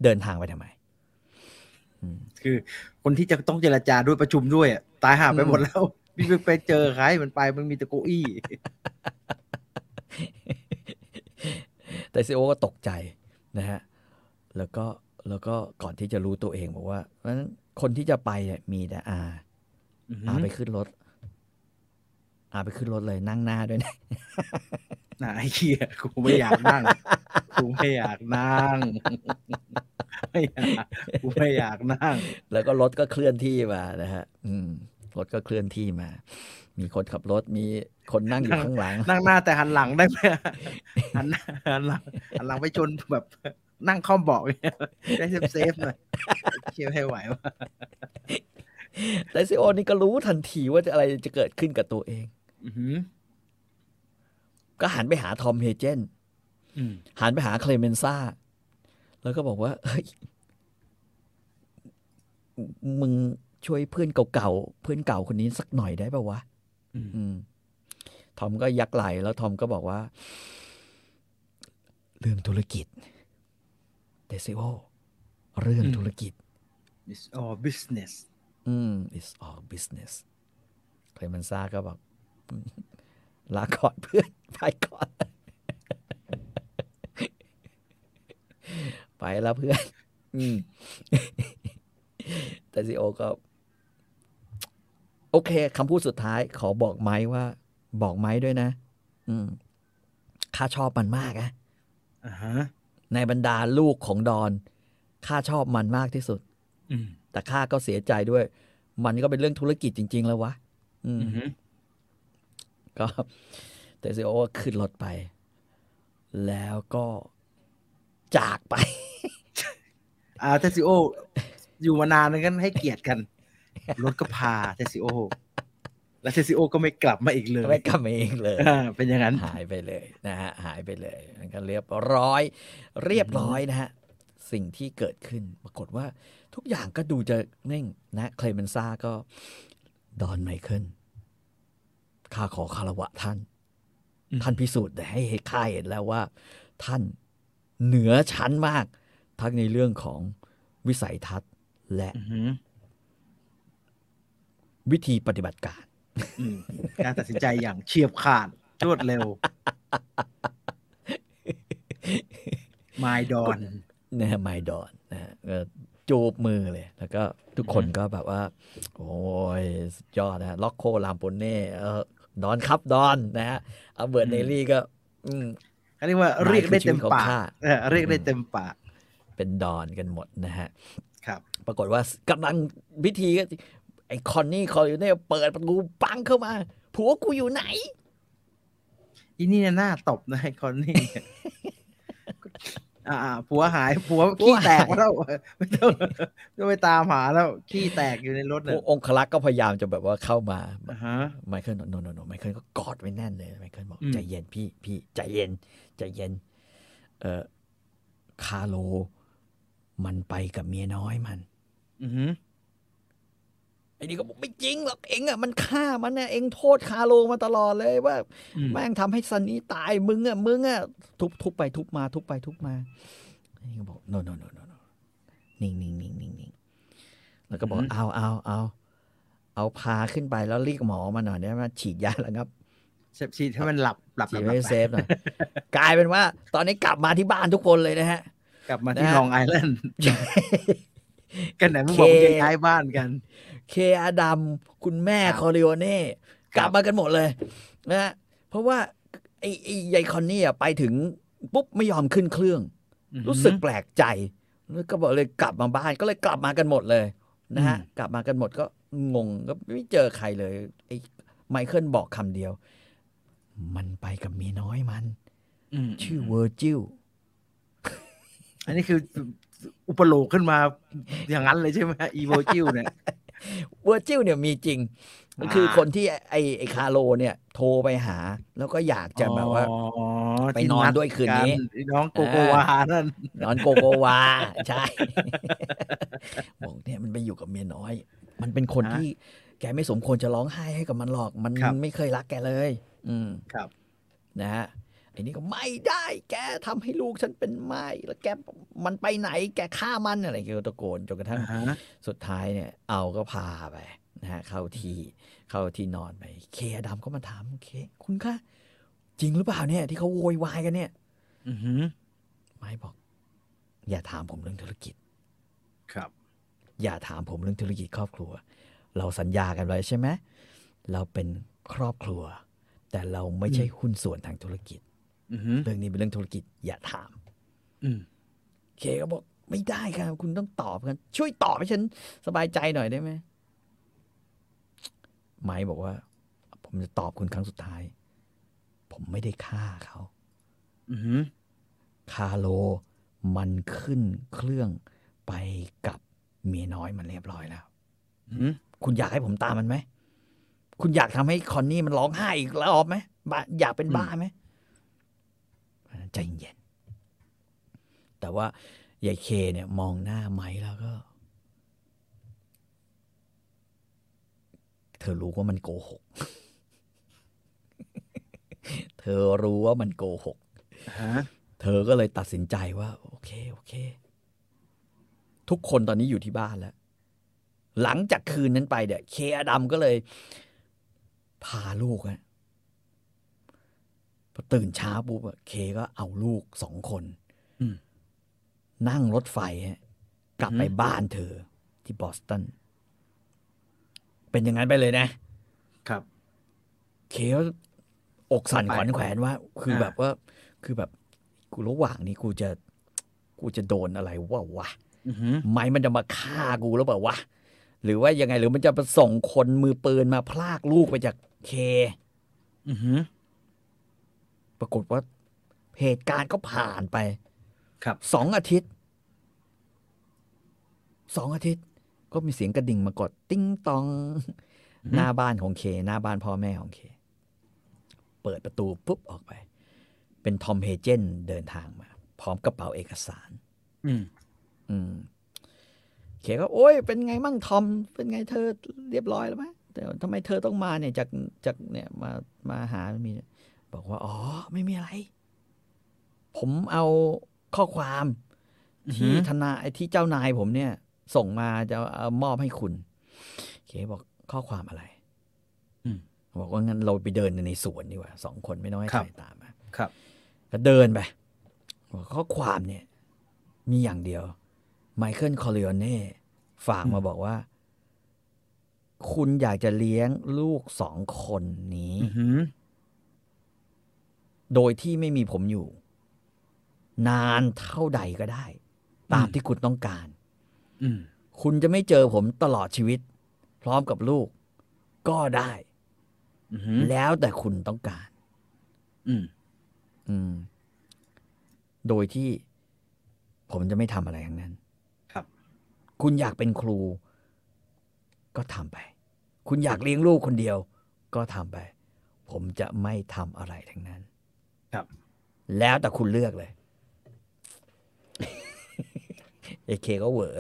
Speaker 3: เดินทางไปทำไม
Speaker 2: คือ คนที่จะต้องเจรจาด้วยประชุมด้วยอะตายห่าไปหมดแล้วพี่ไปเจอใครมันไปมันมีแตะโกอี้
Speaker 3: แต่ซีโอก็ตกใจนะฮะแล้วก็แล้วก็ก่อนที่จะรู้ตัวเองบอกว่าเพราะฉะนั้นคนที่จะไปเนี่ยมีแต่อา
Speaker 2: อือหื
Speaker 3: อา
Speaker 2: อ
Speaker 3: ไปขึ้นรถ อาไปขึ้นรถเลยนั่งหน้าด้วยนะ
Speaker 2: น่าไอ้เหี้ยกูไม่อยากนั่งกูไม่อยากนั่งไม่อยากกูไม่อยากนั่ง
Speaker 3: แล้วก็รถก็เคลื่อนที่มานะฮะ อืมรถก็เคลื่อนที่มา มีคนขับรถมีคนนั่งอยู่ข้างหลัง
Speaker 2: นั่งหน้าแต่หันหลังได้ไหมหันหน้าหันหลังหันหลังไปชนแบบนั่งคล่อมเบาะเนี่ยได้เซฟเซฟๆหน่อยเชื่อให้ไหวว่า
Speaker 3: แต่ซีโอนี่ก็รู้ทันทีว่าอะไรจะเกิดขึ้นกับตัวเอง
Speaker 2: อือหือ
Speaker 3: ก็หันไปหาทอมเฮเจน
Speaker 2: อืม
Speaker 3: หันไปหาเคลเมนซ่า แล้วก็บอกว่าเฮ้ยมึงช่วยเพื่อนเก่าๆเพื่อนเก่าคนนี้สักหน่อยได้ป่าวะ
Speaker 2: อืม
Speaker 3: อืม ทอมก็ยักไหลแล้วทอมก็บอกว่า เรื่องธุรกิจเดซิโอเรื่องธุรกิจ
Speaker 2: it's all business
Speaker 3: อืม it's all business เคลเมนซ่าก็บอก ลาก่อนเพื่อนไปก่อน ไปแล้วเพื่อน อืมแต่ซีโอก็โอเคคำพูดสุดท้ายขอบอกไม้ว่า บอกไม้ด้วยนะ อืมข้าชอบมันมากอะ
Speaker 2: อ่าฮะ
Speaker 3: ในบรรดาลูกของดอนข้าชอบมันมากที่สุด
Speaker 2: อืม
Speaker 3: แต่ข้าก็เสียใจด้วย มันก็เป็นเรื่องธุรกิจจริง ๆ แล้ววะอืม
Speaker 2: อือหือ
Speaker 3: ก็เทสซิโอก็ขึ้นรถไป แล้วก็จากไป
Speaker 2: อ่าเทสซิโอ อยู่มานานแล้วกันให้เกียรติกัน รถก็พาเทสซิโอ แล้วเทสซิโอก็ไม่กลับมาอีกเลย
Speaker 3: ไม่กลับมาเองเลย
Speaker 2: อ่าเป็นอย่างนั้น
Speaker 3: หายไปเลยนะฮะหายไปเลยมันก็เรียบร้อย เรียบร้อยนะฮะสิ่งที่เกิดขึ้นปรากฏว่าทุกอย่างก็ดูจะเน่งนะเคลเมนซ่าก็ดอนไมเคิลข้าขอคารวะท่าน
Speaker 2: อืม
Speaker 3: ท่านพิสูจน์ให้ข้าเห็นแล้วว่า ท่านเหนือชั้นมาก ทั้งในเรื่องของวิสัยทัศน์และ
Speaker 2: อือหือ
Speaker 3: วิธีปฏิบัติการ
Speaker 2: อืมการตัดสินใจอย่างเฉียบขาดรวดเร็วไมดอน
Speaker 3: นะฮะไมดอนนะฮะก็จูบมือเลย แล้วก็ทุกคนก็แบบว่า โอ้ยสุดยอดนะล็อกโคลามโปเน่เออดอนครับดอนนะฮะเอาเบิร์ดเนลลี่ก็ อืม
Speaker 2: เขาเรียกว่าเรียกได้เต็มปาก
Speaker 3: นายคือชีวิตของข้า
Speaker 2: เออเรียกได้เต็มปาก
Speaker 3: เป็นดอนกันหมดนะฮะ
Speaker 2: ครับ
Speaker 3: ปรากฏว่ากำลังพิธีก็ ไอ้คอนนี่คอร์เน่เปิดประตูปังเข้ามา ผัวกูอยู่ไหน
Speaker 2: อีนี่เนี่ยหน้าตบนะไอ้คอนนี่อ่าผัวหายผัวขี้แตกแล้วไม่ต้องไม่ต้องไปตามหาแล้วขี้แตกอยู่ในรถเนี่ย
Speaker 3: องคลักษ์ก็พยายามจะแบบว่าเข้ามา
Speaker 2: อ่าฮะ
Speaker 3: ไมเคิล no no no ไมเคิลก็กอดไว้แน่นเลยไมเคิลบอก
Speaker 2: อืม
Speaker 3: ใจเย็นพี่พี่ใจเย็น ใจเย็น เออคาโล มันไปกับเมียน้อยมัน
Speaker 2: อือหือ
Speaker 3: ไอ้นี่ก็บอกไม่จริงหรอกเองอะมันฆ่ามันนะเองโทษคาโลมาตลอดเลยว่า
Speaker 2: อืม
Speaker 3: แม่งทำให้ซันนี่ตายมึงอะมึงอะทุบทุบไปทุบมา ทุบไปทุบมาไอ้นี่ก็บอก no no no no no นิ่งนิ่งนิ่งนิ่งนิ่งแล้วก็บอกเอาเอาเอาเอาพาขึ้นไปแล้วเรียกหมอมาหน่อยได้ไหมฉีดยาแล้วครับ
Speaker 2: เซฟชีดให้มันหลับหลับห
Speaker 3: ฉี
Speaker 2: ลั
Speaker 3: ด
Speaker 2: บหลั
Speaker 3: ไม่
Speaker 2: บ
Speaker 3: เซฟหน่อยกลายเป็นว่า ตอนนี้กลับมาที่บ้านทุกคนเลยนะฮะ
Speaker 2: กลับมาที่
Speaker 3: นะ
Speaker 2: ลองไอแลนด์ กันไหนมึงบอก
Speaker 3: เค
Speaker 2: มึงจะย้ายบ้านกัน
Speaker 3: เคอาดัมคุณแม่
Speaker 2: ครับ
Speaker 3: คอริโอเน่
Speaker 2: ครับ
Speaker 3: กลับมากันหมดเลยนะฮะเพราะว่าไอ้ไอ้ยายคอนนี่อะไปถึงปุ๊บไม่ยอมขึ้นเครื่อง รู้สึกแปลกใจแล้วก็บอกเลยกลับมาบ้านก็เลยกลับมากันหมดเลยนะฮะ
Speaker 2: อืม
Speaker 3: กลับมากันหมดก็งงก็ไม่เจอใครเลยไอ้ไมเคิลบอกคำเดียว มันไปกับเมียน้อยมัน
Speaker 2: อืม
Speaker 3: ชื่อเวอร์จิล
Speaker 2: อันนี้คือ อุปโลกขึ้นมาอย่างนั้นเลยใช่ไหมอีเวอร์จิลเนี่ย
Speaker 3: เวอร์จิลเนี่ยมีจริง
Speaker 2: อ่า
Speaker 3: คือคนที่ไอ้ไอ้คาโลเนี่ย โทรไปหา แล้วก็อยากจะแบบว่า
Speaker 2: อ๋อ
Speaker 3: ไปนอนด้วยคืนนี้
Speaker 2: ที่ดกัน้องโกโกวานั่น
Speaker 3: นอนโกโกวา ใช่บอกเนี่ยมันไปอยู่กับเมียน้อย มันเป็นคน
Speaker 2: ฮะ
Speaker 3: ที่แกไม่สมควรจะร้องไห้ให้กับมันหรอก มัน
Speaker 2: ครับ
Speaker 3: ไม่เคยรักแกเลย อืม
Speaker 2: ครับ
Speaker 3: นะฮะ ไอ้นี่ก็ไม่ได้แกทำให้ลูกฉันเป็นไม้แล้วแกมันไปไหน แกฆ่ามันอะไรเกี่ยวตะโกนจนกระทั่ง
Speaker 2: อ่าฮะ
Speaker 3: สุดท้ายเนี่ย เอาก็พาไปนะฮะเข้าที่เข้าที่นอนไป เคอดัมก็มาถามเค คุณคะจริงหรือเปล่าเนี่ย ที่เขาโวยวายกันเนี่ย
Speaker 2: อือหือ
Speaker 3: ไม้บอก อย่าถามผมเรื่องธุรกิจ
Speaker 2: ครับ
Speaker 3: อย่าถามผมเรื่องธุรกิจครอบครัว เราสัญญากันไว้ใช่ไหมเราเป็นครอบครัว แต่เราไม่ใช่หุ้นส่วนทางธุรกิจ
Speaker 2: อือหือ
Speaker 3: เรื่องนี้เป็นเรื่องธุรกิจอย่าถาม
Speaker 2: อืม
Speaker 3: เคก็บอกไม่ได้ครับคุณต้องตอบกัน ช่วยตอบให้ฉันสบายใจหน่อยได้ไหมไม้บอกว่า ผมจะตอบคุณครั้งสุดท้าย ผมไม่ได้ฆ่าเขา
Speaker 2: อือหือ
Speaker 3: คาโลมันขึ้นเครื่องไปกับเมียน้อยมันเรียบร้อยแล้ว
Speaker 2: อือหือ
Speaker 3: คุณอยากให้ผมตามมันไหม คุณอยากทำให้คอนนี่มันร้องไห้อีกรอบไหมบ้าอยากเป็นบ้าไหม ใจเย็น แต่ว่ายายเคเนี่ยมองหน้าไม้แล้วก็ เธอรู้ว่ามันโกหก เธอรู้ว่ามันโกหก
Speaker 2: ฮะ
Speaker 3: เธอก็เลยตัดสินใจว่า โอเค โอเค ทุกคนตอนนี้อยู่ที่บ้านแล้ว หลังจากคืนนั้นไปเดี๋ยเคอดัมก็เลย พาลูกอะ พอตื่นเช้าปุ๊บอะเคก็เอาลูกสองคน
Speaker 2: อืม
Speaker 3: นั่งรถไฟฮะกลับไป
Speaker 2: อืม
Speaker 3: บ้านเธอ ที่บอสตัน เป็นอย่างนั้นไปเลยนะ
Speaker 2: ครับ
Speaker 3: เคก็อกสั่น
Speaker 2: ไป
Speaker 3: ขวัญแขวนว่า คืออาแบบว่า คือแบบ กูระหว่างนี้กูจะ กูจะโดนอะไรวะวะ
Speaker 2: อือหือ
Speaker 3: ไม่มันจะมาฆ่ากูแล้วเปล่าวะ หรือว่ายังไงหรือมันจะไปส่งคนมือปืนมาพลากลูกไปจากเค
Speaker 2: อือหือ
Speaker 3: ปรากฏว่าเหตุการณ์ก็ผ่านไป
Speaker 2: ครับ
Speaker 3: สองอาทิตย์สองอาทิตย์ ก็มีเสียงกระดิ่งมากด ติ้งตอง
Speaker 2: อืม
Speaker 3: หน้าบ้านของเค หน้าบ้านพ่อแม่ของเค เปิดประตูปุ๊บออกไป เป็นทอมเฮเจนเดินทางมา พร้อมกระเป๋าเอกสาร
Speaker 2: อืม
Speaker 3: อืมเคก็โอ้ยเป็นไงมั่งทอม เป็นไงเธอเรียบร้อยแล้วไหมแต่ทำไมเธอต้องมาเนี่ยจากจากเนี่ยมามาหามี บอกว่า อ๋อ ไม่มีอะไร ผมเอาข้อความ
Speaker 2: อือหื
Speaker 3: ที่
Speaker 2: อ
Speaker 3: ทนายที่เจ้านายผมเนี่ย ส่งมาจะเอามอบให้คุณ เคบอกข้อความอะไร
Speaker 2: อืม
Speaker 3: บอกว่างั้นเราไปเดินในสวนดีกว่าสองคนไม่ต้องให้
Speaker 2: ครับ
Speaker 3: ใครตามมา
Speaker 2: ครับ
Speaker 3: ก็เดินไปบอกข้อความเนี่ย มีอย่างเดียว ไมเคิลคอร์เลโอเน่ฝากมาบอกว่า คุณอยากจะเลี้ยงลูกสองคนนี้
Speaker 2: อือหือ
Speaker 3: โดยที่ไม่มีผมอยู่ นานเท่าใดก็ได้ ตามที่คุณต้องการ
Speaker 2: อืม
Speaker 3: คุณจะไม่เจอผมตลอดชีวิต พร้อมกับลูก ก็ได้
Speaker 2: อือหือ
Speaker 3: แล้วแต่คุณต้องการ
Speaker 2: อืม
Speaker 3: อืม โดยที่ผมจะไม่ทำอะไรทั้งนั้น
Speaker 2: ครับ
Speaker 3: คุณอยากเป็นครู ก็ทำไป คุณอยากเลี้ยงลูกคนเดียว ก็ทำไป ผมจะไม่ทำอะไรทั้งนั้น
Speaker 2: ครับ
Speaker 3: แล้วแต่คุณเลือกเลยเอเคก็เหวอ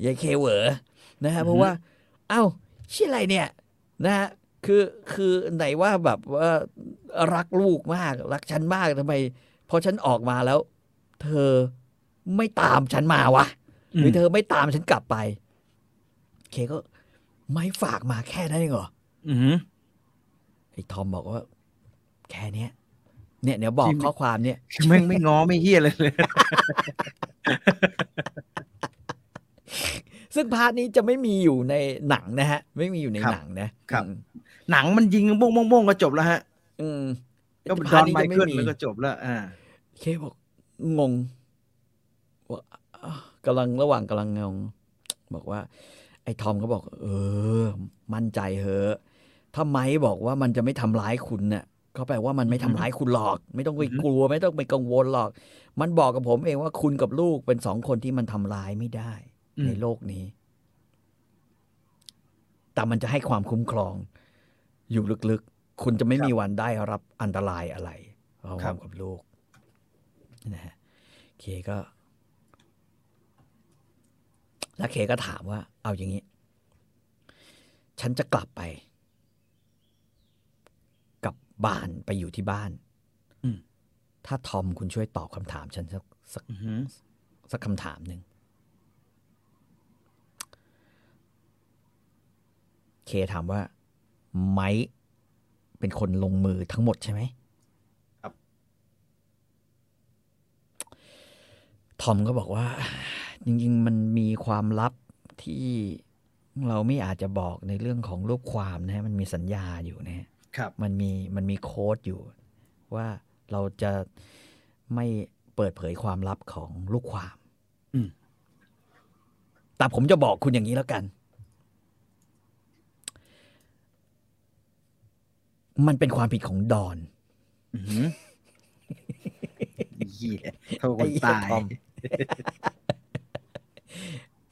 Speaker 3: เอเคเหวอนะฮะเพราะว่า เอ้าชื่ออะไรเนี่ย นะฮะคือคือไหนว่าแบบว่ารักลูกมาก รักฉันมากทำไมพอฉันออกมาแล้ว เธอไม่ตามฉันมาวะหรือเธอไม่ตามฉันกลับไป เคก็ไม่ฝากมาแค่นั้นเองเหรอ
Speaker 2: อือหือ
Speaker 3: ไอ้ทอมบอกว่า แค่เนี้ยเนี่ยเดี๋ยวบอก
Speaker 2: จริง
Speaker 3: ข้อความเนี่ย
Speaker 2: แม่งไม่ง้อไม่เฮี้ยเลยเลย
Speaker 3: ซึ่ง part นี้จะไม่มีอยู่ในหนังนะฮะ ไม่มีอยู่ในหนังนะครับอืม
Speaker 2: หนังมันยิงบ้งบ้งบ้งก็จบแล้วฮะ
Speaker 3: อืม
Speaker 2: ก็
Speaker 3: part
Speaker 2: นี้ไม
Speaker 3: จะไม่
Speaker 2: เคิล
Speaker 3: มี
Speaker 2: มันก็จบแล้ว อ่า
Speaker 3: เคบอกงงว่าอ้าวกำลังระหว่างกำลังงง บอกว่า ไอ้ทอมก็บอก เออ มั่นใจเหอะ ถ้าไมค์บอกว่ามันจะไม่ทำร้ายคุณเน่ะก็แปลว่ามันไม่ทำร้ายคุณหรอก ไม่ต้องไป
Speaker 2: อือฮึ
Speaker 3: กลัว ไม่ต้องไปกังวลหรอก มันบอกกับผมเองว่าคุณกับลูกเป็นสองคนที่มันทำร้ายไม่ได้ ในโลกนี้ แต่มันจะให้ความคุ้มครอง อยู่ลึกๆ คุณจะไม่มีวันได้รับอันตรายอะไรพร้อมกับลูกนะฮะเคก็ แล้วเคก็ถามว่า เอาอย่างนี้ ฉันจะกลับไปกลั บบ้านไปอยู่ที่บ้าน
Speaker 2: อืม
Speaker 3: ถ้าทอมคุณช่วยตอบคำถามฉันสักสัก
Speaker 2: อือหือ
Speaker 3: สักคำถามหนึ่งเคถามว่า ไม้เป็นคนลงมือทั้งหมดใช่ไหม
Speaker 2: ครับ
Speaker 3: ทอมก็บอกว่า จริง ๆ มันมีความลับที่เราไม่อาจจะบอกในเรื่องของรูปความนะฮะมันมีสัญญาอยู่นะฮะ
Speaker 2: ครับ
Speaker 3: มันมีมันมีโค้ดอยู่ ว่าเราจะไม่เปิดเผยความลับของลูกความ
Speaker 2: อืม
Speaker 3: แต่ผมจะบอกคุณอย่างนี้แล้วกัน มันเป็นความผิดของดอน
Speaker 2: อือหือเหี้ยเท่าค
Speaker 3: ไอ้
Speaker 2: น
Speaker 3: เหี้ย
Speaker 2: ตาย
Speaker 3: ทอม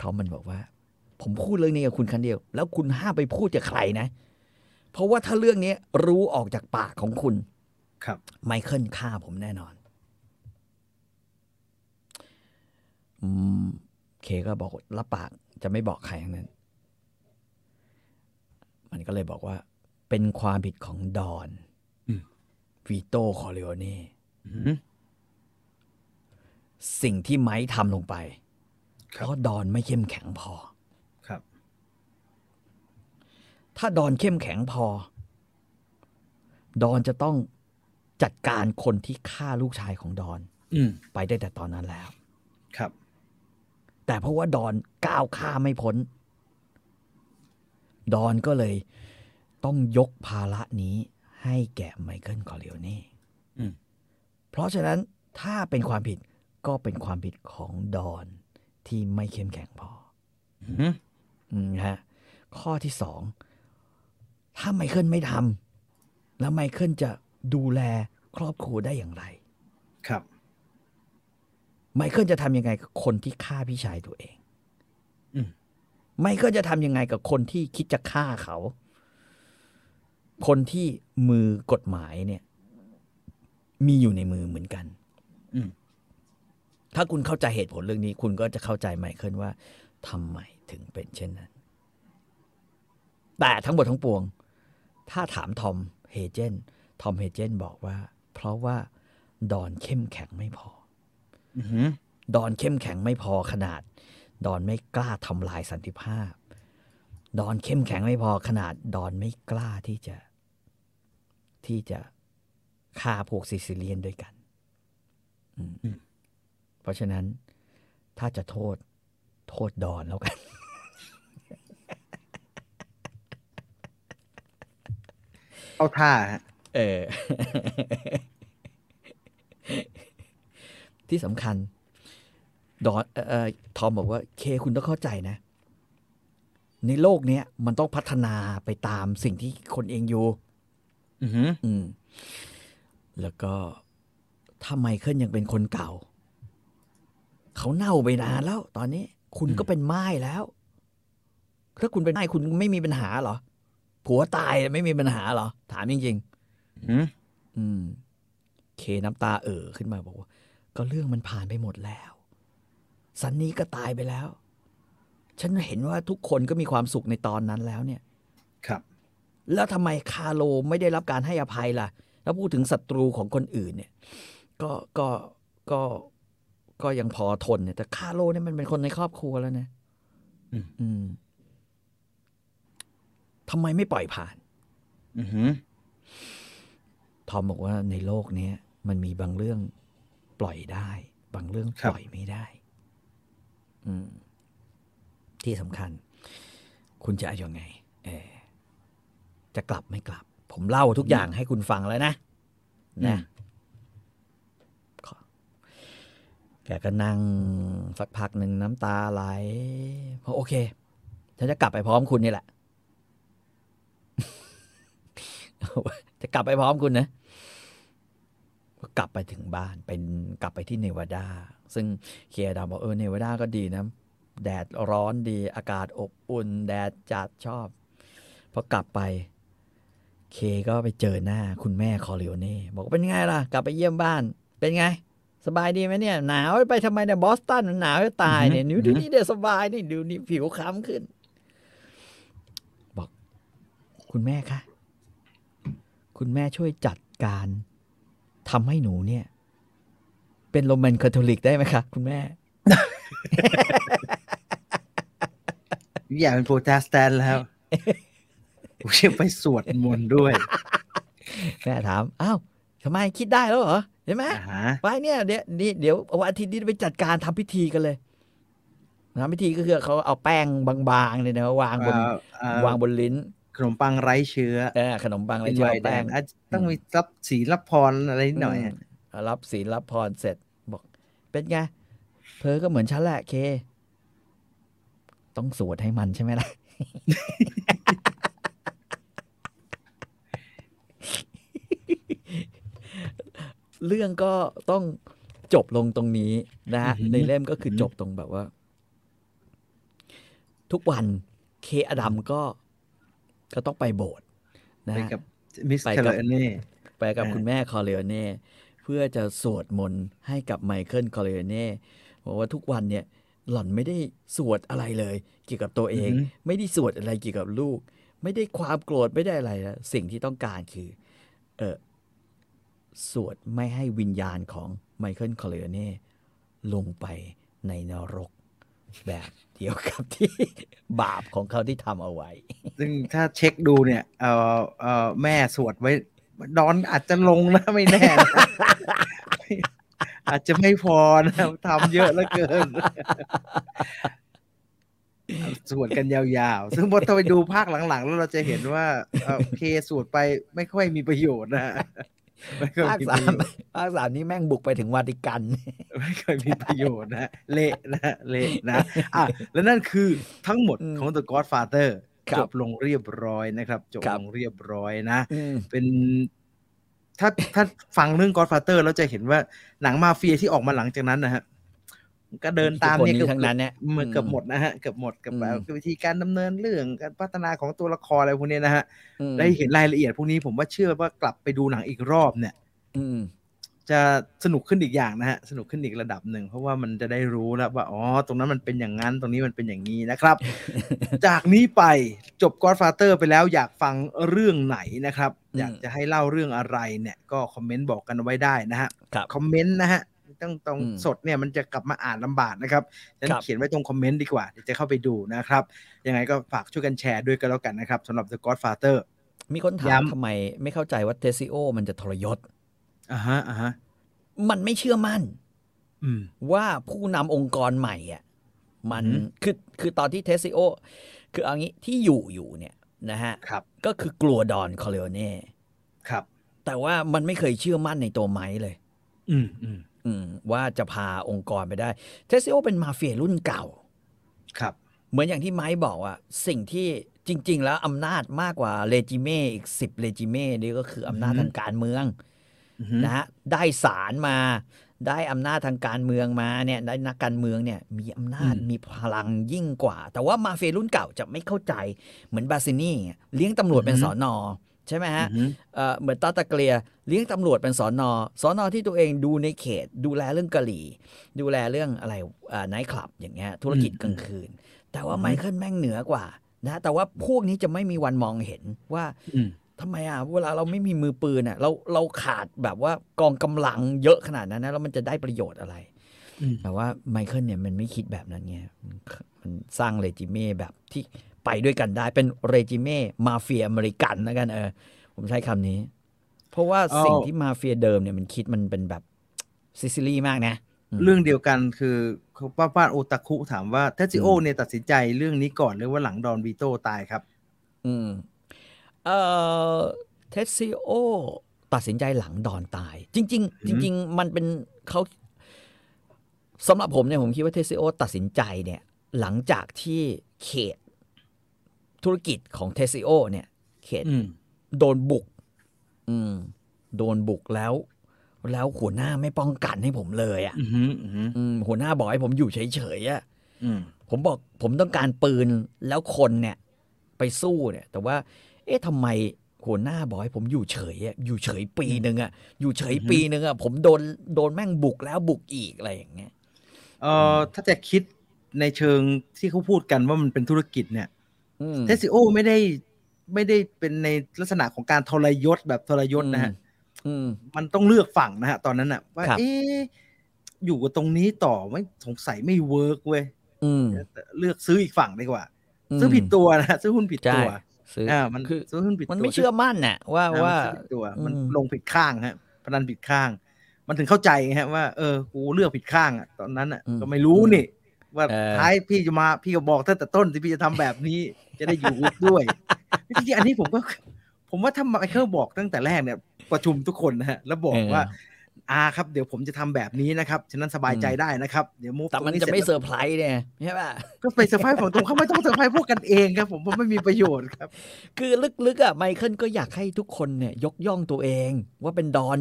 Speaker 3: ทอมมันบอกว่า ผมพูดเรื่องนี้กับคุณครั้งเดียว แล้วคุณห้ามไปพูดกับใครนะ เพราะว่าถ้าเรื่องนี้รู้ออกจากปากของคุณ
Speaker 2: ครับ
Speaker 3: ไมเคิลฆ่าผมแน่นอนอืมเคก็บอกรับปากจะไม่บอกใครทั้งนั้น มันก็เลยบอกว่า เป็นความผิดของดอน
Speaker 2: อืม
Speaker 3: วีโตคอร์เลโอเน่
Speaker 2: อือหือ
Speaker 3: สิ่งที่ไมค์ทำลงไป
Speaker 2: ครับ
Speaker 3: ราะดอนไม่เข้มแข็งพอ
Speaker 2: ครับ
Speaker 3: ถ้าดอนเข้มแข็งพอ ดอนจะต้องจัดการคนที่ฆ่าลูกชายของดอน
Speaker 2: อืม
Speaker 3: ไปได้แต่ตอนนั้นแล้ว
Speaker 2: ครับ
Speaker 3: แต่เพราะว่าดอนก้าวข้ามไม่พ้น ดอนก็เลยต้องยกภาระนี้ให้แก่ไมเคิลคอร์เลโอเน่
Speaker 2: อืม
Speaker 3: เพราะฉะนั้นถ้าเป็นความผิดก็เป็นความผิดของดอนที่ไม่เข้มแข็งพอ
Speaker 2: อือหือ
Speaker 3: อืมฮะข้อที่สอง ถ้าไมเคิลไม่ทำแล้วไมเคิลจะดูแลครอบครัวได้อย่างไร
Speaker 2: ครับ
Speaker 3: ไมเคิลจะทำยังไงกับคนที่ฆ่าพี่ชายตัวเอง
Speaker 2: อืม
Speaker 3: ไมเคิลจะทำยังไงกับคนที่คิดจะฆ่าเขา คนที่มือกฎหมายเนี่ย มีอยู่ในมือเหมือนกัน
Speaker 2: อืม
Speaker 3: ถ้าคุณเข้าใจเหตุผลเรื่องนี้ คุณก็จะเข้าใจไมเคิลว่าทำไมถึงเป็นเช่นนั้น แต่ทั้งหมดทั้งปวง ถ้าถามทอมเฮเจนทอมเฮเจนบอกว่า เพราะว่าดอนเข้มแข็งไม่พอ
Speaker 2: อือหือ
Speaker 3: ดอนเข้มแข็งไม่พอขนาด ดอนไม่กล้าทำลายสันติภาพ ดอนเข้มแข็งไม่พอขนาด ดอนไม่กล้าที่จะ ที่จะฆ่าพวกซิซิเลียนด้วยกันอืมเพราะฉะนั้นถ้าจะโทษโทษดอนแล้วกัน
Speaker 2: เข้าท่าฮะ
Speaker 3: เออ ที่สำคัญ ดอนเอ่อเอ่อทอมบอกว่า เคคุณต้องเข้าใจนะ ในโลกเนี้ย มันต้องพัฒนาไปตามสิ่งที่คนเองอยู่
Speaker 2: อือหือ
Speaker 3: อืม แล้วก็ถ้าไมเคิลยังเป็นคนเก่า เขาเน่าไปนานแล้ว ตอนนี้ คุณก็เป็นไม้แล้ว ถ้าคุณเป็นไม้คุณไม่มีปัญหาเหรอ ผัวตายไม่มีปัญหาเหรอ ถามจริงๆ
Speaker 2: อือหือ
Speaker 3: อืม เคน้ำตาเอ่อขึ้นมาบอกว่า ก็เรื่องมันผ่านไปหมดแล้ว สันนี้ก็ตายไปแล้ว ฉันเห็นว่าทุกคนก็มีความสุขในตอนนั้นแล้วเนี่ย
Speaker 2: ครับ
Speaker 3: แล้วทำไมคาโลไม่ได้รับการให้อภัยล่ะ แล้วพูดถึงศัตรูของคนอื่น เนี่ย ก็ก็ก็ก็ยังพอทนเนี่ย แต่คาโลเนี่ยมันเป็นคนในครอบครัวแล้วนะ
Speaker 2: อืม
Speaker 3: อืม ทำไมไม่ปล่อยผ่าน
Speaker 2: อือหือ
Speaker 3: ทอมบอกว่าในโลกเนี้ยมันมีบางเรื่องปล่อยได้ บางเรื่องปล่อยไม่ได้ อืม ที่สำคัญ คุณจะเอายังไง เออจะกลับไม่กลับ ผมเล่าทุกอย่างให้คุณฟังแล้วนะนะขอแกก็นั่งสักพักหนึ่งน้ำตาไหลเพราะโอเคฉันจะกลับไปพร้อมคุณนี่แหละ จะกลับไปพร้อมคุณนะก็กลับไปถึงบ้านเป็นกลับไปที่เนวาดา ซึ่งเคียร์ดาบอกเออเนวาดาก็ดีนะ แดดร้อนดีอากาศอบอุ่น แดดจัดชอบพอกลับไป เคก็ไปเจอหน้าคุณแม่คอริโอเน่บอกว่าเป็นไงล่ะ กลับไปเยี่ยมบ้าน เป็นไง สบายดีไหมเนี่ย หนาวไปทำไมเนี่ยบอสตันหนาวจะตายเนี่ยนิ้วดูนี่เดี๋ยวสบายนี่ดูนี่ผิวคล้ำขึ้น บอก คุณแม่คะ คุณแม่ช่วยจัดการทำให้หนูเนี่ย เป็นโรแมนคาทอลิกได้ไหมคะคุณแม่
Speaker 2: อยากเป็นโปรเตสแตนต์แล้วผมจะไปสวดมนต์ด้วย
Speaker 3: แม่ถาม อ้าวทำไมคิดได้แล้วเหรอ เห็นไหม
Speaker 2: อ่าฮะ
Speaker 3: ไปเนี่ยเดี๋ยวนี่เดี๋ยววันอาทิตย์นี้ไปจัดการทำพิธีกันเลยทำพิธีก็คือเขาเอาแป้งบางๆเนี่ยนะวางบน
Speaker 2: เอ่อเอ่อ
Speaker 3: วางบนลิ้น
Speaker 2: ข นมปังไร้เชื้อ
Speaker 3: เออขนมปังอะไร
Speaker 2: เป็น
Speaker 3: เจี
Speaker 2: ไว
Speaker 3: ยว
Speaker 2: น์แด
Speaker 3: แป้ง
Speaker 2: งอาจจะต้องมีรับศีลรับพรอะไรนิดหน่อยฮะ
Speaker 3: มรับศีลรับพรเสร็จบอก เป็นไงเธอก็เหมือนฉันแหละเค ต้องสวดให้มันใช่ไหมล่ะเรื่องก็ต้องจบลงตรงนี้นะฮะ
Speaker 2: อือหือ
Speaker 3: ในเล่มก็คือจบตรงแบบว่า ทุกวันเคอดัมส์ก็ ก็ต้องไปโบสถ์นะ
Speaker 2: ไป
Speaker 3: ฮะ
Speaker 2: กับมิส
Speaker 3: ไป
Speaker 2: คา
Speaker 3: กับ
Speaker 2: ร์เน่
Speaker 3: ไปกับ
Speaker 2: อ่า
Speaker 3: คุณแม่คอร์เลโอเน่เพื่อจะสวดมนต์ให้กับไมเคิลคอร์เลโอเน่บอกว่าทุกวันเนี่ยหล่อนไม่ได้สวดอะไรเลย เกี่ยวกับตัวเอง ไม่ได้สวดอะไรเกี่ยวกับลูก ไม่ได้ความโกรธไม่ได้อะไรนะสิ่งที่ต้องการคือ เออสวดไม่ให้วิญญาณของไมเคิลคอร์เลโอเน่ลงไปในนรก แบบเดียวกับที่บาปของเขาที่ทำเอาไว้
Speaker 2: ซึ่งถ้าเช็คดูเนี่ยเออเออแม่สวดไว้ ดอนอาจจะลงนะไม่แน่นะอาจจะไม่พอนะทำเยอะเหลือเกินสวดกันยาวๆ ซึ่งพอเราไปดูภาคหลังๆ แล้วเราจะเห็นว่าเอ่อเคสวดไปไม่ค่อยมีประโยชน์นะ
Speaker 3: ภาค
Speaker 2: มีป
Speaker 3: สา
Speaker 2: ระโย
Speaker 3: ม
Speaker 2: ชน์
Speaker 3: ภาคสามนี่แม่งบุกไปถึงวาติกัน
Speaker 2: ไม่เคยมีประโยชน์นะเละนะเละนะอะแล้วนั่นคือทั้งหมด
Speaker 3: อืม
Speaker 2: ของ The Godfather
Speaker 3: ครับ
Speaker 2: จบลงเรียบร้อยนะครับจบ
Speaker 3: ครับ
Speaker 2: ลงเรียบร้อยนะ
Speaker 3: อืม
Speaker 2: เป็นถ้าถ้าฟังเรื่อง Godfather แล้วจะเห็นว่าหนังมาเฟียที่ออกมาหลังจากนั้นนะฮะ ก็เดินตาม
Speaker 3: คน
Speaker 2: เนี่ย
Speaker 3: นี้
Speaker 2: เกือบ
Speaker 3: ทั้งนั้นเนี่ย
Speaker 2: มันเกือบหมดนะฮะเกือบหมดกับ
Speaker 3: อืม
Speaker 2: แบบวิธีการดำเนินเรื่องการพัฒนาของตัวละครอะไรพวกเนี้ยนะฮะ
Speaker 3: อืม
Speaker 2: ได้เห็นรายละเอียดพวกนี้ผมว่าเชื่อว่ากลับไปดูหนังอีกรอบเนี่ย
Speaker 3: อืม
Speaker 2: จะสนุกขึ้นอีกอย่างนะฮะสนุกขึ้นอีกระดับหนึ่งเพราะว่ามันจะได้รู้แล้วว่าอ๋อตรงนั้นมันเป็นอย่างนั้นตรงนี้มันเป็นอย่างนี้นะครับ จากนี้ไปจบ Godfather ไปแล้วอยากฟังเรื่องไหนนะครับ
Speaker 3: อืม
Speaker 2: อยากจะให้เล่าเรื่องอะไรเนี่ย ก็คอมเมนต์บอกกันไว้ได้นะฮะ
Speaker 3: ครับ
Speaker 2: คอมเมนต์นะฮะ ต้องต้อง
Speaker 3: อืม
Speaker 2: สดเนี่ยมันจะกลับมาอ่านลำบากนะครับฉะนั
Speaker 3: ครั
Speaker 2: น
Speaker 3: บ
Speaker 2: เขียนไว้ตรงคอมเมนต์ดีกว่าเดี๋ยวจะเข้าไปดูนะครับยังไงก็ฝากช่วยกันแชร์ด้วยก็แล้วกันนะครับสำหรับ The Godfather
Speaker 3: มีคนถาม
Speaker 2: ย้ำ
Speaker 3: ทำไมไม่เข้าใจว่าเทซิโอมันจะทรยศ
Speaker 2: อ่าฮะอ่าฮะ
Speaker 3: มันไม่เชื่อมั่น
Speaker 2: อืม
Speaker 3: ว่าผู้นำองค์กรใหม่อะมัน
Speaker 2: อืม
Speaker 3: คือคือตอนที่เทซิโอ คือเอางี้ที่อยู่อยู่เนี่ยนะฮะ
Speaker 2: ครับ
Speaker 3: ก็คือกลัวดอนคอเลโอเน่
Speaker 2: ครับ
Speaker 3: แต่ว่ามันไม่เคยเชื่อมั่นในตัวไม้เลย
Speaker 2: อืมอืม
Speaker 3: อืม ว่าจะพาองค์กรไปได้เทซิโอเป็นมาเฟียรุ่นเก่า
Speaker 2: ครับ
Speaker 3: เหมือนอย่างที่ไมค์บอกว่าสิ่งที่จริง ๆ แล้วอำนาจมากกว่า regime อีกสิบ regime นี่ก็คืออำนาจ
Speaker 2: อือฮึ
Speaker 3: ทางการเมือง
Speaker 2: อือฮึ
Speaker 3: นะฮะได้ศาลมา ได้อำนาจทางการเมืองมาเนี่ยได้นักการเมืองเนี่ยมีอำนาจมีพลังยิ่งกว่า แต่ว่ามาเฟียรุ่นเก่าจะไม่เข้าใจเหมือนบาซินี่เลี้ยงตำรวจเป็นสอนอ ใช่ไหมฮะ
Speaker 2: อือฮึ
Speaker 3: เอ่อเหมือนตาตะเกลียเลี้ยงตำรวจเป็นสอนอสอนอที่ตัวเองดูในเขต ดูแลเรื่องกะหรี่ ดูแลเรื่องอะไรไนท์คลับอย่างเงี้ยธุรกิจกลางคืน แต่ว่า
Speaker 2: อืม
Speaker 3: ไมเคิลแม่งเหนือกว่านะแต่ว่าพวกนี้จะไม่มีวันมองเห็นว่า
Speaker 2: อืม
Speaker 3: ทำไมอะเวลาเราไม่มีมือปืนอะเราเราขาดแบบว่ากองกำลังเยอะขนาดนั้นนะแล้วมันจะได้ประโยชน์อะไร
Speaker 2: อืม
Speaker 3: แต่ว่าไมเคิลเนี่ยมันไม่คิดแบบนั้นไงมันมันสร้าง regime แบบที่ ไปด้วยกันได้เป็น regime มาเฟียอเมริกันแล้วกันเออผมใช้คำนี้ เพราะว่า
Speaker 2: เอา
Speaker 3: สิ่งที่มาเฟียเดิมเนี่ยมันคิดมันเป็นแบบซิซิลีมากนะอืม
Speaker 2: เรื่องเดียวกันคือเขาป้าป้าโอตาคุถามว่าเทซิโอ
Speaker 3: อืม
Speaker 2: เนี่ยตัดสินใจเรื่องนี้ก่อนหรือว่าหลังดอนวีโตตายครับ
Speaker 3: อืมเอ่อเทสซิโอตัดสินใจหลังดอนตาย จริง ๆ จริง ๆ มันเป็นเขาสำหรับผมเนี่ยผมคิดว่าเทสซิโอตัดสินใจเนี่ย หลังจากที่เขต ธุรกิจของเทสซิโอเนี่ย เขต
Speaker 2: อืม
Speaker 3: โดนบุก อืม โดนบุกแล้ว แล้วหัวหน้าไม่ป้องกันให้ผมเลยอะ่ะ
Speaker 2: อือฮึอือฮึ
Speaker 3: อืมหัวหน้าบอกให้ผมอยู่เฉยๆอะ่ะ
Speaker 2: อืม
Speaker 3: ผมบอกผมต้องการปืนแล้วคนเนี่ย ไปสู้เนี่ย แต่ว่า เอ๊ะทำไมหัวหน้าบอกให้ผมอยู่เฉยอะอยู่เฉยปีหนึ่งอะอยู่เฉยปีหนึ่งอะผมโดนโดนแม่งบุกแล้วบุกอีกอะไรอย่างเงี้ย
Speaker 2: เอ่อถ้าจะคิดในเชิงที่เขาพูดกันว่ามันเป็นธุรกิจเนี่ย
Speaker 3: อืม
Speaker 2: เทซิโอไม่ได้ไม่ได้เป็นในลักษณะของการทรยศแบบทรยศนะฮะ
Speaker 3: อืม
Speaker 2: มันต้องเลือกฝั่งนะฮะ ตอนนั้นน่ะว่า
Speaker 3: ครับ
Speaker 2: เอ๊ะอยู่กับตรงนี้ต่อไม่สงสัยไม่ work เว้ย
Speaker 3: อืม
Speaker 2: เลือกซื้ออีกฝั่งดีกว่า ซื้อผิดตัวนะฮะซื้อหุ้นผิด
Speaker 3: ใช่
Speaker 2: ตัว
Speaker 3: ซื้อ
Speaker 2: อ่ามัน
Speaker 3: คือ
Speaker 2: ซื้อหุ้นผิดตัว
Speaker 3: มันไม่เชื่อมั่นน่ะ ว่า
Speaker 2: อ่
Speaker 3: ว่า
Speaker 2: มันซื้อผิดตัวมัน
Speaker 3: อืม
Speaker 2: ลงผิดข้างฮะพนันผิดข้าง มันถึงเข้าใจไงฮะว่าเออกูเลือกผิดข้างอะตอนนั้นอะก็ไม่รู้นี่ ว่าท้ายพี่จะมาพี่ก็บอกตั้งแต่ต้นที่พี่จะทำแบบนี้ จะได้อยู่ด้วยจริงๆอันนี้ผมก็ ผมว่าถ้าไมเคิลบอกตั้งแต่แรกเนี่ย ประชุมทุกคนนะฮะแล้วบอกว่าอาครับเดี๋ยวผมจะทำแบบนี้นะครับ ฉะนั้นสบายใจได้นะครับ เดี๋ยว move
Speaker 3: แต่มันจะไม่เซอร์ไพรส์เนี่ยใช่ป่ะ
Speaker 2: ก็ไปเซอร์ไพรส์ฝั่งตรงเขาไม่ต้องเซอร์ไพรส์พวกกันเองครับ ผมว่าไม่มีประโยชน์ครับ
Speaker 3: คือลึกๆอะไมเคิลก็อยากให้ทุกคนเนี่ย ยกย่องตัวเอง ว่าเป็นดอน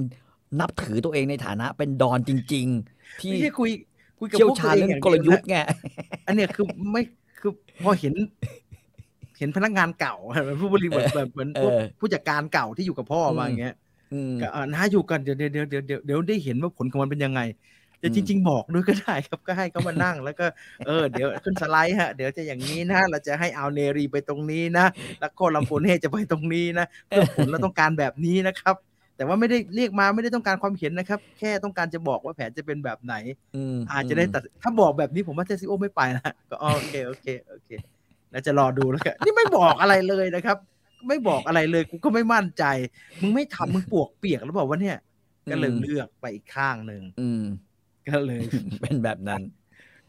Speaker 3: นับถือตัวเองในฐานะเป็นดอนจริง ๆ ที่
Speaker 2: ไม่ใช่คุย คุยกับ
Speaker 3: เชี่ยว
Speaker 2: พวก
Speaker 3: ชา
Speaker 2: ตั
Speaker 3: ญ
Speaker 2: วเอง
Speaker 3: เรื่อ
Speaker 2: องย่าง
Speaker 3: กล
Speaker 2: เดียว
Speaker 3: ยุท
Speaker 2: นะ
Speaker 3: ธ์ไง
Speaker 2: อันเนี้ยคือไม่คือพอเห็น เห็นพนักงานเก่าผู้บริหารแบบเหมือนพวก
Speaker 3: เออ
Speaker 2: ผู้จัดการเก่าที่อยู่กับพ่อมาอย่างเงี้ย
Speaker 3: อืม
Speaker 2: ก็อ่าน้าอยู่กันเดี๋ยวเดี๋ยวเดี๋ยวเดี๋ยวเดี๋ยวเดี๋ยวได้เห็นว่าผลของมันเป็นยังไงแต่
Speaker 3: อืม
Speaker 2: จริง ๆ บอกด้วยก็ได้ครับก็ให้เขามานั่ง แล้วก็เออเดี๋ยวขึ้นสไลด์ฮะเดี๋ยวจะอย่างนี้นะเราจะให้เอาเนรีไปตรงนี้นะแล้วก็ลำโพเน่จะไปตรงนี้นะเพื่อผลเราต้องการแบบนี้นะครับ แต่ว่าไม่ได้เรียกมาไม่ได้ต้องการความเห็นนะครับ แค่ต้องการจะบอกว่าแผนจะเป็นแบบไหน
Speaker 3: อืม
Speaker 2: อาจจะได้ตัดถ้าบอกแบบนี้ผมว่าเทสซิโอไม่ไปนะก็อ๋อโอเคโอเคโอเคแล้วจะรอดูแล้วกันนี่ไม่บอกอะไรเลยนะครับ ไม่บอกอะไรเลยกูก็ไม่มั่นใจ มึงไม่ทำมึงปวกเปียกแล้วบอกว่าเนี่ย ก็เลยเลือกไปอีกข้างหนึ่ง
Speaker 3: อืม
Speaker 2: ก็เลย
Speaker 3: เป็นแบบนั้น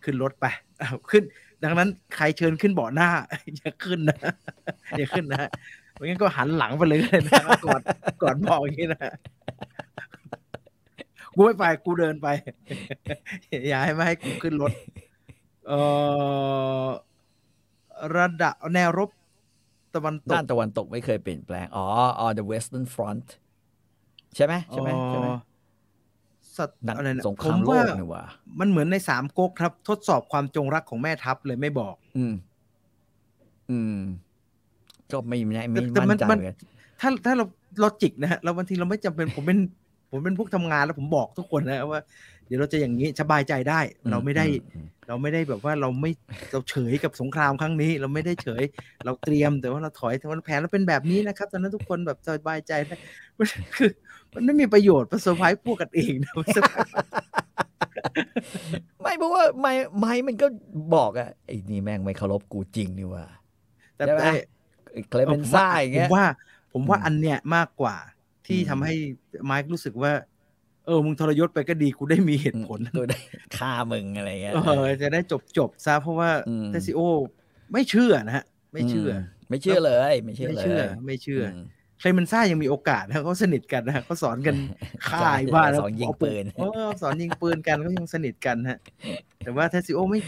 Speaker 2: ขึ้นรถไปอ้าวขึ้น ดังนั้นใครเชิญขึ้นเบาะหน้า อย่าขึ้นนะอย่าขึ้นนะ ไม่งั้นก็หันหลังไปเลยนะกอดกอดบอกอย่างนี้นะกูไม่ไปกูเดินไป อย่าให้ไม่ให้กูขึ้นรถเอ่อระดับแนวรบตะวันต
Speaker 3: ด้ากนตะวันตกไม่เคยเปลี่ยนแปลง อ๋อ on the western front ใช่ไหมใช่ไหมใช่ไหม
Speaker 2: เอ่อสัตว์
Speaker 3: หนัง
Speaker 2: อะไรนะ
Speaker 3: สงค
Speaker 2: ผ
Speaker 3: ราม
Speaker 2: ม
Speaker 3: โล
Speaker 2: ว่าก
Speaker 3: นี่หว่า
Speaker 2: มันเหมือนในสามก๊กครับ ทดสอบความจงรักของแม่ทัพเลยไม่บอก
Speaker 3: อืม อืม ก็ไม่ไม่ไม่
Speaker 2: แต่มั
Speaker 3: มั่
Speaker 2: น
Speaker 3: นใจ
Speaker 2: มัน
Speaker 3: เหมือนกัน
Speaker 2: ถ้าถ้าเราลอจิกนะฮะเราบางทีเราไม่จำเป็นผมเป็นผมเป็นพวกทำงานแล้วผมบอกทุกคนนะว่า เดี๋ยวเราจะอย่างนี้สบายใจได้ เราไม่ได้
Speaker 3: อืม
Speaker 2: เราไม่ได้แบบว่าเราไม่เราเฉยกับสงครามครั้งนี้ เราไม่ได้เฉย เราเตรียมแต่ว่าเราถอยแต่ว่าแผนเราเป็นแบบนี้นะครับ ตอนนั้นทุกคนแบบสบายใจได้มันคือ มันไม่มีประโยชน์ประสบภัยพวกกันเองนะมันเซอร์ไพรส์
Speaker 3: ไม่เพราะว่าไม่ไม่มันก็บอกอะไอ้นี่แม่งไม่เคารพกูจริงนี่ว่า
Speaker 2: แต่
Speaker 3: ใช่ไหม
Speaker 2: แต่
Speaker 3: เคลเมนซ่าอย่างเงี้ยผม
Speaker 2: ว่า ผมว่า
Speaker 3: อืม
Speaker 2: อันเนี้ยมากกว่าที่
Speaker 3: อืม
Speaker 2: ทำให้ไมค์รู้สึกว่า เออ มึงทรยศไปก็ดีกูได้มีเหตุผล
Speaker 3: กูได้ฆ่ามึงอะไรเงี้ย
Speaker 2: เออจะได้จบจบๆซะเพราะว่า
Speaker 3: อืม
Speaker 2: เทสซิโอ ไม่เชื่อนะฮะ ไม่เชื่ออ
Speaker 3: มไม่เชื่อเลย ไม่เชื่อ
Speaker 2: ไม่
Speaker 3: เลย
Speaker 2: เชื่อไม่เชื่ออ
Speaker 3: ม
Speaker 2: เคลเมนซ่ายังมีโอกาสนะเขาสนิทกันนะฮะเขาสอนกันฆ่า
Speaker 3: ใช่
Speaker 2: ไอ้บ้าน
Speaker 3: สอนยิงปืน
Speaker 2: เออสอนยิงปืนกันเขายังสนิทกันฮะ แต่ว่าเทสซิโอไม่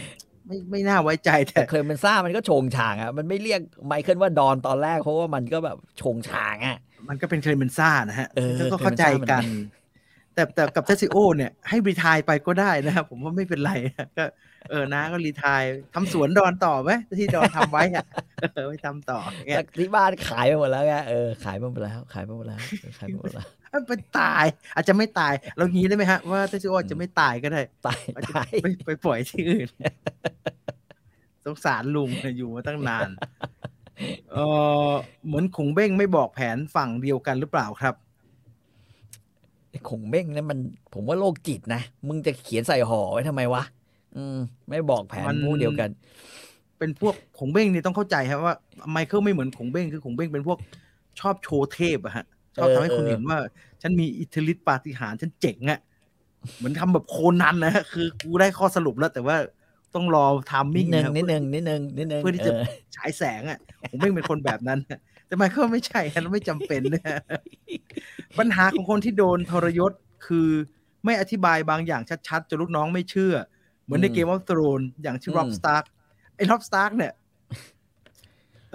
Speaker 2: ไม่ไม่น่าไว้ใจแต่
Speaker 3: แต่เคลเมนซ่ามันก็โชงฉางอะมันไม่เรียกไมเคิลว่าดอนตอนแรกเพราะว่ามันก็แบบโชงฉางอะ
Speaker 2: มันก็เป็นเคลเมนซ่านะฮะ
Speaker 3: เออ
Speaker 2: แล้วก็เข้าใจกัน
Speaker 3: เคลเมนซ่ามัน
Speaker 2: แต่แต่กับเทสซิโอเนี่ยให้ retire ไปก็ได้นะครับผมว่าไม่เป็นไรนะก็เออนะก็รีทายทำสวนดอนต่อไหมที่ดอนทำไว้อะเออไม่ทำต่อเงี้ย
Speaker 3: แต่ที่บ้านขายไปหมดแล้วไงเออขายไปหมดแล้ว ขายไปหมดแล้วขายไปหมดแล้ว
Speaker 2: เอ้ย ไปตาย อาจจะไม่ตาย เรางี้ได้ไหมฮะว่าเทสซิโออาจจะไม่ตายก็ได้
Speaker 3: ตาย
Speaker 2: อาจจะ
Speaker 3: ตาย
Speaker 2: ไปไปปล่อยที่อื่น สงสารลุงอยู่มาตั้งนาน เออเหมือนขงเบ้งไม่บอกแผนฝั่งเดียวกันหรือเปล่าครับ
Speaker 3: ไอ้ขงเบ้งนั่นมัน ผมว่าโรคจิตนะ มึงจะเขียนใส่ห่อไว้ทำไมวะ อืม ไม่บอกแผน
Speaker 2: มัน
Speaker 3: ผู้เดียวกัน
Speaker 2: เป็นพวกขงเบ้งนี่ต้องเข้าใจครับว่าไมเคิลไม่เหมือนขงเบ้งคือขงเบ้งเป็นพวกชอบโชว์เทพอะฮะ ชอบ
Speaker 3: เออ
Speaker 2: ทำให้คน
Speaker 3: เออ
Speaker 2: เห็นว่า ฉันมีอิทธิฤทธิปาฏิหาริย์ฉันเจ๋งอะเหมือนทำแบบโคนันนะฮะคือกูได้ข้อสรุปแล้ว แต่ว่าต้องรอทาม
Speaker 3: นิ
Speaker 2: มิ่
Speaker 3: ด
Speaker 2: ง
Speaker 3: นึงะนิดนึงนิดนึงนิดนึง
Speaker 2: เพื่อที่จะ
Speaker 3: เออ
Speaker 2: ฉายแสงอะ ผมไม่เป็นคนแบบนั้น แต่ไมเคิลไม่ใช่ฮะแล้วไม่จำเป็นนะปัญหาของคนที่โดนทรยศคือไม่อธิบายบางอย่างชัดๆจนลูกน้องไม่เชื่อ เหมือนใน Game of Thrones อย่างที่
Speaker 3: อืม
Speaker 2: ร็อบสตาร์กไอ้ร็อบสตาร์กเนี่ย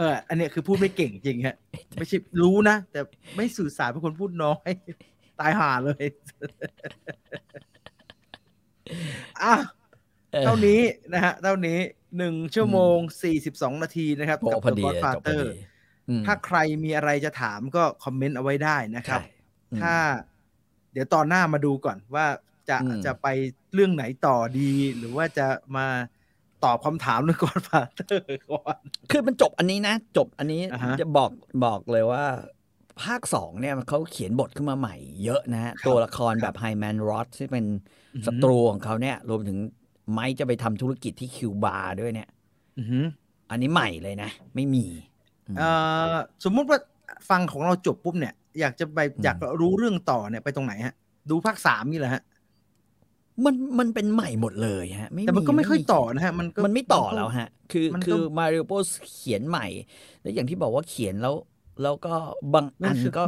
Speaker 2: เออ อันเนี้ยคือพูดไม่เก่งจริงฮะ ไม่ใช่รู้นะ แต่ไม่สื่อสารเป็นคนพูดน้อย ตายห่าเลยอะ
Speaker 3: เออ
Speaker 2: เท่านี้นะฮะ เท่านี้หนึ่งชั่วโมงสี่สิบสองนาทีนะครับ
Speaker 3: โอ้
Speaker 2: กับ
Speaker 3: พอ
Speaker 2: The
Speaker 3: ดีเลยจบพอ
Speaker 2: Godfather
Speaker 3: ดีอืม
Speaker 2: ถ้าใครมีอะไรจะถามก็คอมเมนต์เอาไว้ได้นะครับ
Speaker 3: ใช่อืม
Speaker 2: ถ้า เดี๋ยวตอนหน้ามาดูก่อนว่าจะ
Speaker 3: อืม
Speaker 2: จะไปเรื่องไหนต่อดี หรือว่าจะมา ตอบคำถามเรื่อง Godfather ก่อน
Speaker 3: คือมันจบอันนี้นะ จบอันนี้
Speaker 2: อ่าฮะ
Speaker 3: จะบอกบอกเลยว่า ภาคสองเนี่ยเขาเขียนบทขึ้นมาใหม่เยอะนะฮะ
Speaker 2: ครับ
Speaker 3: ตัวละครแบบไฮแมนรอดที่เป็น
Speaker 2: อือหือ
Speaker 3: ศัตรูของเขาเนี่ย รวมถึงไม้จะไปทำธุรกิจที่คิวบาด้วยเนี่ย
Speaker 2: อือหือ
Speaker 3: อันนี้ใหม่เลยนะ ไม่มีอืม
Speaker 2: เอ่อสมมุติว่าฟังของเราจบปุ๊บเนี่ย อยากจะไป
Speaker 3: อืม
Speaker 2: อยากรู้เรื่องต่อเนี่ยไปตรงไหนฮะ ดูภาคสามนี่แหละฮะ
Speaker 3: มันมันเป็นใหม่หมดเลยฮะ
Speaker 2: แต่มันก็ไม่ค่อยต่อนะฮะมันก็
Speaker 3: มันไม่ต่อแล้วฮะ คือ
Speaker 2: มันก็
Speaker 3: คือมาริโอโปเขียนใหม่ แล้วอย่างที่บอกว่าเขียนแล้ว แล้วก็บางอันก็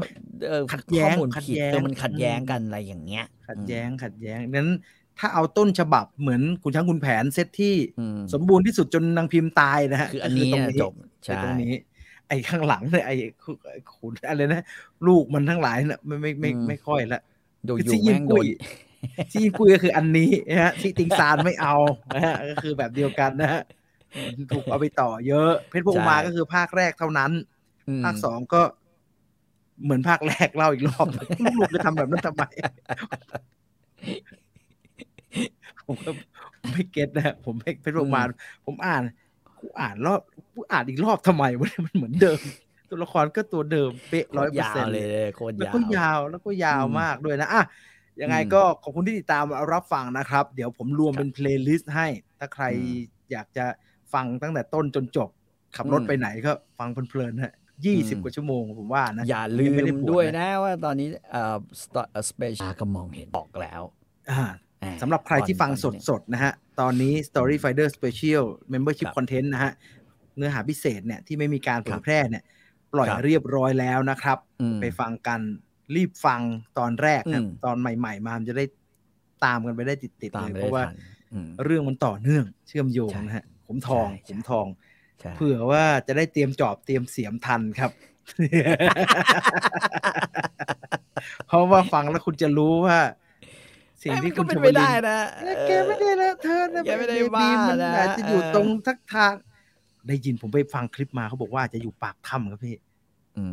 Speaker 3: เออ
Speaker 2: ขัดแย้
Speaker 3: ข้องมูล
Speaker 2: ขัด
Speaker 3: ผิด
Speaker 2: แย้ง
Speaker 3: เออมันขัดแย้ง
Speaker 2: อืม
Speaker 3: กันอะไรอย่างเงี้ย
Speaker 2: ขัดแย้งขัดแย้งนั้นถ้าเอาต้นฉบับเหมือนคุณช้างคุณแผนเซตที่
Speaker 3: อืม
Speaker 2: สมบูรณ์ที่สุดจนนางพิมพ์ตายนะฮะ
Speaker 3: คืออันนี้
Speaker 2: ก็
Speaker 3: อะ
Speaker 2: ตรง
Speaker 3: จบ
Speaker 2: คือ
Speaker 3: ใช่
Speaker 2: ตรงนี้ ไอ้ข้างหลังเนี่ยไอ้ขุนอะไรนะ ลูกมันทั้งหลายเนี่ยไม่ไม่ไม่ไม่ค่อยละ
Speaker 3: ดู
Speaker 2: คือ
Speaker 3: อยู่
Speaker 2: ที่ยิ
Speaker 3: แม่
Speaker 2: ง
Speaker 3: งโด
Speaker 2: กุ
Speaker 3: น
Speaker 2: ย ที่ยิงกุยก็คืออันนี้นะฮะที่ติงซานไม่เอานะฮะก็คือแบบเดียวกันนะฮะถูกเอาไปต่อเยอะ เพชรพวกมาก็คือภาคแรกเท่านั้น
Speaker 3: อืม
Speaker 2: ภาคสองก็เหมือนภาคแรกเล่าอีกรอบลูกจะทำแบบนั้นทำไมผมก็ไม่ get นะฮะผมไม่เป็นประมาณผมอ่านกูอ่านรอบกูอ่านอีกรอบทำไมวะเนี่ยมันเหมือนเดิม ตัวละครก็ตัวเดิมเป๊ะ
Speaker 3: โค
Speaker 2: ร้อย
Speaker 3: ตร
Speaker 2: เปอร์
Speaker 3: ยา
Speaker 2: เซ็น
Speaker 3: ว
Speaker 2: ต์
Speaker 3: เลยเลยโคตร
Speaker 2: แล้ว
Speaker 3: ยาว
Speaker 2: ก็ยาวแล้วก็ยาว
Speaker 3: อืม
Speaker 2: มากด้วยนะอะ ยังไง
Speaker 3: อืม
Speaker 2: ก็ขอบคุณที่ติดตามรับฟังนะครับ เดี๋ยวผมรวมเป็น playlist ให้ ถ้าใคร
Speaker 3: อืม
Speaker 2: อยากจะฟังตั้งแต่ต้นจนจบ ขับรถ
Speaker 3: อืม
Speaker 2: ไปไหนก็ฟังเพลินๆฮะยี่สิบ
Speaker 3: อืม
Speaker 2: กว่าชั่วโมงผมว่านะ
Speaker 3: อย่าลื
Speaker 2: งไม่ได้
Speaker 3: ม
Speaker 2: ป
Speaker 3: ด้วย
Speaker 2: นะ
Speaker 3: นะว่าตอนนี้เอ่อสเปเชียลก็มองเห็นออกแล้ว
Speaker 2: อ่า
Speaker 3: อ่า
Speaker 2: สำหรับใครที่ฟัง
Speaker 3: ตอนนี้
Speaker 2: สดๆนะฮะ ตอนนี้ Story Finder Special Membership
Speaker 3: ครับ
Speaker 2: Content นะฮะ เนื้อหาพิเศษเนี่ยที่ไม่มีการเผ
Speaker 3: ครั
Speaker 2: ย
Speaker 3: บ
Speaker 2: แพร่เนี่ย ปล่อย
Speaker 3: ครับ
Speaker 2: เรียบร้อยแล้วนะครับ
Speaker 3: อืม
Speaker 2: ไปฟังกัน รีบฟังตอนแรกนะ
Speaker 3: อืม
Speaker 2: ตอนใหม่ ๆ มามันจะได้ตามกันไปได้ติดๆ
Speaker 3: ตาม
Speaker 2: เลย
Speaker 3: ไป
Speaker 2: เพราะว่า
Speaker 3: ทันอืม
Speaker 2: เรื่องมันต่อเนื่องเชื่อมโยง
Speaker 3: ใช่
Speaker 2: นะฮะขุมทอง
Speaker 3: ใช่
Speaker 2: ขุมทอง
Speaker 3: ใช่
Speaker 2: เผื่อว่าจะได้เตรียมจอบเตรียมเสียมทันครับเพราะว่าฟังแล้วคุณจะรู้ว่า สิ่ง
Speaker 3: เอ้ย
Speaker 2: ที่
Speaker 3: มัน
Speaker 2: คุ
Speaker 3: ก็
Speaker 2: ณ
Speaker 3: เป็น
Speaker 2: ชว
Speaker 3: ไป
Speaker 2: ลิ
Speaker 3: ได้
Speaker 2: น
Speaker 3: นะ
Speaker 2: เอ้ยแกไม่ได้นะเธอนะ
Speaker 3: แกไม่ได้
Speaker 2: เบบี
Speaker 3: บ้า
Speaker 2: มัน
Speaker 3: นะ
Speaker 2: อาจจะอยู่
Speaker 3: เออ
Speaker 2: ตรงทักทาง ได้ยินผมไปฟังคลิปมาเขาบอกว่าอาจจะอยู่ปากถ้ำครับพี่
Speaker 3: อืม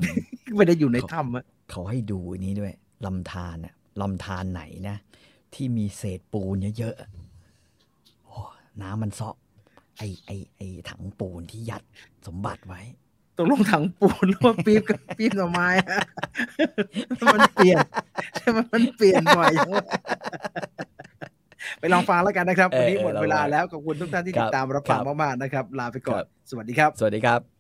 Speaker 2: ไม่ได้อยู่ในถ้ำอะ
Speaker 3: เขาให้ดูอันนี้ด้วยลำธารน่ะลำธารไหนนะ ที่มีเศษปูนเยอะๆอะโอ้น้ำมันเซาะไอไอไอถังปูนที่ยัดสมบัติไว้
Speaker 2: ตกลงถังปูนหรือว่าปี๊บกับปี๊บหน่อไม้อะมันเปลี่ยนใช่ไหมมันเปลี่ยนบ่อยจังวะไปลองฟังแล้วกันนะครับ
Speaker 3: เออ
Speaker 2: วันนี้หมด
Speaker 3: เออ
Speaker 2: เวลา
Speaker 3: ลองฟัง
Speaker 2: แล้วขอบคุณทุกท่านที่
Speaker 3: ครั
Speaker 2: ติ
Speaker 3: บ
Speaker 2: ดตามรับฟัง
Speaker 3: ครับ
Speaker 2: มากๆนะครับ ลาไปก่อน
Speaker 3: ครับ
Speaker 2: สวัสดีครับ
Speaker 3: สวัสดีครับ